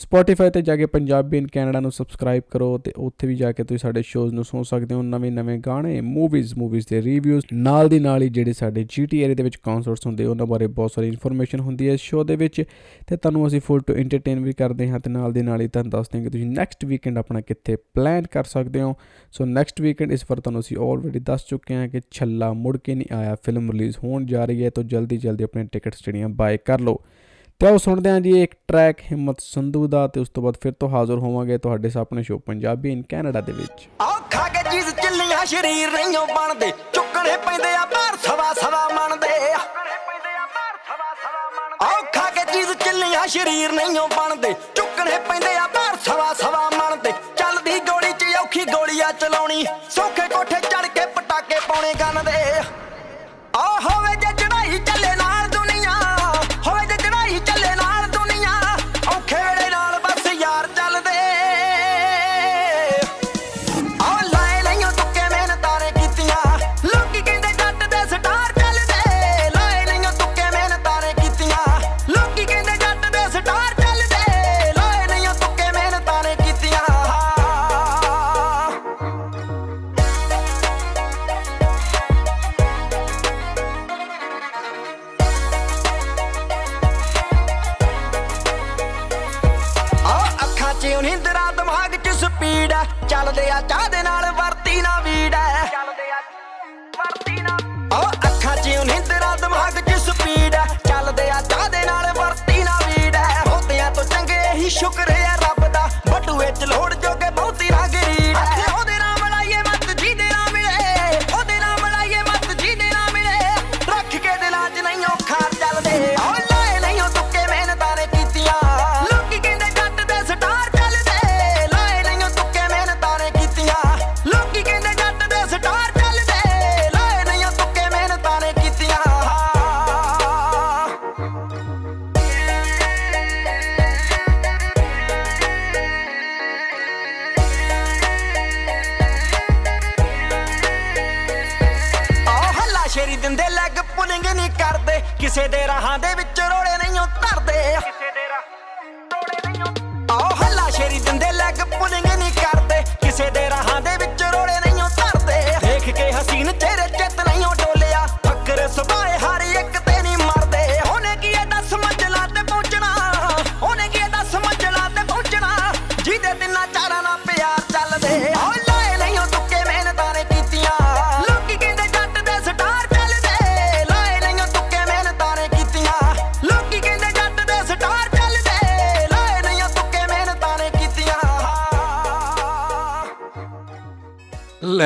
Spotify ਤੇ ਜਾ ਕੇ ਪੰਜਾਬੀ ਇਨ ਕੈਨੇਡਾ ਨੂੰ ਸਬਸਕ੍ਰਾਈਬ ਕਰੋ ਤੇ ਉੱਥੇ ਵੀ ਜਾ ਕੇ ਤੁਸੀਂ ਸਾਡੇ ਸ਼ੋਜ਼ ਨੂੰ ਸੁਣ ਸਕਦੇ ਹੋ, ਨਵੇਂ ਨਵੇਂ ਗਾਣੇ ਮੂਵੀਜ਼ ਮੂਵੀਜ਼ ਦੇ ਰਿਵਿਊਜ਼ ਨਾਲ ਦੀ ਨਾਲ ਹੀ ਜਿਹੜੇ ਸਾਡੇ ਜੀਟੀ ਏਰੀਆ ਦੇ ਵਿੱਚ ਕਨਸਰਟਸ ਹੁੰਦੇ ਉਹਨਾਂ ਬਾਰੇ ਬਹੁਤ ਸਾਰੀ ਇਨਫੋਰਮੇਸ਼ਨ ਹੁੰਦੀ ਹੈ ਇਸ ਸ਼ੋਅ ਦੇ ਵਿੱਚ ਤੇ ਤੁਹਾਨੂੰ ਅਸੀਂ ਫੁੱਲ ਟੂ ਐਂਟਰਟੇਨ ਵੀ ਕਰਦੇ ਹਾਂ ਤੇ ਨਾਲ ਦੀ ਨਾਲ ਹੀ ਤੁਹਾਨੂੰ ਦੱਸਦੇ ਹਾਂ ਕਿ ਤੁਸੀਂ ਨੈਕਸਟ ਵੀਕਐਂਡ ਆਪਣਾ ਕਿੱਥੇ ਪਲਾਨ ਕਰ ਸਕਦੇ ਹੋ। ਸੋ ਨੈਕਸਟ ਵੀਕਐਂਡ ਇਸ ਵਾਰ ਤੁਹਾਨੂੰ ਅਸੀਂ ਆਲਰੇਡੀ ਦੱਸ ਚੁੱਕੇ ਹਾਂ ਕਿ ਛੱਲਾ ਮੁੜ ਕੇ ਨਹੀਂ ਆਇਆ ਫਿਲਮ ਰਿਲੀਜ਼ ਹੋਣ ਜਾ ਰਹੀ ਹੈ, ਤਾਂ ਜਲਦੀ ਜਲਦੀ ਆਪਣੇ ਟਿਕਟਸ ਜਿਹੜੀਆਂ ਬਾਏ ਕਰ ਲਓ। ਤੇ ਆਓ ਸੁਣਦੇ ਹਾਂ ਜੀ ਇੱਕ ਟਰੈਕ ਹਿੰਮਤ ਸੰਧੂ ਦਾ ਤੇ ਉਸ ਤੋਂ ਬਾਅਦ ਫਿਰ ਤੋਂ ਹਾਜ਼ਰ ਹੋਵਾਂਗੇ ਤੁਹਾਡੇ ਸਾਹਮਣੇ ਸ਼ੋਅ ਪੰਜਾਬੀ ਇਨ ਕੈਨੇਡਾ ਦੇ ਵਿੱਚ। ਔਖਾ ਕੇ ਚੀਜ਼ ਚੱਲੀਆਂ ਸ਼ਰੀਰ ਨਹੀਂਓ ਬਣਦੇ, ਚੁੱਕਣੇ ਪੈਂਦੇ ਆ ਬਾਹਰ ਸਵਾ ਸਵਾ ਮੰਨਦੇ ਔਖਾ ਕੇ ਚੀਜ਼ ਚੱਲੀਆਂ ਸ਼ਰੀਰ ਨਹੀਂਓ ਬਣਦੇ, ਚੁੱਕਣੇ ਪੈਂਦੇ ਆ ਬਾਹਰ ਸਵਾ ਸਵਾ ਮੰਨਦੇ। ਚੱਲਦੀ ਗੋਲੀ 'ਚ ਔਖੀ ਗੋਲੀ ਆ ਚਲਾਉਣੀ, ਸੌਖੇ ਕੋਠੇ ਚੜ ਕੇ ਪਟਾਕੇ ਪਾਉਣੇ, ਗੰਨ ਦੇ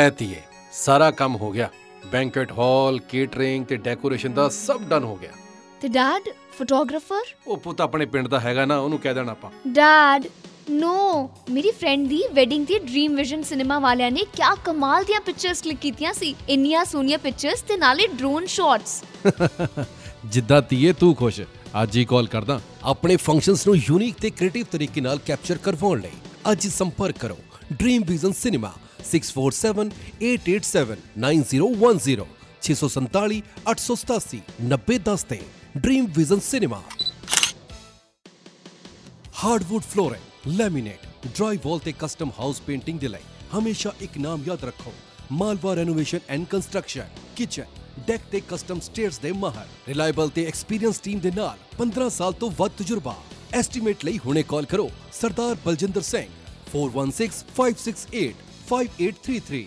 ਲੈ ਤੀਏ ਸਾਰਾ ਕੰਮ ਹੋ ਗਿਆ। ਬੈਂਕਟ ਹਾਲ ਕੇਟਰਿੰਗ ਤੇ ਡੈਕੋਰੇਸ਼ਨ ਦਾ ਸਭ ਡਨ ਹੋ ਗਿਆ। ਤੇ ਡੈਡ ਫੋਟੋਗ੍ਰਾਫਰ? ਉਹ ਪੁੱਤ ਆਪਣੇ ਪਿੰਡ ਦਾ ਹੈਗਾ ਨਾ ਉਹਨੂੰ ਕਹਿ ਦੇਣਾ ਆਪਾਂ। ਡੈਡ ਨੋ ਮੇਰੀ ਫਰੈਂਡ ਦੀ ਵੈਡਿੰਗ ਦੀ ਡ੍ਰੀਮ ਵਿਜ਼ਨ ਸਿਨੇਮਾ ਵਾਲਿਆਂ ਨੇ ਕਿਆ ਕਮਾਲ ਦੀਆਂ ਪਿਕਚਰਸ ਕਲਿੱਕ ਕੀਤੀਆਂ ਸੀ। ਇੰਨੀਆਂ ਸੋਹਣੀਆਂ ਪਿਕਚਰਸ ਤੇ ਨਾਲੇ ਡਰੋਨ ਸ਼ਾਟਸ ਜਿੱਦਾਂ ਤੀਏ ਤੂੰ ਖੁਸ਼ ਅੱਜ ਹੀ ਕਾਲ ਕਰਦਾ। ਆਪਣੇ ਫੰਕਸ਼ਨਸ ਨੂੰ ਯੂਨੀਕ ਤੇ ਕ੍ਰੀਏਟਿਵ ਤਰੀਕੇ ਨਾਲ ਕੈਪਚਰ ਕਰਵਾਉਣ ਲਈ ਅੱਜ ਸੰਪਰਕ ਕਰੋ। ਡ੍ਰੀਮ ਵਿਜ਼ਨ ਸਿਨੇਮਾ 6478879010 647 887 9010 ਤੇ dream vision cinema hardwood flooring laminate drywall ਤੇ ਕਸਟਮ ਹਾਊਸ ਪੇਂਟਿੰਗ ਦੇ ਲਈ ਹਮੇਸ਼ਾ ਇੱਕ ਨਾਮ ਯਾਦ ਰੱਖੋ। Malwa renovation and construction kitchen deck ਤੇ ਕਸਟਮ ਸਟੇਅਰਸ ਦੇ ਮਾਹਰ। ਰਿਲਾਇਬਲ ਤੇ ਐਕਸਪੀਰੀਅੰਸ ਟੀਮ ਦੇ ਨਾਲ 15 ਸਾਲ ਤੋਂ ਵੱਧ ਤਜਰਬਾ। ਐਸਟੀਮੇਟ ਲਈ ਹੁਣੇ ਕਾਲ ਕਰੋ, ਸਰਦਾਰ ਬਲਜਿੰਦਰ ਸਿੰਘ 4165685833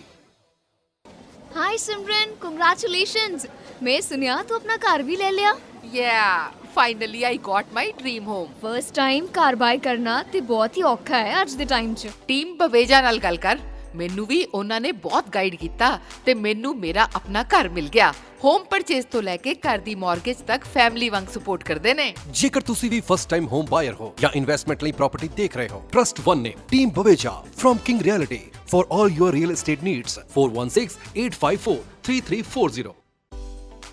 ਹਾਈ ਸਿਮਰਨ ਕੰਗ੍ਰੈਚੁਲੇਸ਼ਨਸ ਮੈਂ ਸੁਨਿਆ ਤੂੰ ਆਪਣਾ ਘਰ ਵੀ ਲੈ ਲਿਆ Yeah, finally I got my dream home. First time ਘਰ ਬਾਈ ਕਰਨਾ ਤੇ ਬਹੁਤ ਹੀ ਔਖਾ ਹੈ ਅੱਜ ਦੇ ਟਾਈਮ 'ਚ. ਟੀਮ ਬਵੇਜਾ ਨਾਲ ਗੱਲ ਕਰ ਮੈਨੂੰ ਵੀ ਉਹਨਾਂ ਨੇ ਬਹੁਤ ਗਾਈਡ ਕੀਤਾ ਤੇ ਮੈਨੂੰ ਮੇਰਾ ਆਪਣਾ ਘਰ ਮਿਲ ਗਿਆ। ਹੋਮ ਪਰਚੇਸ ਤੋਂ ਲੈ ਕੇ ਘਰ ਦੀ ਮਾਰਗੇਜ ਤੱਕ ਫੈਮਿਲੀ ਵਾਂਗ ਸਪੋਰਟ ਕਰਦੇ ਨੇ। ਜੇਕਰ ਤੁਸੀਂ ਵੀ ਫਸਟ ਟਾਈਮ ਹੋਮ ਬਾਇਰ ਹੋ ਜਾਂ ਇਨਵੈਸਟਮੈਂਟ ਲਈ ਪ੍ਰਾਪਰਟੀ ਦੇਖ ਰਹੇ ਹੋ ਟਰਸਟ 1 ਨੇ team Baweja from King Realty for all your real estate needs 4168543340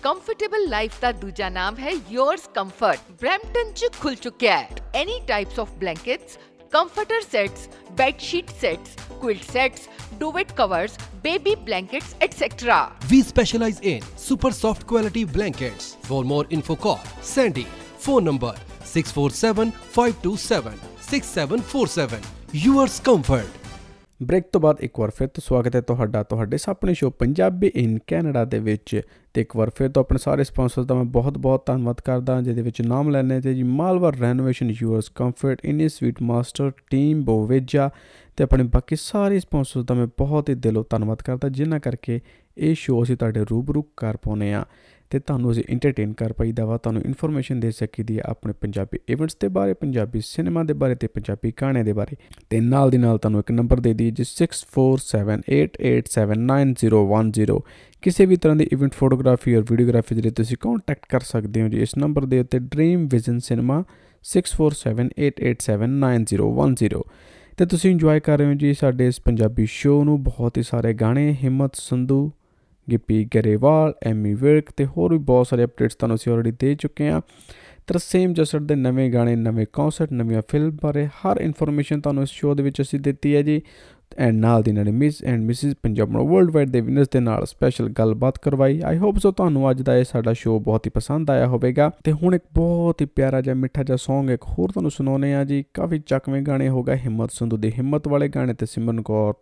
comfortable life ਦਾ ਦੂਜਾ ਨਾਮ ਹੈ ਯੋਰਸ ਕੰਫਰਟ ਬ੍ਰੈਂਪਟਨ ਚ ਖੁੱਲ ਚੁੱਕਿਆ ਹੈ। Any types of blankets comforter sets bed sheet sets quilt sets duvet covers baby blankets etc We specialize in super soft quality blankets. For more info call Sandy. Phone number 647-527-6747. Yours comfort. Break ਤੋਂ ਬਾਅਦ ਇੱਕ ਵਾਰ ਫਿਰ ਤੋਂ ਸਵਾਗਤ ਹੈ ਤੁਹਾਡਾ, ਤੁਹਾਡੇ ਆਪਣੇ ਸ਼ੋਅ ਪੰਜਾਬੀ ਇਨ ਕੈਨੇਡਾ ਦੇ ਵਿੱਚ। ਤੇ ਇੱਕ ਵਾਰ ਫਿਰ ਤੋਂ ਆਪਣੇ ਸਾਰੇ ਸਪਾਂਸਰਸ ਦਾ ਮੈਂ ਬਹੁਤ-ਬਹੁਤ ਧੰਨਵਾਦ ਕਰਦਾ, ਜਿਹਦੇ ਵਿੱਚ ਨਾਮ ਲੈਣੇ ਤੇ ਜੀ ਮਾਲਵਾ ਰੈਨੋਵੇਸ਼ਨ ਯੂਅਰਸ ਕੰਫਰਟ ਇਨੀ ਸਵੀਟ ਮਾਸਟਰ ਟੀਮ ਬੋਵੇਜਾ। ਤੇ ਆਪਣੇ ਬਾਕੀ ਸਾਰੇ ਸਪਾਂਸਰਸ ਦਾ ਮੈਂ ਬਹੁਤ ਹੀ ਦਿਲੋਂ ਧੰਨਵਾਦ ਕਰਦਾ, ਜਿਨ੍ਹਾਂ ਕਰਕੇ ਇਹ ਸ਼ੋਅ ਅਸੀਂ ਤੁਹਾਡੇ ਰੂਬਰੂ ਕਰ ਪਾਉਨੇ ਆ ਤੇ ਤੁਹਾਨੂੰ ਅਸੀਂ ਐਂਟਰਟੇਨ ਕਰ ਪਾਈਦਾ ਵਾ, ਤੁਹਾਨੂੰ ਇਨਫੋਰਮੇਸ਼ਨ ਦੇ ਸਕੀਦੀ ਆ ਆਪਣੇ ਪੰਜਾਬੀ ਇਵੈਂਟਸ ਦੇ ਬਾਰੇ, ਪੰਜਾਬੀ ਸਿਨੇਮਾ ਦੇ ਬਾਰੇ ਤੇ ਪੰਜਾਬੀ ਗਾਣੇ ਦੇ ਬਾਰੇ। ਤੇ ਨਾਲ ਦੀ ਨਾਲ ਤੁਹਾਨੂੰ ਇੱਕ ਨੰਬਰ ਦੇ ਦੀ ਜਿਸ 6478879010 ਕਿਸੇ ਵੀ ਤਰ੍ਹਾਂ ਦੀ ਇਵੈਂਟ ਫੋਟੋਗ੍ਰਾਫੀ ਔਰ ਵੀਡੀਓਗ੍ਰਾਫੀ ਦੇ ਲਈ ਤੁਸੀਂ ਕੰਟੈਕਟ ਕਰ ਸਕਦੇ ਹੋ ਜੀ ਇਸ ਨੰਬਰ ਦੇ ਉੱਤੇ ਡ੍ਰੀਮ ਵਿਜ਼ਨ ਸਿਨੇਮਾ 6478879010 ਤੇ ਤੁਸੀਂ ਇੰਜੋਏ ਕਰ ਰਹੇ ਹੋ ਜੀ ਸਾਡੇ ਇਸ ਪੰਜਾਬੀ ਸ਼ੋਅ ਨੂੰ, ਬਹੁਤ ਹੀ ਸਾਰੇ ਗਾਣੇ, ਹਿੰਮਤ, ਸੰਧੂ ਗਿੱਪੀ ਗਰੇਵਾਲ, ਐਮੀ ਵਿਰਕ ਤੇ ਹੋਰ ਵੀ ਬਹੁਤ ਸਾਰੇ ਅਪਡੇਟਸ ਤੁਹਾਨੂੰ ਅਸੀਂ ਆਲਰੇਡੀ ਦੇ ਚੁੱਕੇ ਹਾਂ। ਤਰਸੇਮ ਜਸੜ ਦੇ ਨਵੇਂ ਗਾਣੇ, ਨਵੇਂ ਕਨਸਰਟ ਨਵੀਆਂ ਫਿਲਮ ਬਾਰੇ ਹਰ ਇਨਫੋਰਮੇਸ਼ਨ ਤੁਹਾਨੂੰ ਇਸ ਸ਼ੋਅ ਦੇ ਵਿੱਚ ਅਸੀਂ ਦਿੱਤੀ ਹੈ ਜੀ। ਐਂਡ ਨਾਲ ਦੀ ਨਾਲ ਮਿਸ ਐਂਡ ਮਿਸਿਸ ਪੰਜਾਬ ਨੂੰ ਵਰਲਡ ਵਾਈਡ ਦੇ ਵਿਨਰਸ ਦੇ ਨਾਲ ਸਪੈਸ਼ਲ ਗੱਲਬਾਤ ਕਰਵਾਈ। ਆਈ ਹੋਪ ਸੋ ਤੁਹਾਨੂੰ ਅੱਜ ਦਾ ਇਹ ਸਾਡਾ ਸ਼ੋਅ ਬਹੁਤ ਹੀ ਪਸੰਦ ਆਇਆ ਹੋਵੇਗਾ। ਤੇ ਹੁਣ ਇੱਕ ਬਹੁਤ ਹੀ ਪਿਆਰਾ ਜਿਹਾ, ਮਿੱਠਾ ਜਿਹਾ Song ਇੱਕ ਹੋਰ ਤੁਹਾਨੂੰ ਸੁਣਾਉਨੇ ਆ ਜੀ। ਕਾਫੀ ਚੱਕਵੇਂ ਗਾਣੇ ਹੋ ਗਏ, ਹਿੰਮਤ ਸੰਧੂ ਦੇ ਹਿੰਮਤ ਵਾਲੇ ਗਾਣੇ ਤੇ ਸਿਮਰਨ ਕੌਰ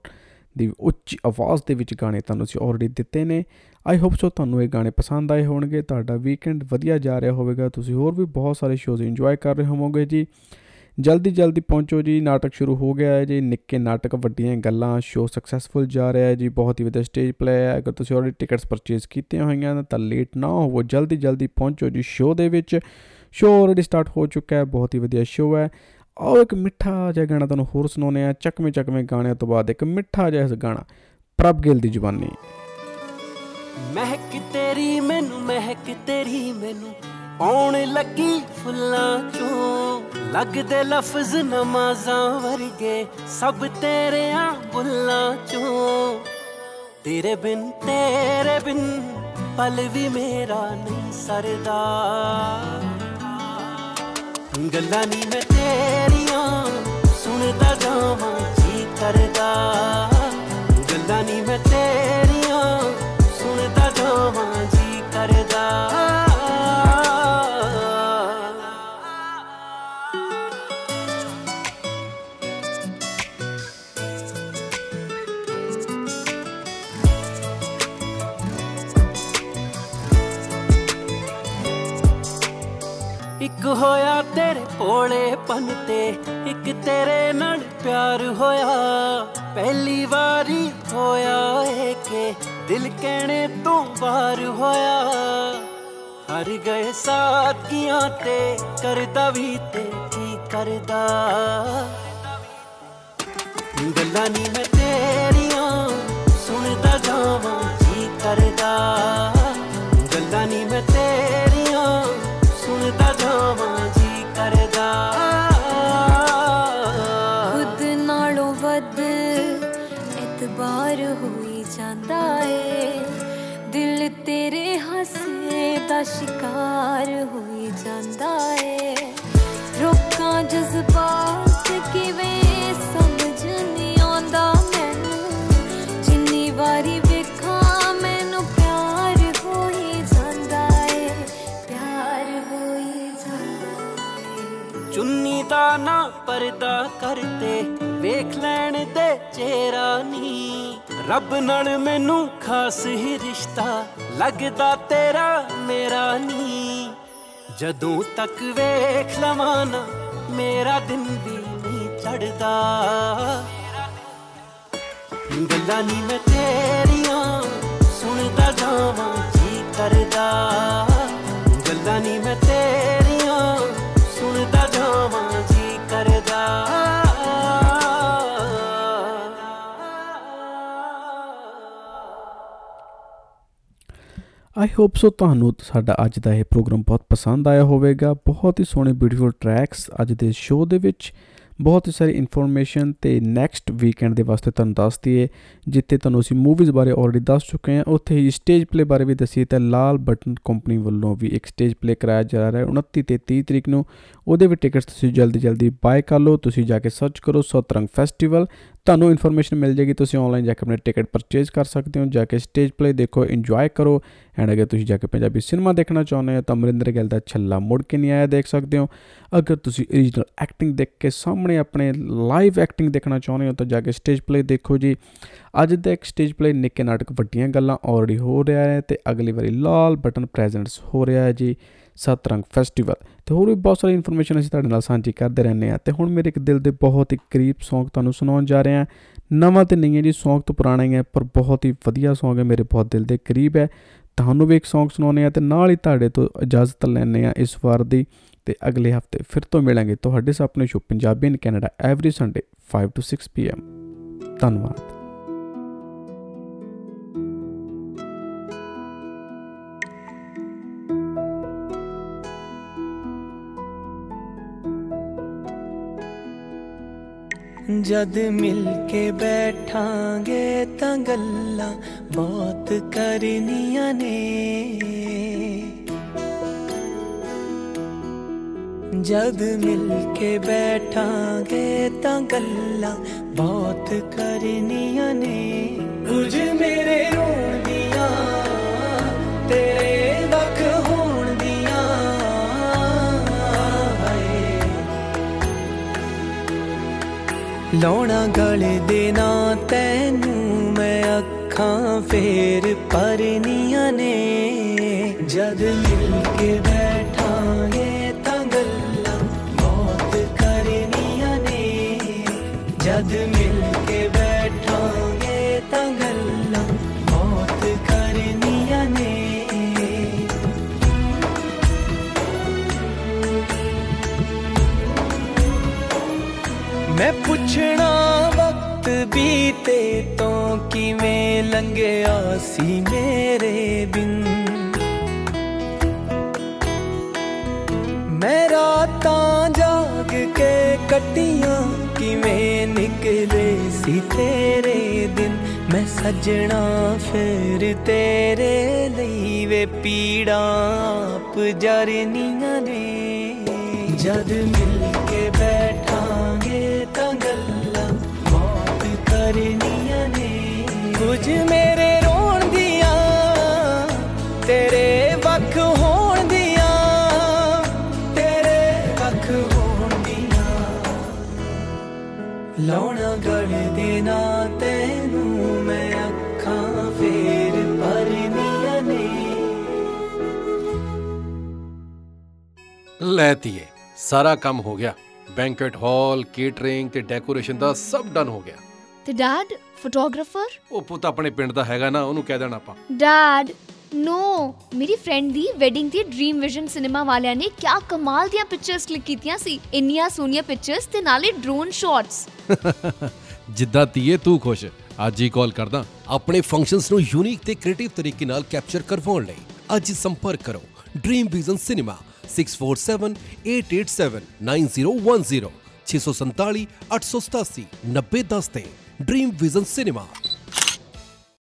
ਦੀ ਉੱਚੀ ਆਵਾਜ਼ ਦੇ ਵਿੱਚ ਗਾਣੇ ਤੁਹਾਨੂੰ ਅਸੀਂ ਆਲਰੇਡੀ ਦਿੱਤੇ ਨੇ। ਆਈ ਹੋਪ ਸੋ ਤੁਹਾਨੂੰ ਇਹ ਗਾਣੇ ਪਸੰਦ ਆਏ ਹੋਣਗੇ। ਤੁਹਾਡਾ ਵੀਕਐਂਡ ਵਧੀਆ ਜਾ ਰਿਹਾ ਹੋਵੇਗਾ। ਤੁਸੀਂ ਹੋਰ ਵੀ ਬਹੁਤ ਸਾਰੇ ਸ਼ੋਜ਼ ਇੰਜੋਏ ਕਰ ਰਹੇ ਹੋਵੋਗੇ ਜੀ। ਜਲਦੀ ਜਲਦੀ ਪਹੁੰਚੋ ਜੀ। ਨਾਟਕ ਸ਼ੁਰੂ ਹੋ ਗਿਆ ਹੈ ਜੀ। ਨਿੱਕੇ ਨਾਟਕ, ਵੱਡੀਆਂ ਗੱਲਾਂ ਸ਼ੋ ਸਕਸੈਸਫੁਲ ਜਾ ਰਿਹਾ ਹੈ ਜੀ। ਬਹੁਤ ਹੀ ਵਧੀਆ ਸਟੇਜ ਪਲੇ ਹੈ। ਅਗਰ ਤੁਸੀਂ ਆਲਰੇਡੀ ਟਿਕਟਸ ਪਰਚੇਸ ਕੀਤੀਆਂ ਹੋਈਆਂ ਤਾਂ ਲੇਟ ਨਾ ਹੋਵੋ। ਜਲਦੀ ਜਲਦੀ ਪਹੁੰਚੋ ਜੀ ਸ਼ੋ ਦੇ ਵਿੱਚ। ਸ਼ੋ ਆਲਰੇਡੀ ਸਟਾਰਟ ਹੋ ਚੁੱਕਾ ਹੈ। ਬਹੁਤ ਹੀ ਵਧੀਆ ਸ਼ੋ ਹੈ। ਆਓ ਇੱਕ ਮਿੱਠਾ ਜਿਹਾ ਗਾਣਾ ਤੁਹਾਨੂੰ ਹੋਰ ਸੁਣਾਉਂਦੇ ਆ ਚੱਕਵੇਂ ਚੱਕਵੇਂ ਗਾਣਿਆਂ ਤੋਂ ਬਾਅਦ ਇੱਕ ਮਿੱਠਾ ਜਿਹਾ ਗਾਣਾ, ਪ੍ਰਭ ਗਿੱਲ ਦੀ ਜ਼ੁਬਾਨੀ। ਮਹਿਕ ਤੇਰੀ ਮੈਨੂੰ, ਮਹਿਕ ਤੇਰੀ ਮੈਨੂੰ, ਆਉਣ ਲੱਗੀ ਫੁੱਲਾਂ ਚੋਂ। ਲੱਗਦੇ ਲਫ਼ਜ਼ ਨਮਾਜ਼ਾਂ ਵਰਗੇ ਸਭ ਤੇਰਿਆਂ ਬੁੱਲਾਂ ਚੋਂ। ਤੇਰੇ ਬਿਨ ਤੇਰੇ ਬਿਨ ਪਲ ਵੀ ਮੇਰਾ ਨਹੀਂ ਸਰਦਾ। ਗੱਲਾਂ ਨਹੀਂ ਮੈਂ ਤੇਰੀਆਂ ਸੁਣਦਾ ਜਾਵਾਂ ਜੀ ਕਰਦਾ। ਹੋਇਆ ਤੇਰੇ ਭੋਲੇ ਪਨ ਤੇ, ਇੱਕ ਤੇਰੇ ਨਾਲ ਪਿਆਰ ਹੋਇਆ। ਪਹਿਲੀ ਵਾਰੀ ਹੋਇਆ ਏ ਕਿ ਦਿਲ ਕਹਿਣੇ ਤੋਂ ਬਾਹਰ ਹੋਇਆ। ਹਰ ਗਏ ਸਾਥੀਆਂ ਤੇ, ਕਰਦਾ ਵੀ ਤੇ ਕੀ ਕਰਦਾ। ਗੱਲਾਂ ਨਹੀਂ ਮੈਂ ਤੇਰੀਆਂ, ਸੁਣਦਾ ਜਾਵਾਂ ਜੀ ਕਰਦਾ। ਗੱਲਾਂ ਨਹੀਂ ਮੈਂ ਤੇਰੀਆਂ ਸੁਣਦਾ ਜਾਵਾਂ ਜੀ ਕਰਦਾ। ਖੁਦ ਨਾਲੋਂ ਵੱਧ ਇਤਬਾਰ ਹੋਈ ਜਾਂਦਾ ਏ। ਦਿਲ ਤੇਰੇ ਹੱਸੇ ਦਾ ਸ਼ਿਕਾਰ ਹੋਈ ਜਾਂਦਾ ਏ। ਰੋਕਾਂ ਜਜ਼ਬਾਤ ਕਿਵੇਂ ਪਰਦਾ ਕਰਤੇ ਵੇਖ ਲੈਣ ਦੇ ਚਿਹਰਾ ਨੀ ਰੱਬ ਨਾਲ ਮੈਨੂੰ ਖਾਸ ਹੀ ਰਿਸ਼ਤਾ ਲੱਗਦਾ ਤੇਰਾ ਮੇਰਾ ਨੀ ਜਦੋਂ ਤੱਕ ਵੇਖ ਲਵਾਂ ਨਾ, ਮੇਰਾ ਦਿਨ ਵੀ ਨਹੀਂ ਚੜਦਾ ਗੱਲਾਂ ਨਹੀਂ ਮੈਂ ਤੇਰੀਆਂ ਸੁਣਦਾ ਜਾਵਾਂ, ਜੀ ਕਰਦਾ। ਗੱਲਾਂ ਨਹੀਂ ਮੈਂ ਤੇਰੀਆਂ ਸੁਣਦਾ ਜਾਵਾਂ, ਜੀ ਕਰਦਾ। ਆਈ ਹੋਪ ਸੋ ਤੁਹਾਨੂੰ ਸਾਡਾ ਅੱਜ ਦਾ ਇਹ ਪ੍ਰੋਗਰਾਮ ਬਹੁਤ ਪਸੰਦ ਆਇਆ ਹੋਵੇਗਾ। ਬਹੁਤ ਹੀ ਸੋਹਣੇ ਬਿਊਟੀਫੁਲ ਟਰੈਕਸ ਅੱਜ ਦੇ ਸ਼ੋਅ ਦੇ ਵਿੱਚ। ਬਹੁਤ ਹੀ ਸਾਰੀ ਇਨਫੋਰਮੇਸ਼ਨ ਤੇ ਨੈਕਸਟ ਵੀਕਐਂਡ ਦੇ ਵਾਸਤੇ ਤੁਹਾਨੂੰ ਦੱਸ ਦਈਏ, ਜਿੱਥੇ ਤੁਹਾਨੂੰ ਅਸੀਂ ਮੂਵੀਜ਼ ਬਾਰੇ ਆਲਰੇਡੀ ਦੱਸ ਚੁੱਕੇ ਹਾਂ। ਉੱਥੇ ਹੀ ਸਟੇਜ ਪਲੇ ਬਾਰੇ ਵੀ ਦੱਸੀਏ ਤਾਂ ਲਾਲ ਬਟਨ ਕੰਪਨੀ ਵੱਲੋਂ ਵੀ ਇੱਕ ਸਟੇਜ ਪਲੇ ਕਰਾਇਆ ਜਾ ਰਿਹਾ ਹੈ 29 ਤੇ 30 ਤਰੀਕ ਨੂੰ। ਉਹਦੇ ਵੀ ਟਿਕਟਸ ਤੁਸੀਂ ਜਲਦੀ ਜਲਦੀ ਬਾਏ ਕਰ ਲਓ। ਤੁਸੀਂ ਜਾ ਕੇ ਸਰਚ ਕਰੋ ਸਤਰੰਗ ਫੈਸਟੀਵਲ ਤੁਹਾਨੂੰ ਇਨਫੋਰਮੇਸ਼ਨ ਮਿਲ ਜਾਏਗੀ, ਤੁਸੀਂ ਆਨਲਾਈਨ ਜਾ ਕੇ ਆਪਣੇ ਟਿਕਟ ਪਰਚੇਜ਼ ਕਰ ਸਕਦੇ ਹੋ, ਜਾ ਕੇ ਸਟੇਜ ਪਲੇ ਦੇਖੋ ਇੰਜੋਏ ਕਰੋ। ਐਂਡ ਅਗਰ ਤੁਸੀਂ ਜਾ ਕੇ ਪੰਜਾਬੀ ਸਿਨੇਮਾ ਦੇਖਣਾ ਚਾਹੁੰਦੇ ਹੋ, ਤਾਂ ਅਮਰਿੰਦਰ ਗਿੱਲ ਦਾ ਛੱਲਾ ਮੁੜ ਕੇ ਨਹੀਂ ਆਇਆ, ਦੇਖ ਸਕਦੇ ਹੋ। ਅਗਰ ਤੁਸੀਂ ਓਰੀਜਨਲ ਐਕਟਿੰਗ ਦੇਖ ਕੇ ਸਾਹਮਣੇ ਆਪਣੇ ਲਾਈਵ ਐਕਟਿੰਗ ਦੇਖਣਾ ਚਾਹੁੰਦੇ ਹੋ, ਤਾਂ ਜਾ ਕੇ ਸਟੇਜ ਪਲੇ ਦੇਖੋ ਜੀ। ਅੱਜ ਦਾ ਇੱਕ ਸਟੇਜ ਪਲੇ ਨਿੱਕੇ ਨਾਟਕ ਵੱਡੀਆਂ ਗੱਲਾਂ ਆਲਰੇਡੀ ਹੋ ਰਿਹਾ ਹੈ ਤੇ ਅਗਲੀ ਵਾਰੀ ਲਾਲ ਬਟਨ ਪ੍ਰੈਜ਼ੈਂਟਸ ਹੋ ਰਿਹਾ ਹੈ ਜੀ। ਸਤਰੰਗ ਫੈਸਟੀਵਲ ਤੇ ਹੋਰ ਵੀ ਬਹੁਤ ਸਾਰੀ ਇਨਫੋਰਮੇਸ਼ਨ ਅਸੀਂ ਤੁਹਾਡੇ ਨਾਲ ਸਾਂਝੀ ਕਰਦੇ ਰਹਿੰਦੇ ਆ ਤੇ ਹੁਣ ਮੇਰੇ ਇੱਕ ਦਿਲ ਦੇ ਬਹੁਤ ਹੀ ਕਰੀਬ Song ਤੁਹਾਨੂੰ ਸੁਣਾਉਣ ਜਾ ਰਹੇ ਹਾਂ। ਨਵਾਂ ਤੇ ਨਹੀਂ ਹੈ ਜੀ Song ਤੋਂ ਪੁਰਾਣਾ ਹੀ ਹੈ, ਪਰ ਬਹੁਤ ਹੀ ਵਧੀਆ Song ਹੈ, ਮੇਰੇ ਬਹੁਤ ਦਿਲ ਦੇ ਕਰੀਬ ਹੈ। ਤੁਹਾਨੂੰ ਵੀ ਇੱਕ Song ਸੁਣਾਉਣੇ ਆ ਤੇ ਨਾਲ ਹੀ ਤੁਹਾਡੇ ਤੋਂ ਇਜਾਜ਼ਤ ਲੈਣੇ ਆ ਇਸ ਵਾਰ ਦੀ। ਤੇ ਅਗਲੇ ਹਫ਼ਤੇ ਫਿਰ ਤੋਂ ਮਿਲਾਂਗੇ ਤੁਹਾਡੇ ਸਾਹਮਣੇ show Punjabi in Canada every Sunday 5 to 6 pm ਧੰਨਵਾਦ। ਜਦ ਮਿਲ ਕੇ ਬੈਠਾਂਗੇ ਤਾਂ ਗੱਲਾਂ ਬਹੁਤ ਕਰਨੀਆਂ ਨੇ। ਜਦ ਮਿਲ ਕੇ ਬੈਠਾਂਗੇ ਤਾਂ ਗੱਲਾਂ ਬਹੁਤ ਕਰਨੀਆਂ ਨੇ। ਕੁਝ ਮੇਰੇ ਹੋਣ ਦੀਆਂ, ਤੇਰੇ ਵੱਖ ਲਾਉਣਾ ਗਲੇ ਦੇ ਨਾ ਤੈਨੂੰ ਮੈਂ ਅੱਖਾਂ ਫੇਰ ਪਰਨੀਆਂ ਨੇ। ਜਦ ਮਿਲ ਕੇ ਲੰਘਿਆ ਸੀ ਮੇਰੇ ਬਿਨ। ਮੈਂ ਰਾਤਾਂ ਜਾਗ ਕੇ ਕੱਟੀਆਂ ਕਿਵੇਂ ਨਿਕਲੇ ਸੀ ਤੇਰੇ ਦਿਨ। ਮੈਂ ਸੱਜਣਾ ਫਿਰ ਤੇਰੇ ਲਈ ਵੇ ਪੀੜਾਂ ਆਪ ਜਰਨੀਆਂ ਨੇ। ਜਦ ਮਿਲ ਕੁਝ ਮੇਰੇ ਰੋਣ ਦੀਆਂ ਤੇਰੇ ਵੱਖ ਹੋਣ ਦੀਆਂ ਤੇਰੇ ਵੱਖ ਹੋਣ ਦੀਆਂ। ਲਾਉਣਾ ਗਲੇ ਦੇ ਨਾ ਤੈਨੂੰ ਮੈਂ ਅੱਖਾਂ ਫੇਰ ਪਰਨੀਆਂ ਨੇ। ਲੈ ਧੀਏ ਸਾਰਾ ਕੰਮ ਹੋ ਗਿਆ। ਬੈਂਕਟ ਹਾਲ ਕੇਟਰਿੰਗ ਤੇ ਡੈਕੋਰੇਸ਼ਨ ਦਾ ਸਭ ਡਨ ਹੋ ਗਿਆ। ਤੇ ਡੈਡ ਫੋਟੋਗ੍ਰਾਫਰ? ਉਹ ਪੁੱਤ ਆਪਣੇ ਪਿੰਡ ਦਾ ਹੈਗਾ ਨਾ ਉਹਨੂੰ ਕਹਿ ਦੇਣਾ ਆਪਾਂ। ਡੈਡ ਨੋ ਮੇਰੀ ਫਰੈਂਡ ਦੀ ਵੈਡਿੰਗ ਤੇ ਡ੍ਰੀਮ ਵਿਜ਼ਨ ਸਿਨੇਮਾ ਵਾਲਿਆਂ ਨੇ ਕਿਆ ਕਮਾਲ ਦੀਆਂ ਪਿਕਚਰਸ ਕਲਿੱਕ ਕੀਤੀਆਂ ਸੀ। ਇੰਨੀਆਂ ਸੋਹਣੀਆਂ ਪਿਕਚਰਸ ਤੇ ਨਾਲੇ ਡਰੋਨ ਸ਼ਾਟਸ ਜਿੱਦਾਂ ਧੀਏ ਤੂੰ ਖੁਸ਼ ਅੱਜ ਹੀ ਕਾਲ ਕਰਦਾ। ਆਪਣੇ ਫੰਕਸ਼ਨਸ ਨੂੰ ਯੂਨੀਕ ਤੇ ਕ੍ਰੀਏਟਿਵ ਤਰੀਕੇ ਨਾਲ ਕੈਪਚਰ ਕਰਵਾਉਣ ਲਈ ਅੱਜ ਸੰਪਰਕ ਕਰੋ। ਡ੍ਰੀਮ ਵਿਜ਼ਨ ਸਿਨੇਮਾ 6478879010 647 887 9010 ਤੇ। Dream vision cinema